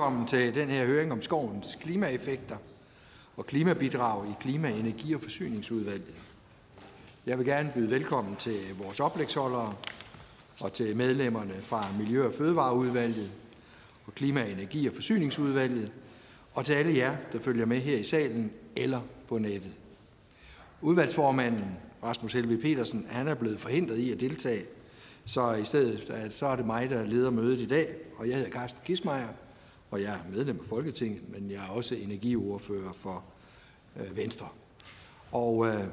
Velkommen til den her høring om skovens klimaeffekter og klimabidrag i Klima-, Energi- og Forsyningsudvalget. Jeg vil gerne byde velkommen til vores oplægsholdere og til medlemmerne fra Miljø- og Fødevareudvalget og Klima-, Energi- og Forsyningsudvalget, og til alle jer, der følger med her i salen eller på nettet. Udvalgsformanden Rasmus Helve Petersen, han er blevet forhindret i at deltage, så i stedet så er det mig, der leder mødet i dag, og jeg hedder Carsten Kismeier, og jeg er medlem af Folketinget, men jeg er også energiordfører for øh, Venstre. Og øh,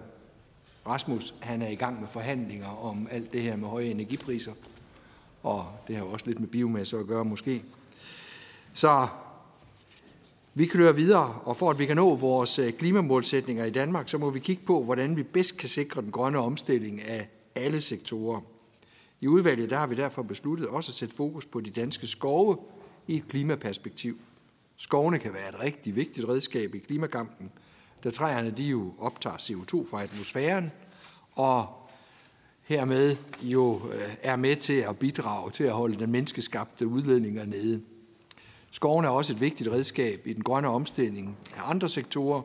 Rasmus, han er i gang med forhandlinger om alt det her med høje energipriser, og det har jo også lidt med biomasse at gøre måske. Så vi kører videre, og for at vi kan nå vores øh, klimamålsætninger i Danmark, så må vi kigge på, hvordan vi bedst kan sikre den grønne omstilling af alle sektorer. I udvalget der har vi derfor besluttet også at sætte fokus på de danske skove i et klimaperspektiv. Skovene kan være et rigtig vigtigt redskab i klimakampen, da træerne de jo optager CO2 fra atmosfæren, og hermed jo øh, er med til at bidrage til at holde den menneskeskabte udledninger nede. Skovene er også et vigtigt redskab i den grønne omstilling af andre sektorer,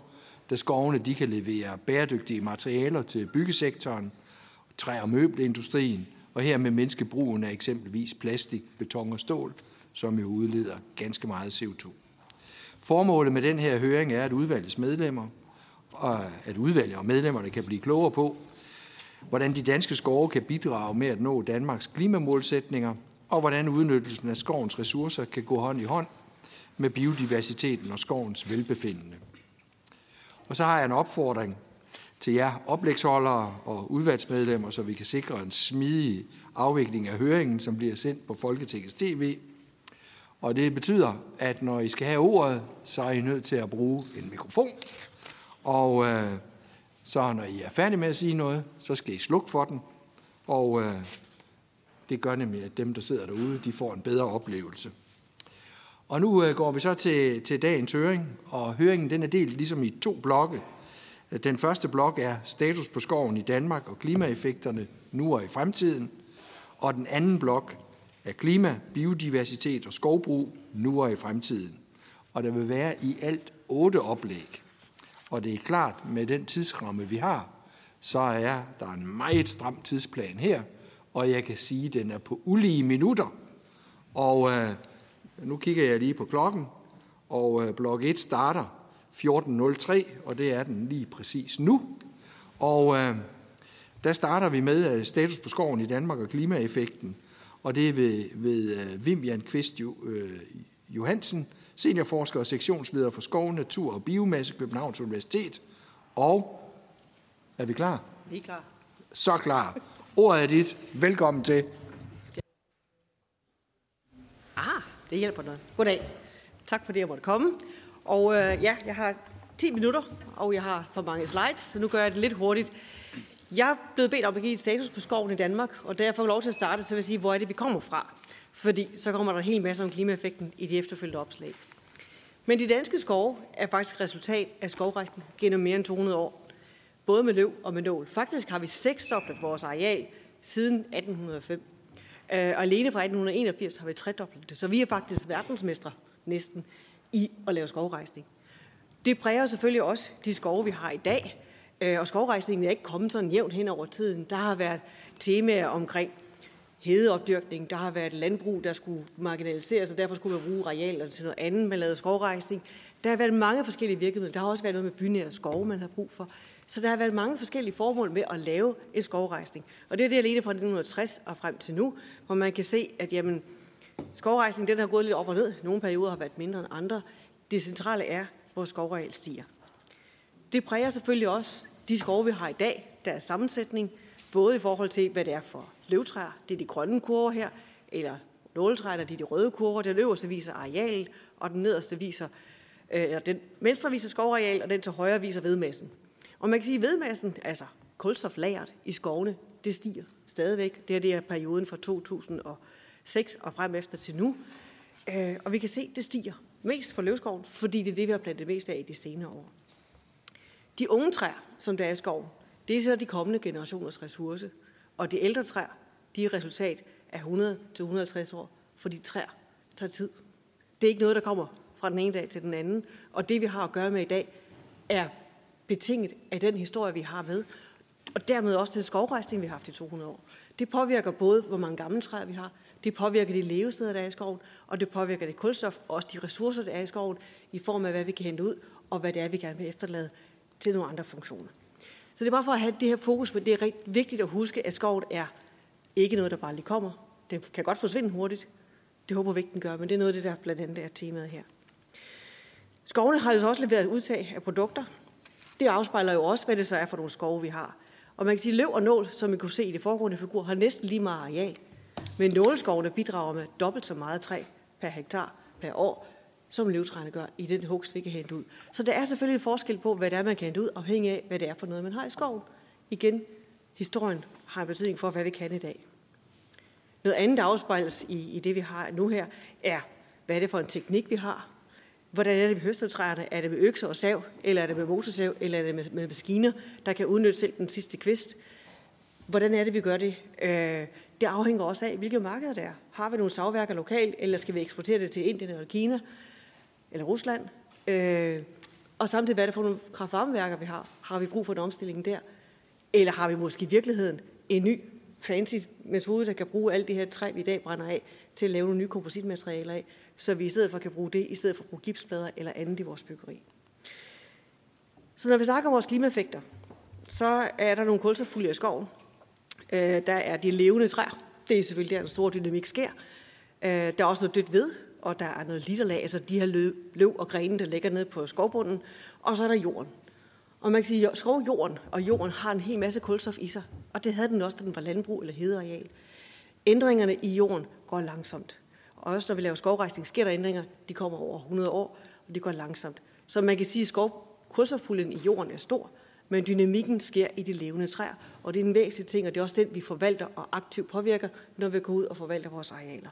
da skovene de kan levere bæredygtige materialer til byggesektoren, træ- og møbelindustrien, og hermed mindske brugen af eksempelvis plastik, beton og stål, som jo udleder ganske meget CO2. Formålet med den her høring er, at udvalgets medlemmer og at udvalget og medlemmerne kan blive klogere på, hvordan de danske skove kan bidrage med at nå Danmarks klimamålsætninger, og hvordan udnyttelsen af skovens ressourcer kan gå hånd i hånd med biodiversiteten og skovens velbefindende. Og så har jeg en opfordring til jer oplægsholdere og udvalgsmedlemmer, så vi kan sikre en smidig afvikling af høringen, som bliver sendt på Folketingets TV. Og det betyder, at når I skal have ordet, så er I nødt til at bruge en mikrofon. Og øh, så når I er færdige med at sige noget, så skal I slukke for den. Og øh, det gør nemlig, at dem, der sidder derude, de får en bedre oplevelse. Og nu øh, går vi så til, til dagens høring, og høringen den er delt ligesom i to blokke. Den første blok er status på skoven i Danmark og klimaeffekterne nu og i fremtiden. Og den anden blok er klima, biodiversitet og skovbrug nu og i fremtiden. Og der vil være i alt otte oplæg. Og det er klart, med den tidsramme, vi har, så er der en meget stram tidsplan her, og jeg kan sige, at den er på ulige minutter. Og øh, nu kigger jeg lige på klokken, og øh, blok 1 starter 14.03, og det er den lige præcis nu. Og øh, der starter vi med øh, status på skoven i Danmark og klimaeffekten, og det er ved, ved øh, Vimjan Kvist øh, Johansen, seniorforsker og sektionsleder for skov, natur og biomasse Københavns Universitet. Og er vi klar? Vi er klar. Så klar. Ordet er dit. Velkommen til. Ah, det hjælper noget. Goddag. Tak for det, jeg måtte komme. Og øh, ja, jeg har 10 minutter, og jeg har for mange slides, så nu gør jeg det lidt hurtigt. Jeg er blevet bedt om at give et status på skoven i Danmark, og da jeg får lov til at starte, så vil jeg sige, hvor er det, vi kommer fra. Fordi så kommer der en hel masse om klimaeffekten i de efterfølgende opslag. Men de danske skove er faktisk resultat af skovrejsen gennem mere end 200 år. Både med løv og med nål. Faktisk har vi seksdoblet vores areal siden 1805. Øh, og alene fra 1881 har vi tredoblet det. Så vi er faktisk verdensmestre næsten i at lave skovrejsning. Det præger selvfølgelig også de skove, vi har i dag. Øh, og skovrejsningen er ikke kommet sådan jævnt hen over tiden. Der har været temaer omkring hedeopdyrkning. Der har været landbrug, der skulle marginaliseres, og derfor skulle man bruge arealerne til noget andet. Man lavede skovrejsning. Der har været mange forskellige virkemidler. Der har også været noget med bynære skove, man har brug for. Så der har været mange forskellige formål med at lave en skovrejsning. Og det er det alene fra 1960 og frem til nu, hvor man kan se, at jamen, skovrejsning den har gået lidt op og ned. Nogle perioder har været mindre end andre. Det centrale er, hvor skovreal stiger. Det præger selvfølgelig også de skove, vi har i dag, deres sammensætning, både i forhold til, hvad det er for løvtræer, det er de grønne kurver her, eller nåletræer, det er de røde kurver. Den øverste viser arealet, og den nederste viser, øh, eller den venstre viser skovareal, og den til højre viser vedmassen. Og man kan sige, at vedmassen, altså kulstoflageret i skovene, det stiger stadigvæk. Det her det er perioden fra 2006 og frem efter til nu. Øh, og vi kan se, at det stiger mest for løvskoven, fordi det er det, vi har plantet mest af i de senere år. De unge træer, som der er i skoven, det er så de kommende generationers ressource. Og de ældre træer, de er resultat af 100-150 år, fordi træer tager tid. Det er ikke noget, der kommer fra den ene dag til den anden. Og det, vi har at gøre med i dag, er betinget af den historie, vi har med, og dermed også den skovrejsning, vi har haft i 200 år. Det påvirker både, hvor mange gamle træer vi har, det påvirker de levesteder, der er i skoven, og det påvirker det kulstof, og også de ressourcer, der er i skoven, i form af, hvad vi kan hente ud, og hvad det er, vi gerne vil efterlade til nogle andre funktioner. Så det er bare for at have det her fokus, på, det er rigtig vigtigt at huske, at skoven er ikke noget, der bare lige kommer. Det kan godt forsvinde hurtigt. Det håber vi ikke, den gør, men det er noget af det, der blandt andet er temaet her. Skovene har jo også leveret udtag af produkter. Det afspejler jo også, hvad det så er for nogle skove, vi har. Og man kan sige, at løv og nål, som vi kunne se i det foregående figur, har næsten lige meget areal. Men nåleskovene bidrager med dobbelt så meget træ per hektar per år, som løvtræerne gør i den hugst, vi kan hente ud. Så der er selvfølgelig en forskel på, hvad det er, man kan hente ud, afhængig af, hvad det er for noget, man har i skoven. Igen, historien har en betydning for, hvad vi kan i dag. Noget andet, der afspejles i, i det, vi har nu her, er, hvad er det for en teknik, vi har? Hvordan er det, vi høstetræerne? Er det med økser og sav, eller er det med motorsav, eller er det med, med maskiner, der kan udnytte selv den sidste kvist? Hvordan er det, vi gør det? Øh, det afhænger også af, hvilke markeder der er. Har vi nogle savværker lokalt, eller skal vi eksportere det til Indien eller Kina eller Rusland? Øh, og samtidig, hvad er det for nogle kraftvarmeværker, vi har? Har vi brug for en omstilling der? Eller har vi måske i virkeligheden en ny fancy metode, der kan bruge alt det her træ, vi i dag brænder af, til at lave nogle nye kompositmaterialer af, så vi i stedet for kan bruge det, i stedet for at bruge gipsplader eller andet i vores byggeri. Så når vi snakker om vores klimaeffekter, så er der nogle kulstofpuljer i skoven. Øh, der er de levende træer. Det er selvfølgelig der, den store dynamik sker. Øh, der er også noget dødt ved, og der er noget litterlag, altså de her løv, løv og grene, der ligger nede på skovbunden. Og så er der jorden. Og man kan sige, at skovjorden og jorden har en hel masse kulstof i sig. Og det havde den også, da den var landbrug eller hedeareal. Ændringerne i jorden går langsomt. Og også når vi laver skovrejsning, sker der ændringer. De kommer over 100 år, og det går langsomt. Så man kan sige, at skov, kulstofpuljen i jorden er stor, men dynamikken sker i de levende træer. Og det er en væsentlig ting, og det er også den, vi forvalter og aktivt påvirker, når vi går ud og forvalter vores arealer.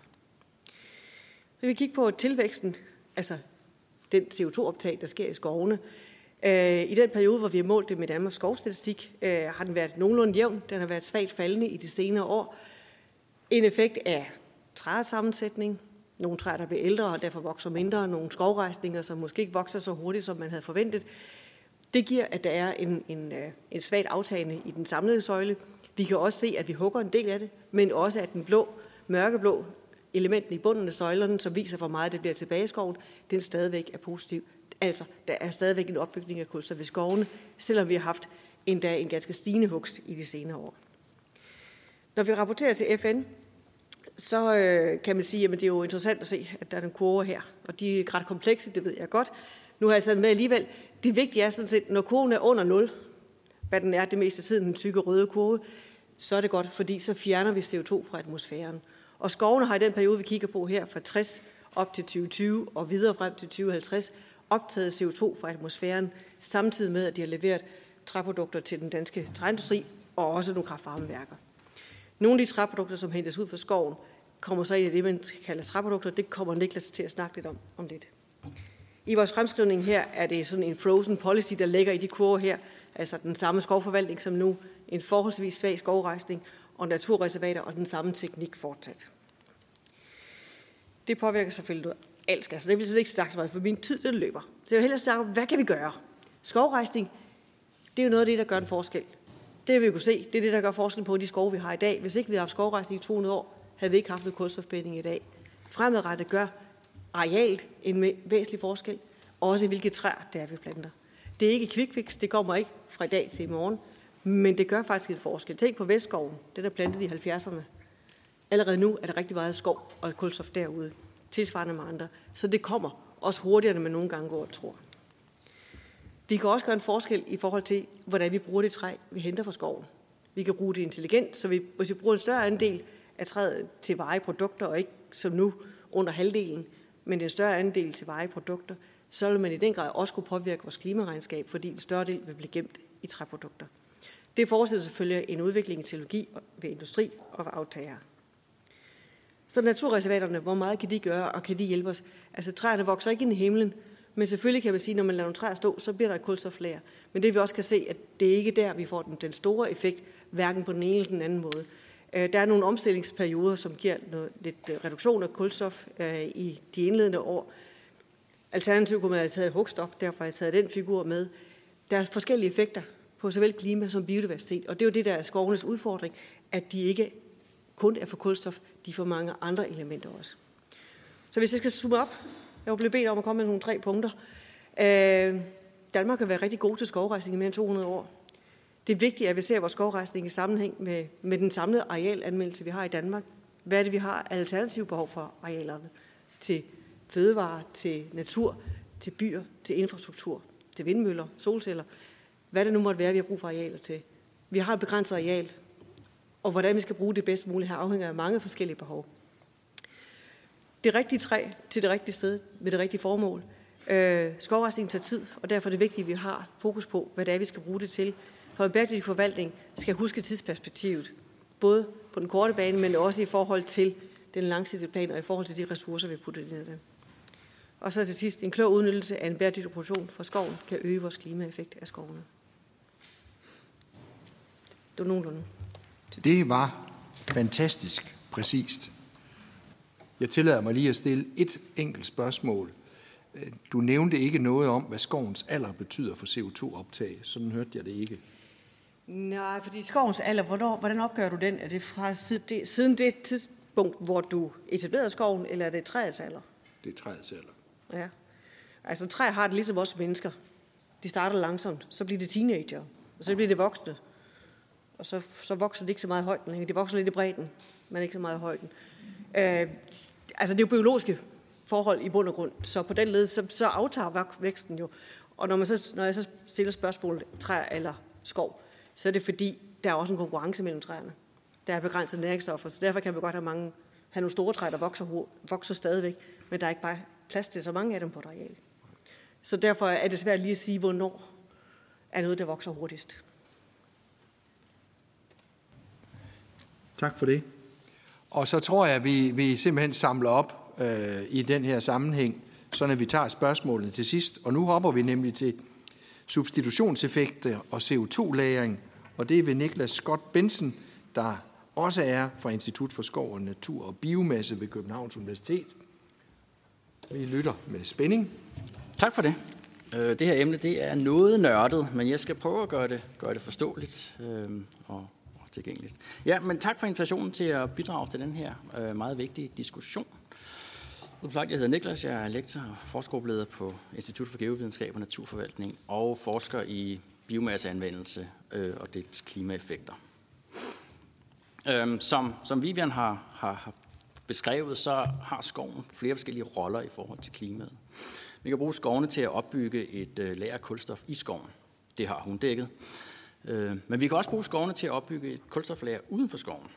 Vi vi kigge på tilvæksten, altså den CO2-optag, der sker i skovene. Øh, I den periode, hvor vi har målt det med Danmarks skovstatistik, øh, har den været nogenlunde jævn. Den har været svagt faldende i de senere år. En effekt af træsammensætning, nogle træer, der bliver ældre og derfor vokser mindre, nogle skovrejsninger, som måske ikke vokser så hurtigt, som man havde forventet. Det giver, at der er en, en, øh, en svagt aftagende i den samlede søjle. Vi kan også se, at vi hugger en del af det, men også at den blå, mørkeblå elementen i bunden af søjlerne, som viser, hvor meget det bliver tilbage i skoven, den stadigvæk er positiv. Altså, der er stadigvæk en opbygning af kulstof ved skovene, selvom vi har haft endda en ganske stigende hugst i de senere år. Når vi rapporterer til FN, så øh, kan man sige, at det er jo interessant at se, at der er en kurve her, og de er ret komplekse, det ved jeg godt. Nu har jeg sat med alligevel. Det vigtige er sådan set, når kurven er under 0, hvad den er det meste af tiden, den tykke røde kurve, så er det godt, fordi så fjerner vi CO2 fra atmosfæren. Og skovene har i den periode, vi kigger på her, fra 60 op til 2020 og videre frem til 2050, optaget CO2 fra atmosfæren, samtidig med, at de har leveret træprodukter til den danske træindustri og også nogle kraftvarmeværker. Nogle af de træprodukter, som hentes ud fra skoven, kommer så ind i det, man kalder træprodukter. Det kommer Niklas til at snakke lidt om om lidt. I vores fremskrivning her er det sådan en frozen policy, der ligger i de kurver her, altså den samme skovforvaltning som nu, en forholdsvis svag skovrejsning og naturreservater og den samme teknik fortsat. Det påvirker selvfølgelig noget alt Så det vil jeg ikke snakke så meget, for min tid den løber. Så jeg vil hellere snakke om, hvad kan vi gøre? Skovrejsning, det er jo noget af det, der gør en forskel. Det har vi jo kunne se, det er det, der gør forskel på de skove, vi har i dag. Hvis ikke vi havde haft skovrejsning i 200 år, havde vi ikke haft noget kulstofbinding i dag. Fremadrettet gør arealt en væsentlig forskel, også hvilke træer det er, vi planter. Det er ikke quick fix, det kommer ikke fra i dag til i morgen, men det gør faktisk en forskel. Tænk på Vestskoven, den er plantet i 70'erne. Allerede nu er der rigtig meget skov og kulstof derude, tilsvarende med andre. Så det kommer også hurtigere, end man nogle gange går og tror. Vi kan også gøre en forskel i forhold til, hvordan vi bruger det træ, vi henter fra skoven. Vi kan bruge det intelligent, så vi, hvis vi bruger en større andel af træet til vejeprodukter, og ikke som nu under halvdelen, men en større andel til vejeprodukter, så vil man i den grad også kunne påvirke vores klimaregnskab, fordi en større del vil blive gemt i træprodukter. Det forudsætter selvfølgelig en udvikling i teknologi ved industri og ved aftagere. Så naturreservaterne, hvor meget kan de gøre, og kan de hjælpe os? Altså træerne vokser ikke ind i himlen, men selvfølgelig kan man sige, at når man lader nogle træer stå, så bliver der kulstoflager. Men det vi også kan se, at det er ikke der, vi får den, den store effekt, hverken på den ene eller den anden måde. Øh, der er nogle omstillingsperioder, som giver noget, lidt øh, reduktion af kulstof øh, i de indledende år. Alternativt kunne man have taget et hugstop, derfor har jeg taget den figur med. Der er forskellige effekter på såvel klima som biodiversitet, og det er jo det, der er skovenes udfordring, at de ikke kun er for kulstof, de får mange andre elementer også. Så hvis jeg skal summe op, jeg blev bedt om at komme med nogle tre punkter. Øh, Danmark har været rigtig god til skovrejsning i mere end 200 år. Det er vigtigt, at vi ser vores skovrejsning i sammenhæng med, med den samlede arealanmeldelse, vi har i Danmark. Hvad er det, vi har alternative behov for arealerne? Til fødevare, til natur, til byer, til infrastruktur, til vindmøller, solceller. Hvad det nu måtte være, vi har brug for arealer til. Vi har et begrænset areal, og hvordan vi skal bruge det bedst muligt her afhænger af mange forskellige behov. Det rigtige træ til det rigtige sted med det rigtige formål. Øh, skovrejsning tager tid, og derfor er det vigtigt, at vi har fokus på, hvad det er, vi skal bruge det til. For en bæredygtig forvaltning skal huske tidsperspektivet, både på den korte bane, men også i forhold til den langsigtede plan og i forhold til de ressourcer, vi putter ind i det. Og så til sidst, en klog udnyttelse af en bæredygtig produktion for skoven kan øge vores klimaeffekt af skovene. Det var nogenlunde. Det var fantastisk præcist. Jeg tillader mig lige at stille et enkelt spørgsmål. Du nævnte ikke noget om, hvad skovens alder betyder for CO2-optag. Sådan hørte jeg det ikke. Nej, fordi skovens alder, hvornår, hvordan opgør du den? Er det fra siden det tidspunkt, hvor du etablerede skoven, eller er det træets alder? Det er træets alder. Ja. Altså træer har det ligesom os mennesker. De starter langsomt, så bliver det teenager, og så bliver det voksne. Og så, så vokser det ikke så meget i højden Det vokser lidt i bredden, men ikke så meget i højden. Øh, altså det er jo biologiske forhold i bund og grund, så på den led, så, så aftager væksten jo. Og når, man så, når jeg så stiller spørgsmål, træer eller skov, så er det fordi, der er også en konkurrence mellem træerne. Der er begrænset næringsstoffer, så derfor kan vi godt have, mange, have nogle store træer, der vokser, vokser stadigvæk, men der er ikke bare plads til så mange af dem på et areal. Så derfor er det svært lige at sige, hvornår er noget, der vokser hurtigst. Tak for det. Og så tror jeg, at vi, vi simpelthen samler op øh, i den her sammenhæng, så når vi tager spørgsmålene til sidst. Og nu hopper vi nemlig til substitutionseffekter og CO2-lagring, og det er ved Niklas Scott Benson, der også er fra Institut for Skov og Natur og Biomasse ved Københavns Universitet. Vi lytter med spænding. Tak for det. Øh, det her emne det er noget nørdet, men jeg skal prøve at gøre det, gøre det forståeligt øh, og tilgængeligt. Ja, men tak for invitationen til at bidrage til den her øh, meget vigtige diskussion. Som sagt, jeg hedder Niklas, jeg er lektor og forskergruppeleder på Institut for Geovidenskab og Naturforvaltning og forsker i biomasseanvendelse øh, og dets klimaeffekter. Øhm, som, som Vivian har, har, har beskrevet, så har skoven flere forskellige roller i forhold til klimaet. Vi kan bruge skovene til at opbygge et øh, lager af kulstof i skoven. Det har hun dækket. Øh, men vi kan også bruge skovene til at opbygge et kulstoflager uden for skoven.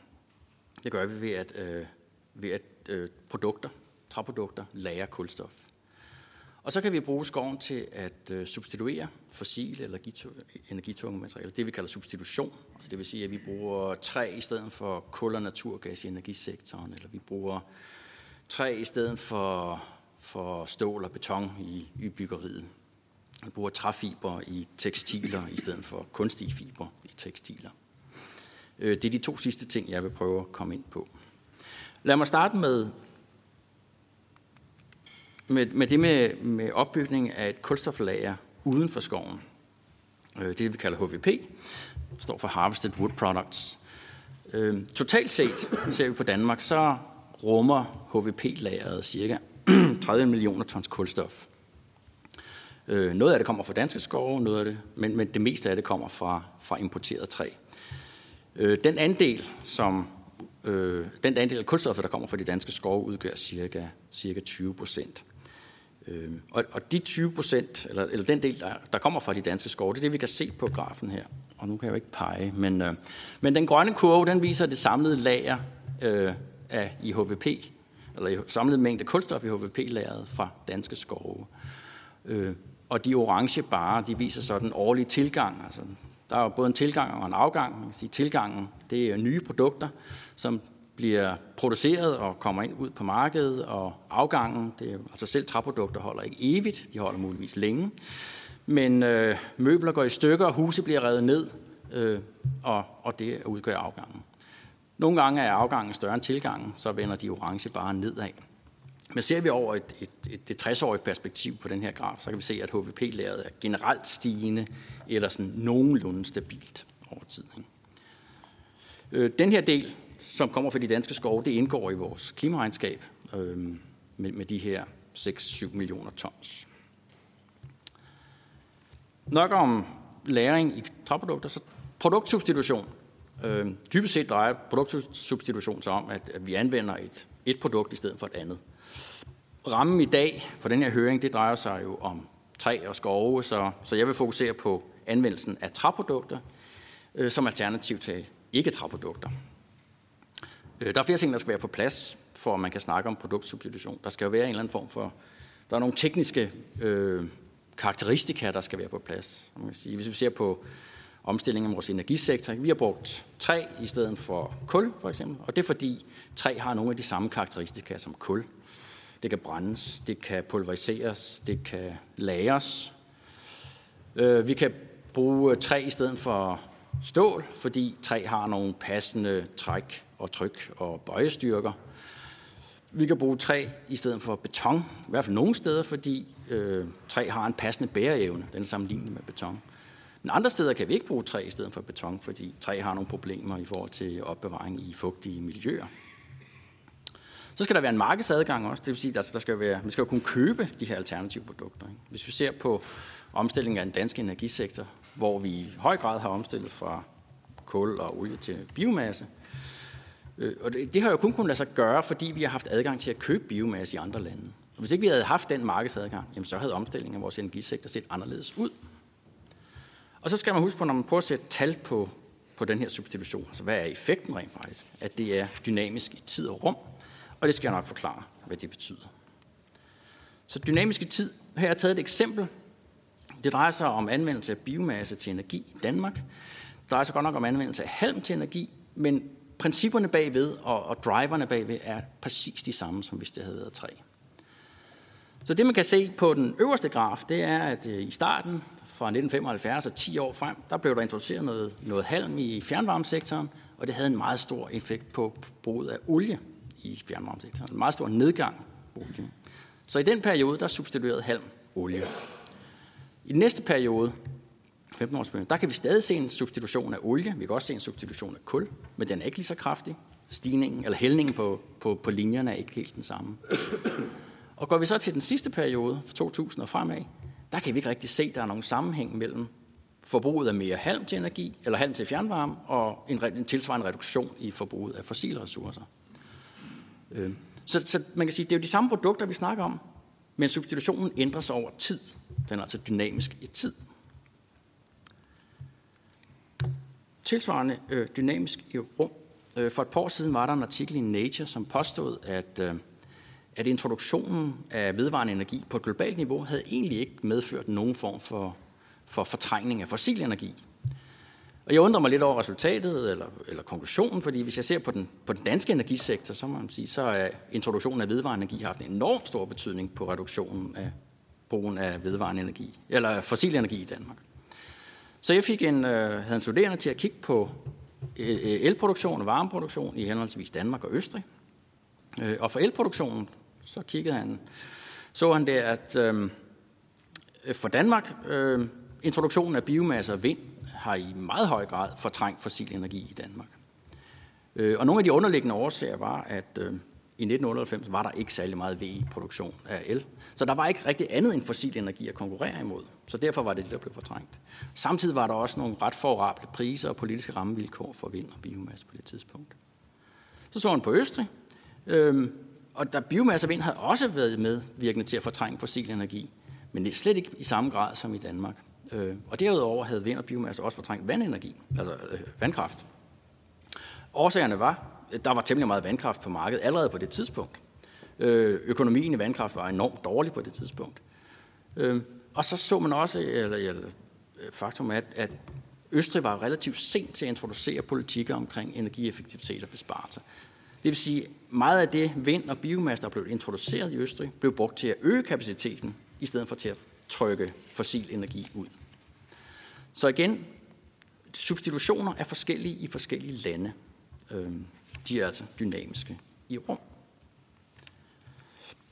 Det gør vi ved at, øh, ved at øh, produkter, træprodukter, lager kulstof. Og så kan vi bruge skoven til at øh, substituere fossile eller energitunge materialer. Det vi kalder substitution. Altså det vil sige, at vi bruger træ i stedet for kul og naturgas i energisektoren, eller vi bruger træ i stedet for, for stål og beton i, i byggeriet. Man bruger træfiber i tekstiler i stedet for kunstige fiber i tekstiler. Øh, det er de to sidste ting, jeg vil prøve at komme ind på. Lad mig starte med med, med det med, med opbygning af et kulstoflager uden for skoven. Øh, det vi kalder HVP, står for Harvested Wood Products. Øh, totalt set, ser vi på Danmark, så rummer HVP-lageret cirka 30 millioner tons kulstof. Øh, noget af det kommer fra danske skove, noget af det, men, men det meste af det kommer fra, fra importeret træ. Øh, den andel, som øh, den andel af kulstoffet, der kommer fra de danske skove, udgør cirka, cirka 20 procent. Øh, og, og de 20 procent, eller, eller den del, der, der kommer fra de danske skove, det er det, vi kan se på grafen her. Og nu kan jeg jo ikke pege, men, øh, men den grønne kurve, den viser det samlede lager øh, af i eller samlede mængde kulstof i HVP-lageret fra danske skove. Øh, og de orange bare, de viser så den årlige tilgang. Altså, der er jo både en tilgang og en afgang. Man kan sige, tilgangen, det er nye produkter, som bliver produceret og kommer ind ud på markedet, og afgangen, det er, altså selv træprodukter holder ikke evigt, de holder muligvis længe, men øh, møbler går i stykker, og huse bliver revet ned, øh, og, og det udgør afgangen. Nogle gange er afgangen større end tilgangen, så vender de orange bare nedad. Men ser vi over et, et, et, et 60-årigt perspektiv på den her graf, så kan vi se, at HVP-læret er generelt stigende eller sådan nogenlunde stabilt over tid. Ikke? Øh, den her del, som kommer fra de danske skove, det indgår i vores klimaregnskab øh, med, med de her 6-7 millioner tons. Nok om læring i træprodukter, så produktsubstitution. Øh, dybest set drejer produktsubstitution sig om, at, at vi anvender et, et produkt i stedet for et andet. Rammen i dag for den her høring, det drejer sig jo om træ og skove, så, så jeg vil fokusere på anvendelsen af træprodukter øh, som alternativ til ikke-træprodukter. Øh, der er flere ting, der skal være på plads, for at man kan snakke om produktsubstitution. Der skal jo være en eller anden form for... Der er nogle tekniske øh, karakteristika, der skal være på plads. Man kan sige, hvis vi ser på omstillingen af vores energisektor, vi har brugt træ i stedet for kul, for eksempel. Og det er fordi træ har nogle af de samme karakteristika som kul. Det kan brændes, det kan pulveriseres, det kan lagres. Øh, vi kan bruge øh, træ i stedet for stål, fordi træ har nogle passende træk og tryk og bøjestyrker. Vi kan bruge træ i stedet for beton, i hvert fald nogle steder, fordi øh, træ har en passende bæreevne. Den er sammenlignelig med beton. Men andre steder kan vi ikke bruge træ i stedet for beton, fordi træ har nogle problemer i forhold til opbevaring i fugtige miljøer. Så skal der være en markedsadgang også, det vil sige, at der skal være, man skal jo kunne købe de her alternative produkter. Ikke? Hvis vi ser på omstillingen af den danske energisektor, hvor vi i høj grad har omstillet fra kul og olie til biomasse, øh, og det, det har jo kun kunnet lade sig gøre, fordi vi har haft adgang til at købe biomasse i andre lande. Og hvis ikke vi havde haft den markedsadgang, jamen så havde omstillingen af vores energisektor set anderledes ud. Og så skal man huske på, når man prøver at sætte tal på, på den her substitution, altså hvad er effekten rent faktisk? At det er dynamisk i tid og rum, og det skal jeg nok forklare, hvad det betyder. Så dynamiske tid, her har jeg taget et eksempel. Det drejer sig om anvendelse af biomasse til energi i Danmark. Det drejer sig godt nok om anvendelse af halm til energi, men principperne bagved og, og driverne bagved er præcis de samme, som hvis det havde været træ. Så det, man kan se på den øverste graf, det er, at øh, i starten fra 1975 og 10 år frem, der blev der introduceret noget, noget halm i fjernvarmesektoren, og det havde en meget stor effekt på bruget af olie i fjernvarmesektoren. En meget stor nedgang på olie. Så i den periode, der substituerede halm olie. I den næste periode, 15 års periode, der kan vi stadig se en substitution af olie. Vi kan også se en substitution af kul, men den er ikke lige så kraftig. Stigningen, eller hældningen på, på, på linjerne er ikke helt den samme. Og går vi så til den sidste periode, fra 2000 og fremad, der kan vi ikke rigtig se, at der er nogen sammenhæng mellem forbruget af mere halm til energi, eller halm til fjernvarme, og en, en tilsvarende reduktion i forbruget af fossile ressourcer. Øh, så, så man kan sige, det er jo de samme produkter, vi snakker om, men substitutionen ændrer sig over tid. Den er altså dynamisk i tid. Tilsvarende øh, dynamisk i rum. Øh, for et par år siden var der en artikel i Nature, som påstod, at, øh, at introduktionen af vedvarende energi på et globalt niveau havde egentlig ikke medført nogen form for, for fortrængning af fossil energi. Og jeg undrer mig lidt over resultatet eller, eller konklusionen, fordi hvis jeg ser på den, på den danske energisektor, så må man sige, så er introduktionen af vedvarende energi haft en enormt stor betydning på reduktionen af brugen af vedvarende energi, eller fossil energi i Danmark. Så jeg fik en, øh, havde en studerende til at kigge på øh, øh, elproduktion og varmeproduktion i henholdsvis Danmark og Østrig. Øh, og for elproduktionen, så kiggede han, så han det, at øh, for Danmark, øh, introduktionen af biomasse og vind har i meget høj grad fortrængt fossil energi i Danmark. Øh, og nogle af de underliggende årsager var, at øh, i 1998 var der ikke særlig meget VE-produktion af el. Så der var ikke rigtig andet end fossil energi at konkurrere imod. Så derfor var det det, der blev fortrængt. Samtidig var der også nogle ret forrable priser og politiske rammevilkår for vind og biomasse på det tidspunkt. Så så han på Østrig, øh, og der biomasse og vind havde også været medvirkende til at fortrænge fossil energi, men slet ikke i samme grad som i Danmark. Øh, og derudover havde vind og biomasse også fortrængt vandenergi, altså øh, vandkraft. Årsagerne var, at der var temmelig meget vandkraft på markedet allerede på det tidspunkt. Øh, økonomien i vandkraft var enormt dårlig på det tidspunkt. Øh, og så så man også, eller, eller øh, faktum at, at Østrig var relativt sent til at introducere politikker omkring energieffektivitet og besparelser. Det vil sige, meget af det vind og biomasse, der blev introduceret i Østrig, blev brugt til at øge kapaciteten, i stedet for til at trykke fossil energi ud. Så igen, substitutioner er forskellige i forskellige lande. Øhm, De er altså dynamiske i rum.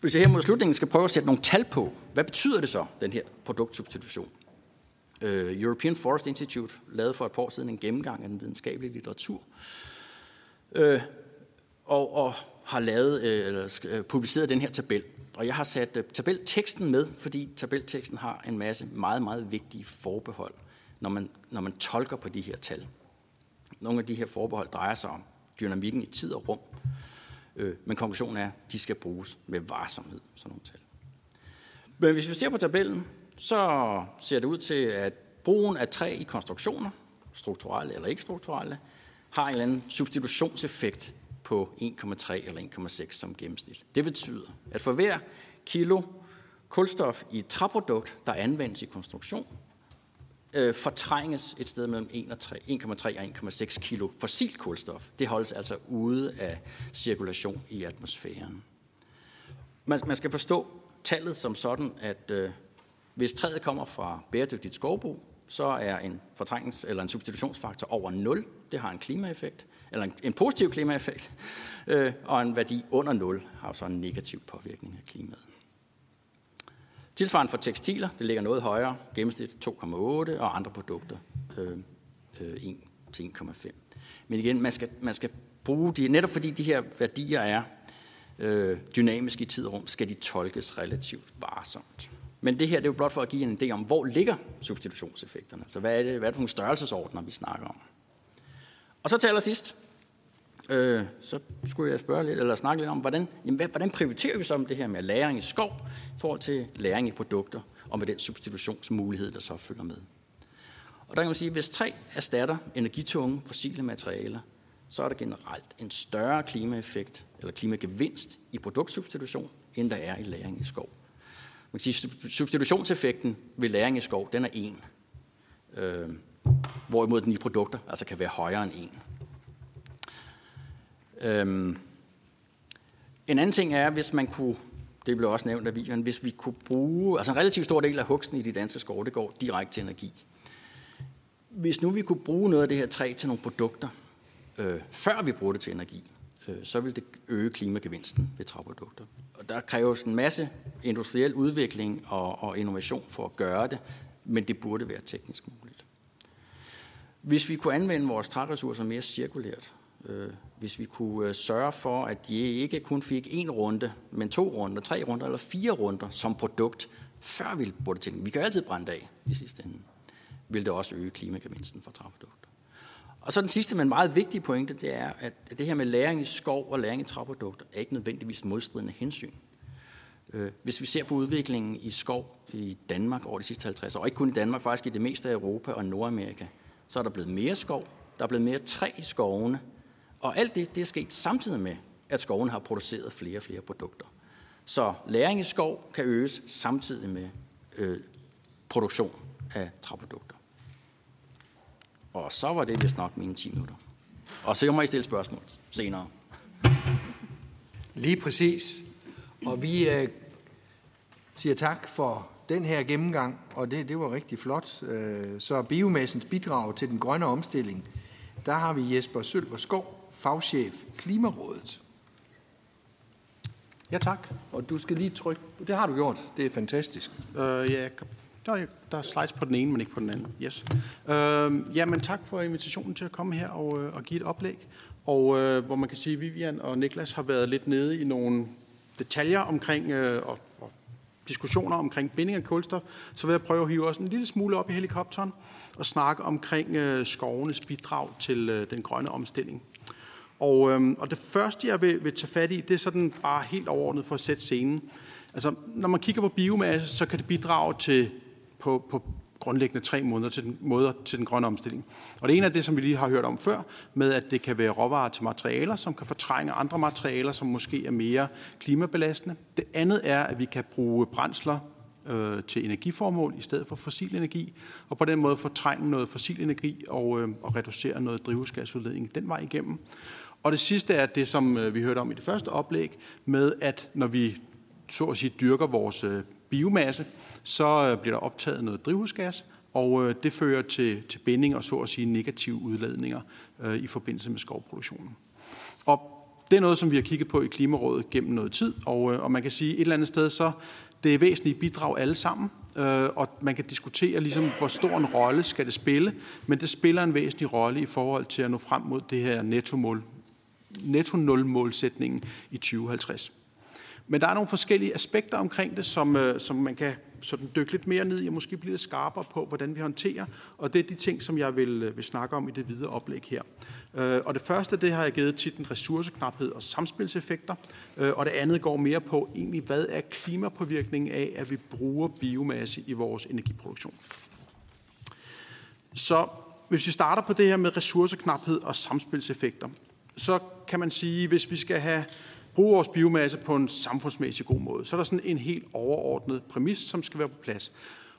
Hvis jeg her mod slutningen skal prøve at sætte nogle tal på, hvad betyder det så, den her produktsubstitution? Øh, European Forest Institute lavede for et par år siden en gennemgang af den videnskabelige litteratur, øh, og, og har lavet, øh, eller publiceret den her tabel. Og jeg har sat tabelteksten med, fordi tabelteksten har en masse meget, meget vigtige forbehold, når man, når man tolker på de her tal. Nogle af de her forbehold drejer sig om dynamikken i tid og rum, Øh, men konklusionen er, at de skal bruges med varsomhed, sådan nogle tal. Men hvis vi ser på tabellen, så ser det ud til, at brugen af træ i konstruktioner, strukturelle eller ikke strukturelle, har en eller anden substitutionseffekt på 1,3 eller 1,6 som gennemsnit. Det betyder, at for hver kilo kulstof i et træprodukt, der anvendes i konstruktion, øh, fortrænges et sted mellem 1,3 og 1,6 kilo fossil kulstof. Det holdes altså ude af cirkulation i atmosfæren. Man, man skal forstå tallet som sådan, at øh, hvis træet kommer fra bæredygtigt skovbrug, så er en fortrængnings- eller en substitutionsfaktor over 0. Det har en klimaeffekt, eller en, en positiv klimaeffekt, øh, og en værdi under 0 har så en negativ påvirkning af klimaet. Tilsvarende for tekstiler, det ligger noget højere, gennemsnit 2,8, og andre produkter øh, øh, 1 til 1,5. Men igen, man skal, man skal bruge de, netop fordi de her værdier er øh, dynamiske i tid og rum, skal de tolkes relativt varsomt. Men det her det er jo blot for at give en idé om, hvor ligger substitutionseffekterne. Så hvad er det, hvad er det for nogle størrelsesordner, vi snakker om? Og så til allersidst, øh, så skulle jeg spørge lidt, eller snakke lidt om, hvordan, jamen, hvordan prioriterer vi så om det her med læring i skov i forhold til læring i produkter, og med den substitutionsmulighed, der så følger med. Og der kan man sige, at hvis træ erstatter energitunge fossile materialer, så er der generelt en større klimaeffekt eller klimagevinst i produktsubstitution, end der er i læring i skov. Man kan sige, substitutionseffekten ved læring i skov, den er en, øh, hvorimod den i produkter altså kan være højere end en. Øhm, en anden ting er, hvis man kunne, det blev også nævnt af videoen, hvis vi kunne bruge, altså en relativt stor del af hugsten i de danske skove, det går direkte til energi. Hvis nu vi kunne bruge noget af det her træ til nogle produkter, øh, før vi bruger det til energi, øh, så vil det øge klimagevinsten ved træprodukter. Og der kræves en masse industriel udvikling og, og innovation for at gøre det, men det burde være teknisk muligt. Hvis vi kunne anvende vores træressourcer mere cirkulært, øh, hvis vi kunne øh, sørge for, at de ikke kun fik en runde, men to runder, tre runder eller fire runder som produkt, før vi burde til Vi kan altid brænde af i sidste ende. Vil det også øge klimagevinsten for træprodukter. Og så den sidste, men meget vigtige pointe, det er, at det her med læring i skov og læring i træprodukter er ikke nødvendigvis modstridende hensyn. Øh, hvis vi ser på udviklingen i skov i Danmark over de sidste 50 år, ikke kun i Danmark, faktisk i det meste af Europa og Nordamerika, så er der blevet mere skov, der er blevet mere træ i skovene, og alt det, det er sket samtidig med, at skoven har produceret flere og flere produkter. Så læring i skov kan øges samtidig med øh, produktion af træprodukter. Og så var det vist nok mine 10 minutter. Og så må I stille spørgsmål senere. Lige præcis. Og vi øh, siger tak for den her gennemgang, og det, det var rigtig flot. Øh, så biomassens bidrag til den grønne omstilling, der har vi Jesper Sølver Skov, fagchef Klimarådet. Ja, tak. Og du skal lige trykke. Det har du gjort. Det er fantastisk. Uh, ja, der er, der er slides på den ene, men ikke på den anden. Yes. Uh, ja, men tak for invitationen til at komme her og, uh, og give et oplæg. Og uh, hvor man kan sige, at Vivian og Niklas har været lidt nede i nogle detaljer omkring uh, og, og diskussioner omkring binding af kulstof, så vil jeg prøve at hive os en lille smule op i helikopteren og snakke omkring uh, skovenes bidrag til uh, den grønne omstilling. Og, øhm, og det første, jeg vil, vil tage fat i, det er sådan bare helt overordnet for at sætte scenen. Altså, når man kigger på biomasse, så kan det bidrage til på, på grundlæggende tre måder til, den, måder til den grønne omstilling. Og det ene er det, som vi lige har hørt om før, med at det kan være råvarer til materialer, som kan fortrænge andre materialer, som måske er mere klimabelastende. Det andet er, at vi kan bruge brændsler øh, til energiformål i stedet for fossil energi, og på den måde fortrænge noget fossil energi og, øh, og reducere noget drivhusgasudledning den vej igennem. Og det sidste er det, som øh, vi hørte om i det første oplæg, med at når vi så at sige dyrker vores øh, biomasse, så øh, bliver der optaget noget drivhusgas, og det fører til, til binding og så at sige negative udladninger i forbindelse med skovproduktionen. Og det er noget, som vi har kigget på i Klimarådet gennem noget tid, og, øh, og man kan sige et eller andet sted, så det er væsentlige bidrag alle sammen, øh, og man kan diskutere, ligesom, hvor stor en rolle skal det spille, men det spiller en væsentlig rolle i forhold til at nå frem mod det her nettomål, netto-nul-målsætningen i 2050. Men der er nogle forskellige aspekter omkring det, som, øh, som man kan sådan dykke lidt mere ned i, og måske blive lidt skarpere på, hvordan vi håndterer. Og det er de ting, som jeg vil, øh, vil snakke om i det videre oplæg her. Øh, og det første, det har jeg givet titlen ressourceknaphed og samspilseffekter. Øh, og det andet går mere på egentlig, hvad er klimapåvirkningen af, at vi bruger biomasse i vores energiproduktion. Så hvis vi starter på det her med ressourceknaphed og samspilseffekter, så kan man sige, hvis vi skal have bruge vores biomasse på en samfundsmæssig god måde. Så er der sådan en helt overordnet præmis, som skal være på plads.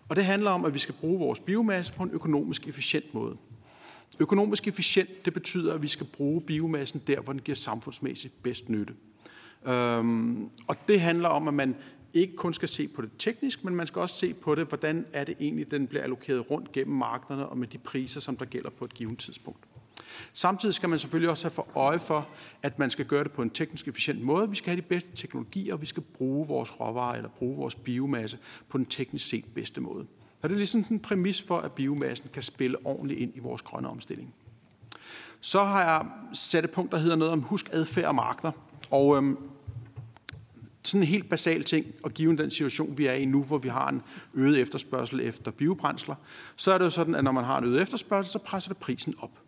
Og det handler om, at vi skal bruge vores biomasse på en økonomisk efficient måde. Økonomisk efficient, det betyder, at vi skal bruge biomassen der, hvor den giver samfundsmæssigt bedst nytte. Øhm, og det handler om, at man ikke kun skal se på det teknisk, men man skal også se på det, hvordan er det egentlig, den bliver allokeret rundt gennem markederne og med de priser, som der gælder på et givet tidspunkt. Samtidig skal man selvfølgelig også have for øje for, at man skal gøre det på en teknisk efficient måde. Vi skal have de bedste teknologier, og vi skal bruge vores råvarer eller bruge vores biomasse på den teknisk set bedste måde. Og det er ligesom en præmis for, at biomassen kan spille ordentligt ind i vores grønne omstilling. Så har jeg sat et punkt, der hedder noget om husk adfærd og markeder. Og øhm, sådan en helt basal ting, og given den situation, vi er i nu, hvor vi har en øget efterspørgsel efter biobrændsler, så er det jo sådan, at når man har en øget efterspørgsel, så presser det prisen op.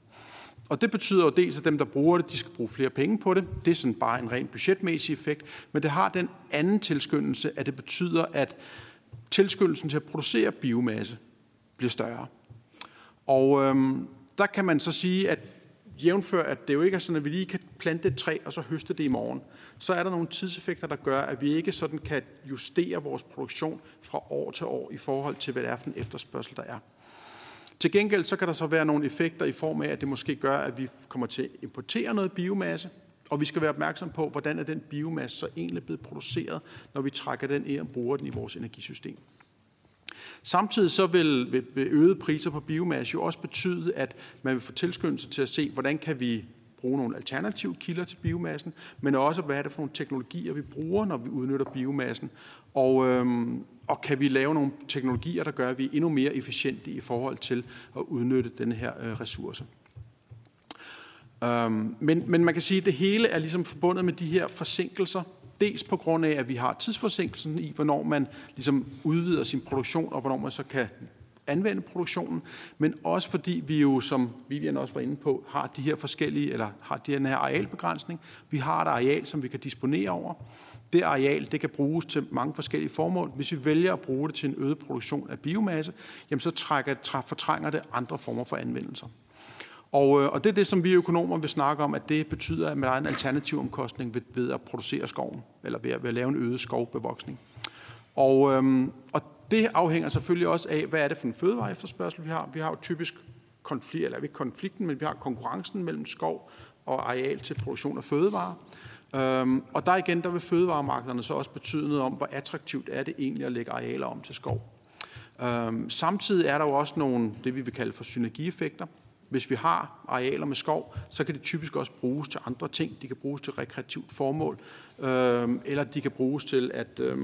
Og det betyder jo dels, at dem, der bruger det, de skal bruge flere penge på det. Det er sådan bare en rent budgetmæssig effekt. Men det har den anden tilskyndelse, at det betyder, at tilskyndelsen til at producere biomasse bliver større. Og øhm, der kan man så sige, at jævnfør, at det jo ikke er sådan, at vi lige kan plante et træ og så høste det i morgen, så er der nogle tidseffekter, der gør, at vi ikke sådan kan justere vores produktion fra år til år i forhold til, hvad det er for en efterspørgsel, der er. Til gengæld så kan der så være nogle effekter i form af, at det måske gør, at vi kommer til at importere noget biomasse, og vi skal være opmærksom på, hvordan er den biomasse så egentlig blevet produceret, når vi trækker den ind og bruger den i vores energisystem. Samtidig så vil, øgede priser på biomasse jo også betyde, at man vil få tilskyndelse til at se, hvordan kan vi bruge nogle alternative kilder til biomassen, men også hvad er det for nogle teknologier, vi bruger, når vi udnytter biomassen, og, øhm, og kan vi lave nogle teknologier, der gør, at vi er endnu mere efficiente i forhold til at udnytte den her øh, ressource. Øhm, men, men man kan sige, at det hele er ligesom forbundet med de her forsinkelser, dels på grund af, at vi har tidsforsinkelsen i, hvornår man ligesom udvider sin produktion, og hvornår man så kan anvende produktionen, men også fordi vi jo, som Vivian også var inde på, har de her forskellige, eller har den her arealbegrænsning. Vi har et areal, som vi kan disponere over. Det areal, det kan bruges til mange forskellige formål. Hvis vi vælger at bruge det til en øget produktion af biomasse, jamen så trækker, fortrænger det andre former for anvendelser. Og, øh, og det er det, som vi økonomer vil snakke om, at det betyder, at man har en alternativ omkostning ved, ved at producere skoven, eller ved at, ved at lave en øget skovbevoksning. Og, øhm, og det afhænger selvfølgelig også af, hvad er det for en fødevare efterspørgsel, vi har. Vi har jo typisk konflikt, eller ikke konflikten, men vi har konkurrencen mellem skov og areal til produktion af fødevarer. Øhm, og der igen, der vil fødevaremarkederne så også betyde noget om, hvor attraktivt er det egentlig at lægge arealer om til skov. Øhm, samtidig er der jo også nogle, det vi vil kalde for synergieffekter. Hvis vi har arealer med skov, så kan de typisk også bruges til andre ting. De kan bruges til rekreativt formål, øh, eller de kan bruges til at øh,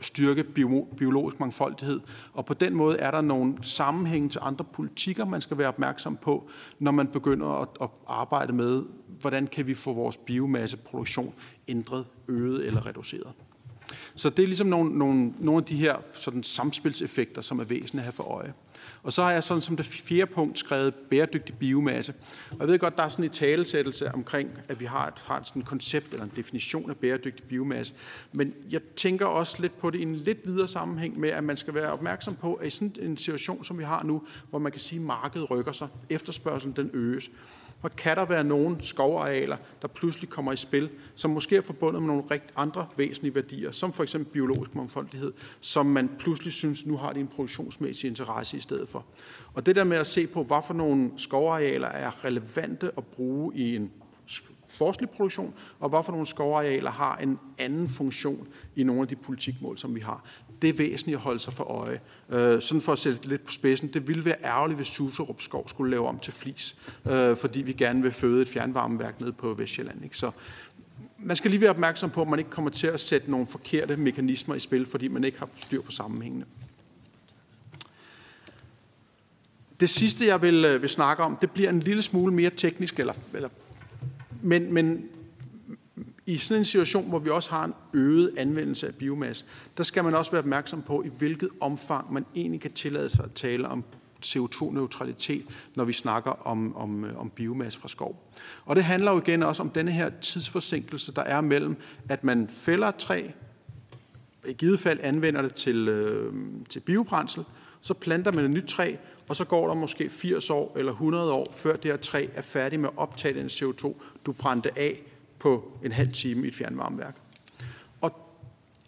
styrke bio, biologisk mangfoldighed. Og på den måde er der nogle sammenhænge til andre politikker, man skal være opmærksom på, når man begynder at, at arbejde med, hvordan kan vi få vores biomasseproduktion ændret, øget eller reduceret. Så det er ligesom nogle, nogle, nogle af de her sådan samspilseffekter, som er væsentlige at have for øje. Og så har jeg sådan som det fjerde punkt skrevet bæredygtig biomasse. Og jeg ved godt, der er sådan en talesættelse omkring, at vi har et, har et sådan koncept eller en definition af bæredygtig biomasse. Men jeg tænker også lidt på det i en lidt videre sammenhæng med, at man skal være opmærksom på, at i sådan en situation, som vi har nu, hvor man kan sige, at markedet rykker sig, efterspørgselen den øges, og kan der være nogle skovarealer, der pludselig kommer i spil, som måske er forbundet med nogle rigt andre væsentlige værdier, som for eksempel biologisk mangfoldighed, som man pludselig synes, nu har de en produktionsmæssig interesse i stedet for. Og det der med at se på, hvorfor nogle skovarealer er relevante at bruge i en forskelig produktion, og hvorfor nogle skovarealer har en anden funktion i nogle af de politikmål, som vi har. Det er væsentligt at holde sig for øje. Øh, sådan for at sætte lidt på spidsen, det ville være ærgerligt, hvis Suserup Skov skulle lave om til flis, øh, fordi vi gerne vil føde et fjernvarmeværk ned på Vestjylland. Ikke? Så man skal lige være opmærksom på, at man ikke kommer til at sætte nogle forkerte mekanismer i spil, fordi man ikke har styr på sammenhængene. Det sidste, jeg vil, øh, vil snakke om, det bliver en lille smule mere teknisk, eller, eller, men, men i sådan en situation, hvor vi også har en øget anvendelse af biomasse, der skal man også være opmærksom på, i hvilket omfang man egentlig kan tillade sig at tale om CO2-neutralitet, når vi snakker om, om, øh, om biomasse fra skov. Og det handler jo igen også om denne her tidsforsinkelse, der er mellem, at man fælder et træ, i givet fald anvender det til, øh, til biobrændsel, så planter man et nyt træ, og så går der måske 80 år eller 100 år, før det her træ er færdig med at optage den CO2, du brændte af på en halv time i et fjernvarmeværk. Og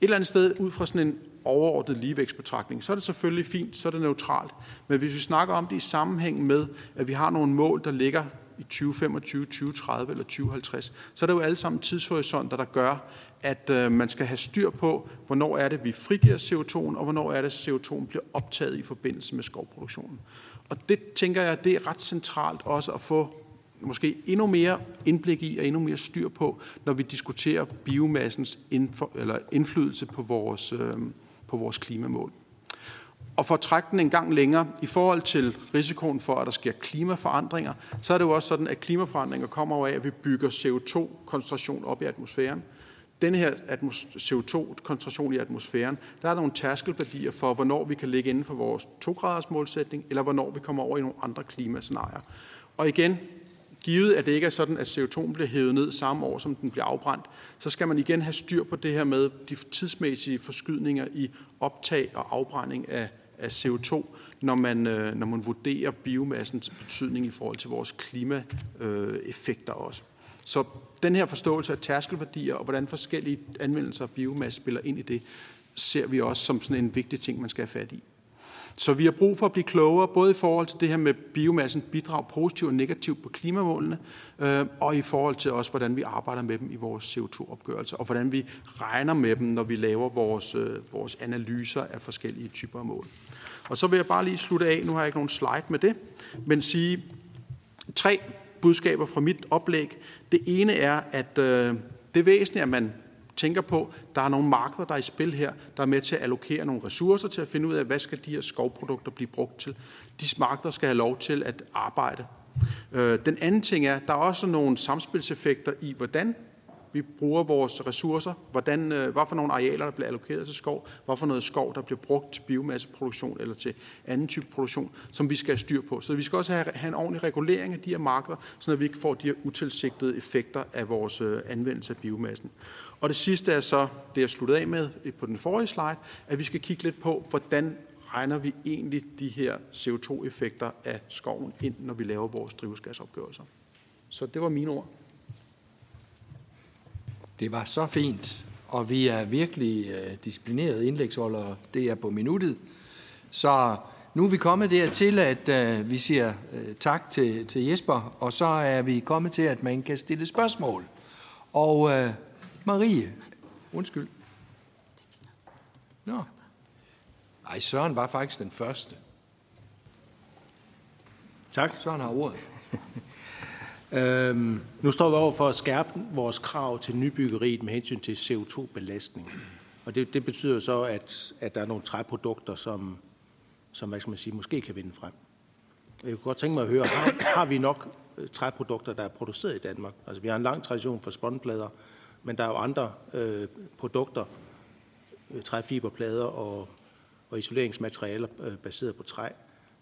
et eller andet sted, ud fra sådan en overordnet ligevægtsbetragtning, så er det selvfølgelig fint, så er det neutralt. Men hvis vi snakker om det i sammenhæng med, at vi har nogle mål, der ligger i 2025, 2030 eller 2050, så er det jo alle sammen tidshorisonter, der gør, at øh, man skal have styr på, hvornår er det, vi frigiver CO2'en, og hvornår er det, CO2'en bliver optaget i forbindelse med skovproduktionen. Og det tænker jeg, det er ret centralt også at få måske endnu mere indblik i og endnu mere styr på, når vi diskuterer biomassens indfor, eller indflydelse på vores, øh, på vores klimamål. Og for at trække den en gang længere, i forhold til risikoen for, at der sker klimaforandringer, så er det jo også sådan, at klimaforandringer kommer af, at vi bygger CO2-koncentration op i atmosfæren. Denne her CO2-koncentration i atmosfæren, der er nogle tærskelværdier for, hvornår vi kan ligge inden for vores 2-graders målsætning, eller hvornår vi kommer over i nogle andre klimascenarier. Og igen, givet at det ikke er sådan, at CO2 bliver hævet ned samme år, som den bliver afbrændt, så skal man igen have styr på det her med de tidsmæssige forskydninger i optag og afbrænding af, af CO2, når man, øh, når man vurderer biomassens betydning i forhold til vores klimaeffekter også. Så den her forståelse af tærskelværdier og hvordan forskellige anvendelser af biomasse spiller ind i det, ser vi også som sådan en vigtig ting, man skal have fat i. Så vi har brug for at blive klogere, både i forhold til det her med biomassen bidrag positivt og negativt på klimamålene, øh, og i forhold til også, hvordan vi arbejder med dem i vores CO2-opgørelse, og hvordan vi regner med dem, når vi laver vores, øh, vores analyser af forskellige typer af mål. Og så vil jeg bare lige slutte af, nu har jeg ikke nogen slide med det, men sige tre budskaber fra mit oplæg. Det ene er, at øh, det er væsentligt, at man tænker på, der er nogle markeder, der er i spil her, der er med til at allokere nogle ressourcer til at finde ud af, hvad skal de her skovprodukter blive brugt til. De markeder skal have lov til at arbejde. Øh, den anden ting er, der er også nogle samspilseffekter i, hvordan vi bruger vores ressourcer, hvordan, øh, hvad for nogle arealer, der bliver allokeret til skov, hvad for noget skov, der bliver brugt til biomasseproduktion eller til anden type produktion, som vi skal have styr på. Så vi skal også have, have en ordentlig regulering af de her markeder, så vi ikke får de her utilsigtede effekter af vores øh, anvendelse af biomassen. Og det sidste er så, det jeg sluttede af med øh, på den forrige slide, at vi skal kigge lidt på, hvordan regner vi egentlig de her CO2-effekter af skoven ind, når vi laver vores drivhusgasopgørelser. Så det var mine ord. Det var så fint, og vi er virkelig øh, disciplinerede indlægsholdere. Det er på minuttet. Så nu er vi kommet dertil, at øh, vi siger tak til, til Jesper, og så er vi kommet til, at man kan stille spørgsmål. Og Marie, undskyld. Nå. Ej, Søren var faktisk den første. Tak. Søren har ordet. Øhm, nu står vi over for at skærpe vores krav til nybyggeriet med hensyn til CO2-belastning. Og det, det betyder så, at, at der er nogle træprodukter, som, som hvad skal man sige, måske kan vinde frem. Jeg kunne godt tænke mig at høre, har, har vi nok øh, træprodukter, der er produceret i Danmark? Altså, vi har en lang tradition for spåndplader, men der er jo andre øh, produkter, øh, træfiberplader og, og isoleringsmaterialer øh, baseret på træ,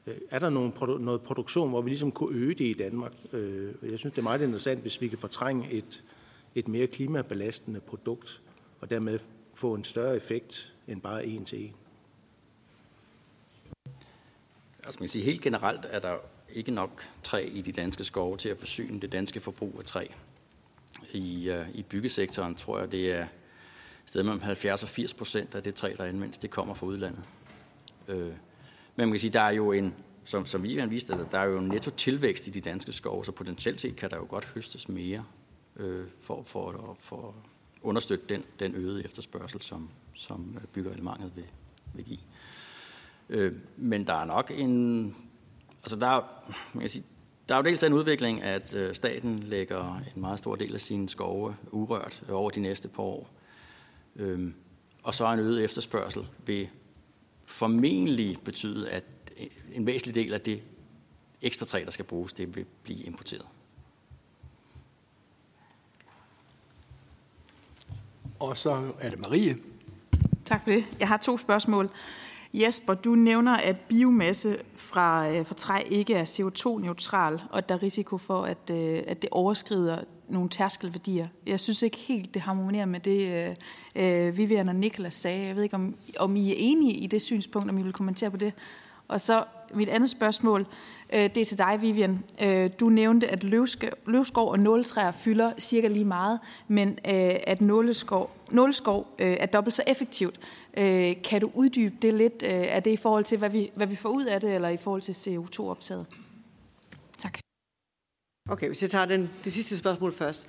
øh, er der nogen, noget produktion, hvor vi ligesom kunne øge det i Danmark? Øh, jeg synes, det er meget interessant, hvis vi kan fortrænge et, et mere klimabelastende produkt, og dermed få en større effekt end bare en til en. Altså man sige, helt generelt er der ikke nok træ i de danske skove til at forsyne det danske forbrug af træ. I, uh, i byggesektoren tror jeg, det er sted mellem 70 og 80 procent af det træ, der anvendes, det kommer fra udlandet. Øh, men man kan sige, der er jo en, som, som Ivan viste, der er jo en netto tilvækst i de danske skove, så potentielt set kan der jo godt høstes mere øh, for, for, for at understøtte den, den øgede efterspørgsel, som, som øh, vil, vil give. Øh, men der er nok en... Altså der er, man kan sige, der er jo dels en udvikling, at øh, staten lægger en meget stor del af sine skove urørt over de næste par år. Øhm, og så en øget efterspørgsel vil formentlig betyde, at en væsentlig del af det ekstra træ, der skal bruges, det vil blive importeret. Og så er det Marie. Tak for det. Jeg har to spørgsmål. Jesper, du nævner, at biomasse fra, øh, fra træ ikke er CO2-neutral, og at der er risiko for, at, øh, at det overskrider nogle tærskelværdier. Jeg synes ikke helt, det harmonerer med det, øh, øh Vivian og Niklas sagde. Jeg ved ikke, om, om I er enige i det synspunkt, om I vil kommentere på det. Og så mit andet spørgsmål, Øh, det er til dig, Vivian. Øh, du nævnte, at løvskov og nåletræer fylder cirka lige meget, men øh, at nåleskov, nåleskov er dobbelt så effektivt. Kan du uddybe det lidt? Er det i forhold til, hvad vi, hvad vi får ud af det, eller i forhold til CO2-optaget? Tak. Okay, hvis jeg tager den, det sidste spørgsmål først.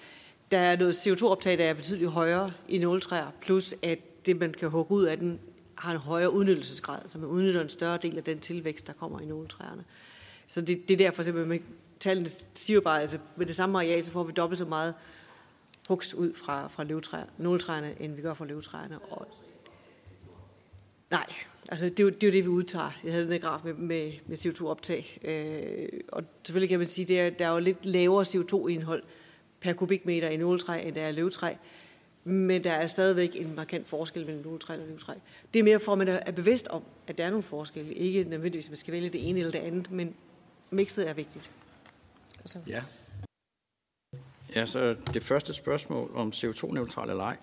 Der er noget CO2-optag, der er betydeligt højere i nåletræer, plus at det, man kan hugge ud af den, har en højere udnyttelsesgrad, så man udnytter en større del af den tilvækst, der kommer i nåletræerne. Så det, det er derfor simpelthen, tallene siger bare, at altså med det samme areal, så får vi dobbelt så meget hugst ud fra, fra løvtræer, nåletræerne, end vi gør fra løvtræerne. Og, nej, altså det er, jo, det er jo det, vi udtager. Jeg havde den her graf med, med, med CO2-optag. Øh, og selvfølgelig kan man sige, at der er jo lidt lavere CO2-indhold per kubikmeter i nåletræ, end der er løvtræ. Men der er stadigvæk en markant forskel mellem nåletræ og løvtræ. Det er mere for, at man er bevidst om, at der er nogle forskelle. Ikke nødvendigvis, at man skal vælge det ene eller det andet, men mixet er vigtigt. Så. Ja. Ja, så det første spørgsmål om CO2-neutral eller ej.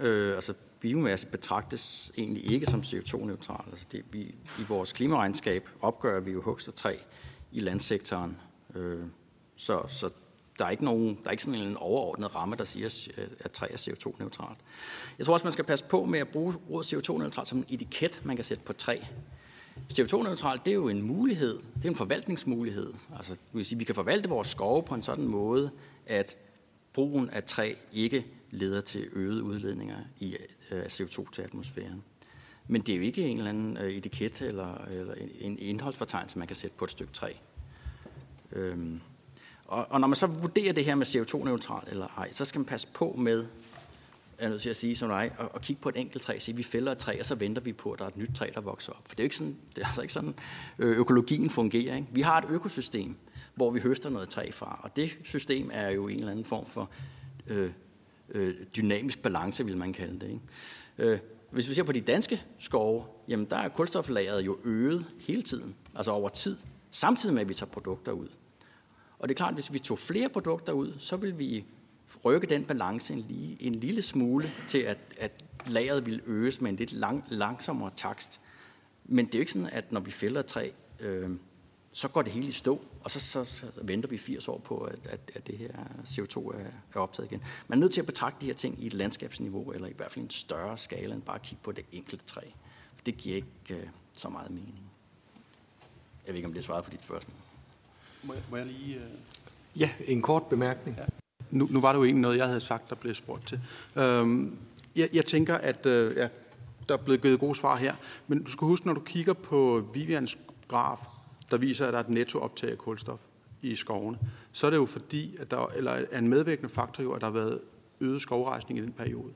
Øh, altså biomasse betragtes egentlig ikke som CO2-neutral. Altså det, vi, I vores klimaregnskab opgør vi jo hugst og træ i landsektoren. Øh, så, så der er ikke nogen, der er ikke sådan en overordnet ramme, der siger, at træ er CO2-neutralt. Jeg tror også, man skal passe på med at bruge ordet CO2-neutralt som en etiket, man kan sætte på træ. CO2-neutralt, det er jo en mulighed, det er en forvaltningsmulighed. Altså, det vil sige, vi kan forvalte vores skove på en sådan måde, at brugen af træ ikke leder til øgede udledninger i øh, CO2 til atmosfæren. Men det er jo ikke en eller anden øh, etiket eller, eller en indholdsfortegnelse, man kan sætte på et stykke træ. Øhm, og, og når man så vurderer det her med CO2-neutral eller ej, så skal man passe på med, er nødt til at sige som dig, og, og kigge på et enkelt træ, sige, vi fælder et træ, og så venter vi på, at der er et nyt træ, der vokser op. For det er, ikke sådan, det er altså ikke sådan, økologien fungerer. Ikke? Vi har et økosystem, hvor vi høster noget træ fra, og det system er jo en eller anden form for øh, øh, dynamisk balance, vil man kalde det. Ikke? Øh, hvis vi ser på de danske skove, jamen der er kulstoflageret jo øget hele tiden, altså over tid, samtidig med, at vi tager produkter ud. Og det er klart, at hvis vi tog flere produkter ud, så vil vi rykke den balance en, lige, en lille smule til, at, at lageret vil øges med en lidt lang, langsommere takst. Men det er jo ikke sådan, at når vi fælder et træ, øh, så går det hele i stå, og så, så, så venter vi 80 år på, at, at, at det her CO2 er, er optaget igen. Man er nødt til at betragte de her ting i et landskabsniveau, eller i hvert fald en større skala, end bare at kigge på det enkelte træ. For det giver ikke uh, så meget mening. Jeg ved ikke, om det er svaret på dit spørgsmål. Må jeg, må jeg lige... Uh... Ja, en kort bemærkning. Ja. Nu, nu var det jo egentlig noget, jeg havde sagt, der blev spurgt til. Øhm, jeg, jeg tænker, at øh, ja, der er blevet givet gode svar her, men du skal huske, når du kigger på Vivians graf, der viser, at der er et nettooptag af kulstof i skovene, så er det jo fordi, at der eller er en medvirkende faktor jo, at der har været øget skovrejsning i den periode.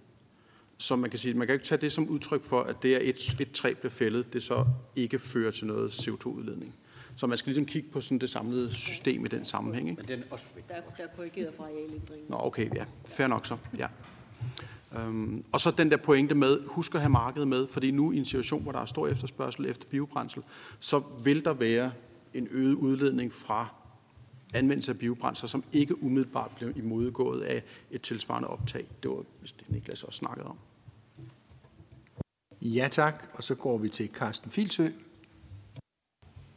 Så man kan sige, man kan ikke tage det som udtryk for, at det er et, et træ bliver fældet, det så ikke fører til noget CO2-udledning. Så man skal ligesom kigge på sådan det samlede system i den sammenhæng. Ikke? Men den også Der, der er korrigeret fra arealindringen. Nå, okay, ja. Fair nok så, ja. Øhm, og så den der pointe med, husk at have markedet med, fordi nu i en situation, hvor der er stor efterspørgsel efter biobrændsel, så vil der være en øget udledning fra anvendelse af biobrændsler, som ikke umiddelbart bliver imodgået af et tilsvarende optag. Det var det Niklas også snakkede om. Ja tak, og så går vi til Carsten Filsø.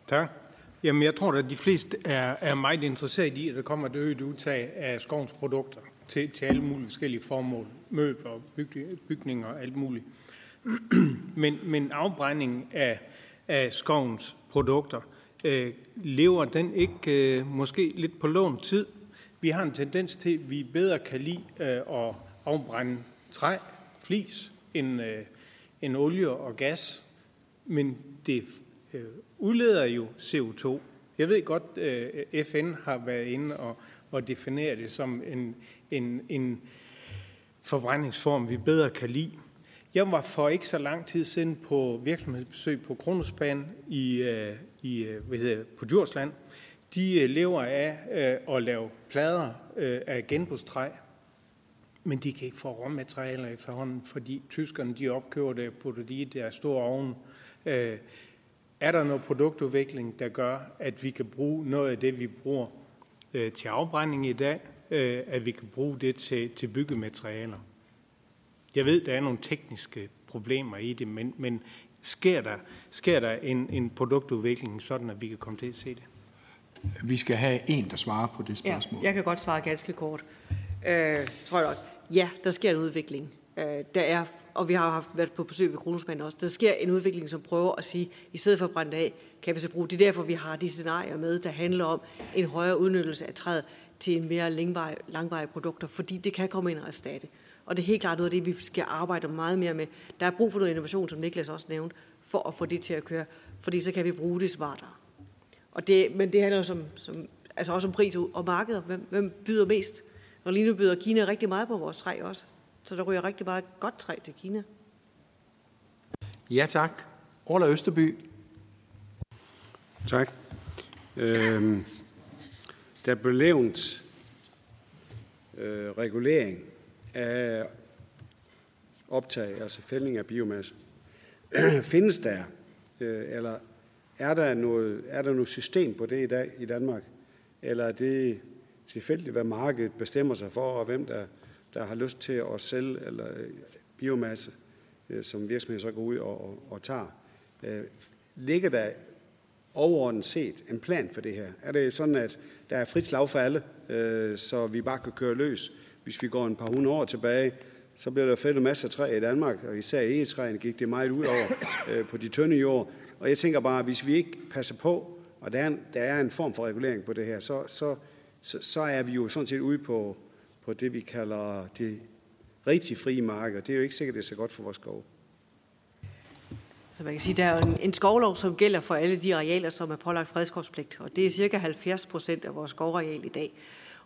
Tak. Jamen, jeg tror, at de fleste er, er meget interesseret i, at der kommer et øget udtag af skovens produkter til, til alle mulige forskellige formål. Møbler, bygninger og alt muligt. men, men afbrænding af, af skovens produkter, øh, lever den ikke øh, måske lidt på lån tid? Vi har en tendens til, at vi bedre kan lide øh, at afbrænde træ, flis, end, øh, end olie og gas. Men det Øh, udleder jo CO2. Jeg ved godt, øh, FN har været inde og, og definere det som en, en, en forbrændingsform, vi bedre kan lide. Jeg var for ikke så lang tid siden på virksomhedsbesøg på Kronosban i, øh, i, hvad hedder, på Djursland. De lever af at lave plader af genbrugstræ, men de kan ikke få råmaterialer efterhånden, fordi tyskerne de opkøber det putter de der store ovne. Er der noget produktudvikling, der gør, at vi kan bruge noget af det, vi bruger til afbrænding i dag, at vi kan bruge det til, til byggematerialer? Jeg ved, der er nogle tekniske problemer i det, men, men sker der, sker der en, en produktudvikling, sådan at vi kan komme til at se det? Vi skal have en, der svarer på det spørgsmål. Ja, jeg kan godt svare ganske kort. Øh, tror jeg nok. Ja, der sker en udvikling. Øh, der er, og vi har haft været på besøg ved Kronosmanden også, der sker en udvikling, som prøver at sige, i stedet for at brænde af, kan vi så bruge, det er derfor, vi har de scenarier med, der handler om en højere udnyttelse af træet til en mere langvarig, langvarig produkter, fordi det kan komme ind og erstatte. Og det er helt klart noget af det, vi skal arbejde meget mere med. Der er brug for noget innovation, som Niklas også nævnte, for at få det til at køre. Fordi så kan vi bruge det smartere. Og det, men det handler som, som, altså også om pris og marked. Hvem, hvem byder mest? Og lige nu byder Kina rigtig meget på vores træ også. Så der ryger rigtig meget godt træ til Kina. Ja, tak. Orla Østerby. Tak. Øhm, der blev levnt øh, regulering af optag, altså fældning af biomasse. Findes der, øh, eller er der, noget, er der noget system på det i dag i Danmark? Eller er det tilfældigt, hvad markedet bestemmer sig for, og hvem der, der har lyst til at sælge eller øh, biomasse, øh, som virksomheder så går ud og, og, og tager? Øh, ligger der overordnet set en plan for det her? Er det sådan, at der er frit slag for alle, så vi bare kan køre løs? Hvis vi går en par hundrede år tilbage, så blev der fældet masser af træ i Danmark, og især egetræerne gik det meget ud over øh, på de tynde jord. Og jeg tænker bare, at hvis vi ikke passer på, og der er en, der er en form for regulering på det her, så, så, så, så er vi jo sådan set ude på, på det, vi kalder det rigtig frie marked. Det er jo ikke sikkert, det er så godt for vores skov. Så man kan sige, der er en, en skovlov, som gælder for alle de arealer, som er pålagt fredskovspligt, og det er cirka 70 procent af vores skovareal i dag.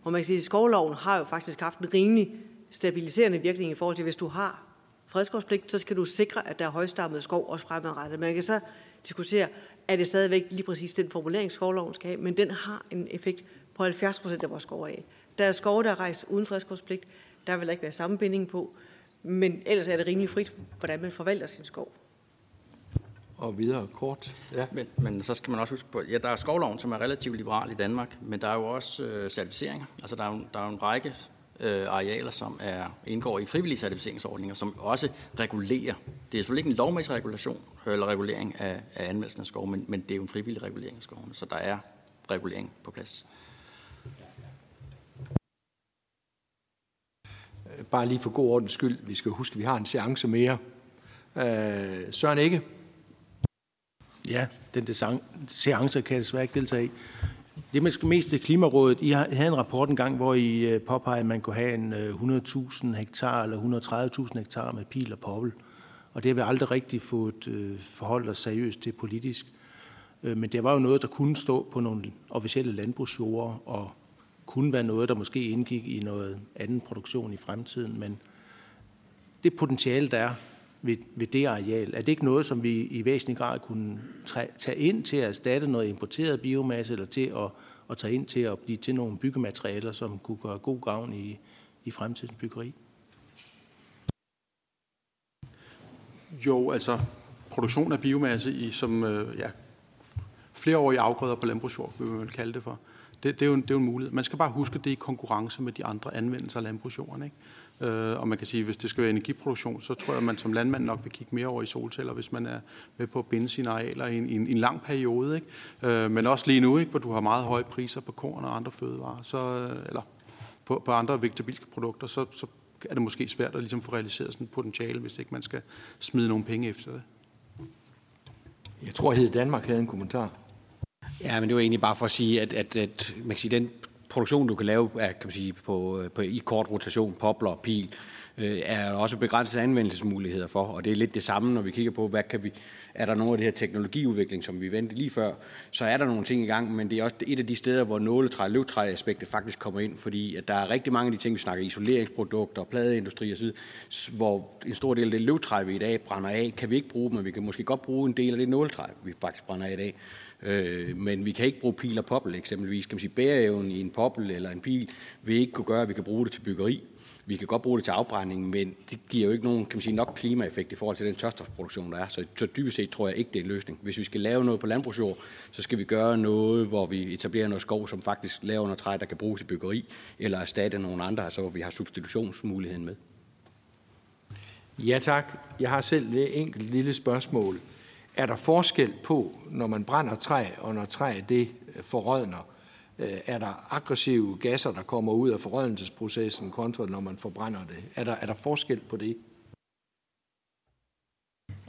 Og man kan sige, at skovloven har jo faktisk haft en rimelig stabiliserende virkning i forhold til, hvis du har fredskovspligt, så skal du sikre, at der er højstammet skov også fremadrettet. Man kan så diskutere, er det stadigvæk lige præcis den formulering, skovloven skal have, men den har en effekt på 70 procent af vores skovareal. Der er skove, der er rejst uden fredskovspligt, der vil ikke være samme binding på, men ellers er det rimelig frit, hvordan man forvalter sin skov og videre kort. Ja. Men, men så skal man også huske på, ja, der er skovloven, som er relativt liberal i Danmark, men der er jo også øh, certificeringer. Altså der er jo, der er jo en række øh, arealer, som er, indgår i frivillige certificeringsordninger, som også regulerer. Det er selvfølgelig ikke en lovmæssig regulation eller regulering af, af anmeldelsen af skov, men, men det er jo en frivillig regulering af skovene, så der er regulering på plads. Bare lige for god ordens skyld, vi skal huske, at vi har en seance mere. Øh, Søren ikke? Ja, den seance kan jeg desværre ikke deltage i. Det er mest det Klimarådet. I havde en rapport engang, hvor I øh, påpegede, at man kunne have en øh, 100.000 hektar eller 130.000 hektar med pil og poppel. Og det har vi aldrig rigtig fået øh, forholdt os seriøst til politisk. Men det var jo noget, der kunne stå på nogle officielle landbrugsjorde, og kunne være noget, der måske indgik i noget anden produktion i fremtiden. Men det potentiale, der er, ved, ved det areal? Er det ikke noget, som vi i væsentlig grad kunne tage ind til at erstatte noget importeret biomasse, eller til at, at tage ind til at blive til nogle byggematerialer, som kunne gøre god gavn i, i fremtidens byggeri? Jo, altså produktion af biomasse i som øh, ja, flereårige afgrøder på landbrugsjord, vil man kalde det for. Det, det, er jo en, det er jo en mulighed. Man skal bare huske, at det er i konkurrence med de andre anvendelser af landbrugsjorden. Ikke? Øh, og man kan sige, at hvis det skal være energiproduktion, så tror jeg, at man som landmand nok vil kigge mere over i solceller, hvis man er med på at binde sine arealer i en, i en, i en lang periode. Ikke? Øh, men også lige nu, ikke? hvor du har meget høje priser på korn og andre fødevarer, så, øh, eller på, på andre vegetabilske produkter, så, så er det måske svært at ligesom få realiseret sådan et potentiale, hvis ikke man skal smide nogle penge efter det. Jeg tror, at Danmark havde en kommentar. Ja, men det var egentlig bare for at sige, at, at, at man kan sige, den produktion, du kan lave af, kan man sige, på, øh, på, i kort rotation, popler og pil, øh, er også begrænsede anvendelsesmuligheder for, og det er lidt det samme, når vi kigger på, hvad kan vi, er der noget af det her teknologiudvikling, som vi ventede lige før, så er der nogle ting i gang, men det er også et af de steder, hvor nåletræ- og løvtræ-aspektet faktisk kommer ind, fordi at der er rigtig mange af de ting, vi snakker isoleringsprodukter, pladeindustri osv., hvor en stor del af det løvtræ, vi i dag brænder af, kan vi ikke bruge, men vi kan måske godt bruge en del af det nåletræ, vi faktisk brænder af i dag. Øh, men vi kan ikke bruge pil og poppel eksempelvis. Kan man sige, bæreevnen i en poppel eller en pil vil ikke kunne gøre, at vi kan bruge det til byggeri. Vi kan godt bruge det til afbrænding, men det giver jo ikke nogen kan man sige, nok klimaeffekt i forhold til den tørstofproduktion, der er. Så, så dybest set tror jeg ikke, det er en løsning. Hvis vi skal lave noget på landbrugsjord, så skal vi gøre noget, hvor vi etablerer noget skov, som faktisk laver noget træ, der kan bruges i byggeri, eller erstatte nogle andre, altså hvor vi har substitutionsmuligheden med. Ja tak. Jeg har selv et enkelt lille spørgsmål. Er der forskel på, når man brænder træ, og når træ det øh, forrådner? Øh, er der aggressive gasser, der kommer ud af forrådnelsesprocessen, kontra når man forbrænder det? Er der, er der forskel på det?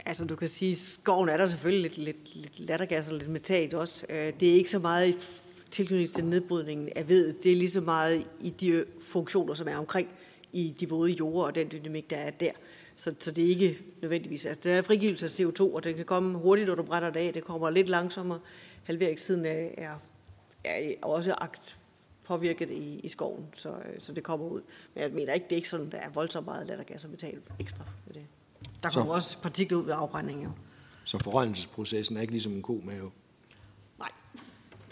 Altså, du kan sige, at skoven er der selvfølgelig lidt, lidt, lidt lattergas og lidt metat også. Øh, det er ikke så meget i tilknytning til nedbrydningen af ved. Det er lige så meget i de funktioner, som er omkring i de våde jorder og den dynamik, der er der. Så, så det er ikke nødvendigvis. Altså, det er frigivelse af CO2, og det kan komme hurtigt, når du brænder det af. Det kommer lidt langsommere. Halveringstiden er, er, er også akt påvirket i, i skoven, så, så det kommer ud. Men jeg mener ikke, det er ikke sådan, der er voldsomt meget lattergas at betale ekstra ved det. Der kommer så, også partikler ud ved afbrændingen jo. Så forrøjelsesprocessen er ikke ligesom en ko jo? Nej.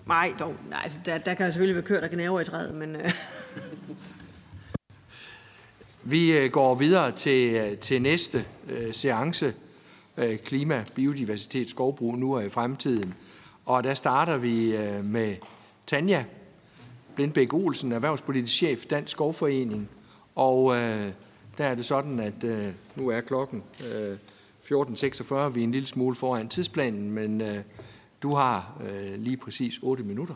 Nej, dog. Nej, altså, der, der kan selvfølgelig være køer, der næve i træet, men... Øh. Vi øh, går videre til, øh, til næste øh, seance, klima, biodiversitet, skovbrug nu og i fremtiden. Og der starter vi med Tanja Blindbæk Olsen, erhvervspolitisk chef, Dansk Skovforening. Og der er det sådan, at nu er klokken 14.46. Vi er en lille smule foran tidsplanen, men du har lige præcis 8 minutter.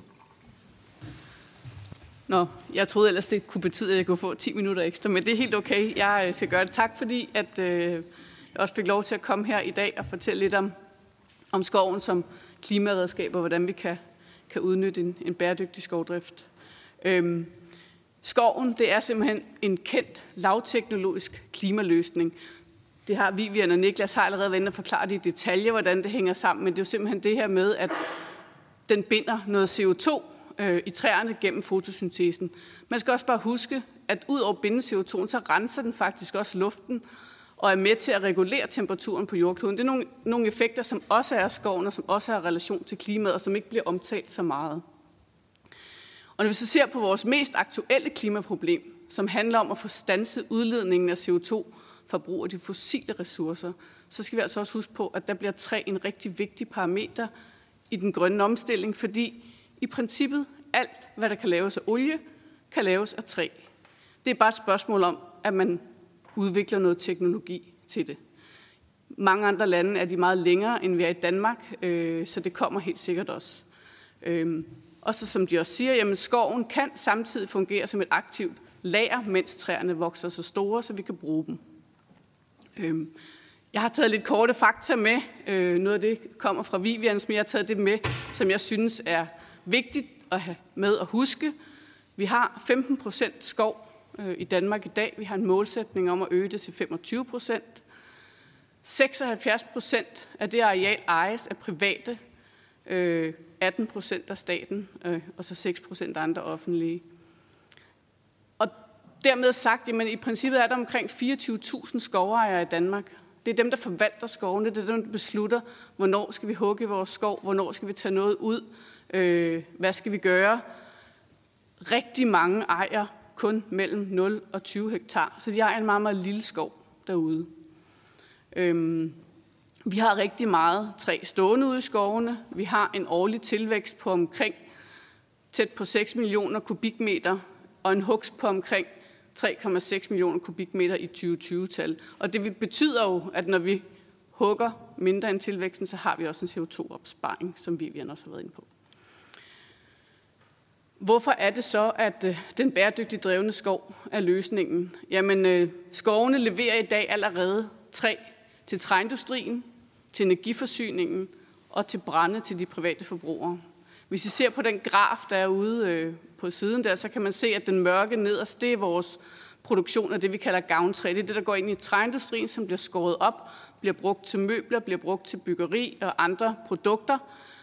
Nå, jeg troede ellers, det kunne betyde, at jeg kunne få 10 minutter ekstra, men det er helt okay. Jeg øh, skal gøre det. Tak fordi, at øh, jeg også fik lov til at komme her i dag og fortælle lidt om, om skoven som klimaredskab, og hvordan vi kan, kan udnytte en, en bæredygtig skovdrift. Øhm, skoven, det er simpelthen en kendt lavteknologisk klimaløsning. Det har Vivian og Niklas har allerede været inde og forklare i detaljer, hvordan det hænger sammen, men det er jo simpelthen det her med, at den binder noget CO2, øh, i træerne gennem fotosyntesen. Man skal også bare huske, at ud over binde CO2, så renser den faktisk også luften og er med til at regulere temperaturen på jordkloden. Det er nogle, nogle effekter, som også er skoven, og som også har relation til klimaet, og som ikke bliver omtalt så meget. Og når vi så ser på vores mest aktuelle klimaproblem, som handler om at få stanset udledningen af CO2 fra brug af de fossile ressourcer, så skal vi altså også huske på, at der bliver træ en rigtig vigtig parameter i den grønne omstilling, fordi i princippet alt, hvad der kan laves af olie, kan laves af træ. Det er bare et spørgsmål om, at man udvikler noget teknologi til det. Mange andre lande er de meget længere, end vi er i Danmark, øh, så det kommer helt sikkert også. Øhm, og så som de også siger, jamen skoven kan samtidig fungere som et aktivt lager, mens træerne vokser så store, så vi kan bruge dem. Øhm, jeg har taget lidt korte fakta med. Øh, noget af det kommer fra Vivians, men jeg har taget det med, som jeg synes er vigtigt at have med at huske. Vi har 15 procent skov øh, i Danmark i dag. Vi har en målsætning om at øge det til 25 procent. 76 procent af det areal ejes af private, øh, 18 procent af staten, øh, og så 6 procent andre offentlige. Og dermed sagt, at i princippet er der omkring 24.000 skovejere i Danmark. Det er dem, der forvalter skovene, det er dem, der beslutter, hvornår skal vi hugge vores skov, hvornår skal vi tage noget ud, Øh, hvad skal vi gøre? Rigtig mange ejer kun mellem 0 og 20 hektar, så de ejer en meget, meget lille skov derude. Øhm, vi har rigtig meget træ stående ude i skovene. Vi har en årlig tilvækst på omkring tæt på 6 millioner kubikmeter, og en hugst på omkring 3,6 millioner kubikmeter i 2020-tal. Og det betyder jo, at når vi hugger mindre end tilvæksten, så har vi også en CO2-opsparing, som Vivian også har været inde på. Hvorfor er det så, at øh, den bæredygtigt drevne skov er løsningen? Jamen, øh, skovene leverer i dag allerede træ til træindustrien, til energiforsyningen og til brænde til de private forbrugere. Hvis I ser på den graf, der er ude øh, på siden der, så kan man se, at den mørke nederst, det er vores produktion af det, vi kalder gavntræ. Det er det, der går ind i træindustrien, som bliver skåret op, bliver brugt til møbler, bliver brugt til byggeri og andre produkter,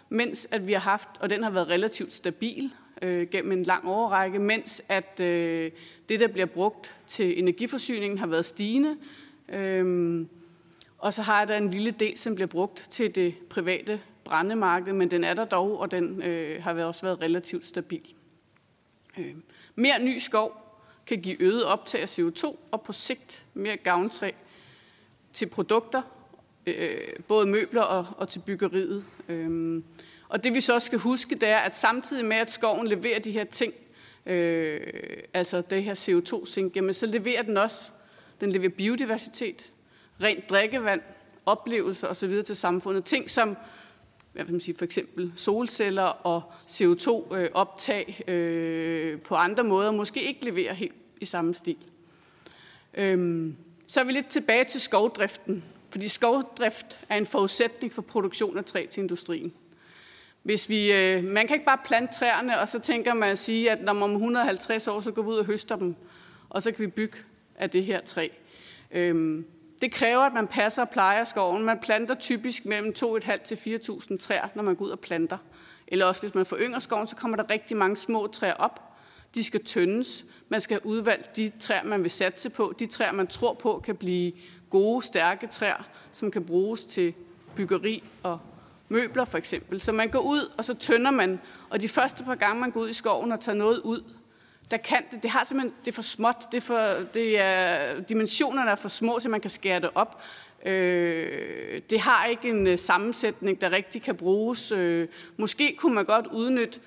mens at vi har haft, og den har været relativt stabil øh, gennem en lang overrække, mens at øh, det, der bliver brugt til energiforsyningen, har været stigende. Øh, og så har der en lille del, som bliver brugt til det private brændemarked, men den er der dog, og den øh, har også været relativt stabil. Øh, mere ny skov kan give øget optag af CO2 og på sigt mere gavntræ til produkter, øh, både møbler og, og til byggeriet. Øh, og det vi så skal huske, det er, at samtidig med, at skoven leverer de her ting, øh, altså det her CO2-sink, jamen så leverer den også, den leverer biodiversitet, rent drikkevand, oplevelser osv. til samfundet. Ting som hvad vil man sige, for eksempel solceller og CO2-optag øh, på andre måder måske ikke leverer helt i samme stil. Øhm, så er vi lidt tilbage til skovdriften, fordi skovdrift er en forudsætning for produktion af træ til industrien. Hvis vi, øh, man kan ikke bare plante træerne, og så tænker man at sige, at når man om 150 år, så går vi ud og høster dem, og så kan vi bygge af det her træ. Øhm, det kræver, at man passer og plejer skoven. Man planter typisk mellem 2.500 til 4.000 træer, når man går ud og planter. Eller også, hvis man forynger skoven, så kommer der rigtig mange små træer op. De skal tyndes. Man skal udvalge de træer, man vil satse på. De træer, man tror på, kan blive gode, stærke træer, som kan bruges til byggeri og møbler for eksempel. Så man går ud, og så tønder man. Og de første par gange, man går ud i skoven og tager noget ud, der kan det, det har simpelthen, det er for småt, det er for, det er, dimensionerne er for små, så man kan skære det op. Øh, det har ikke en øh, sammensætning, der rigtig kan bruges. Øh, måske kunne man godt udnytte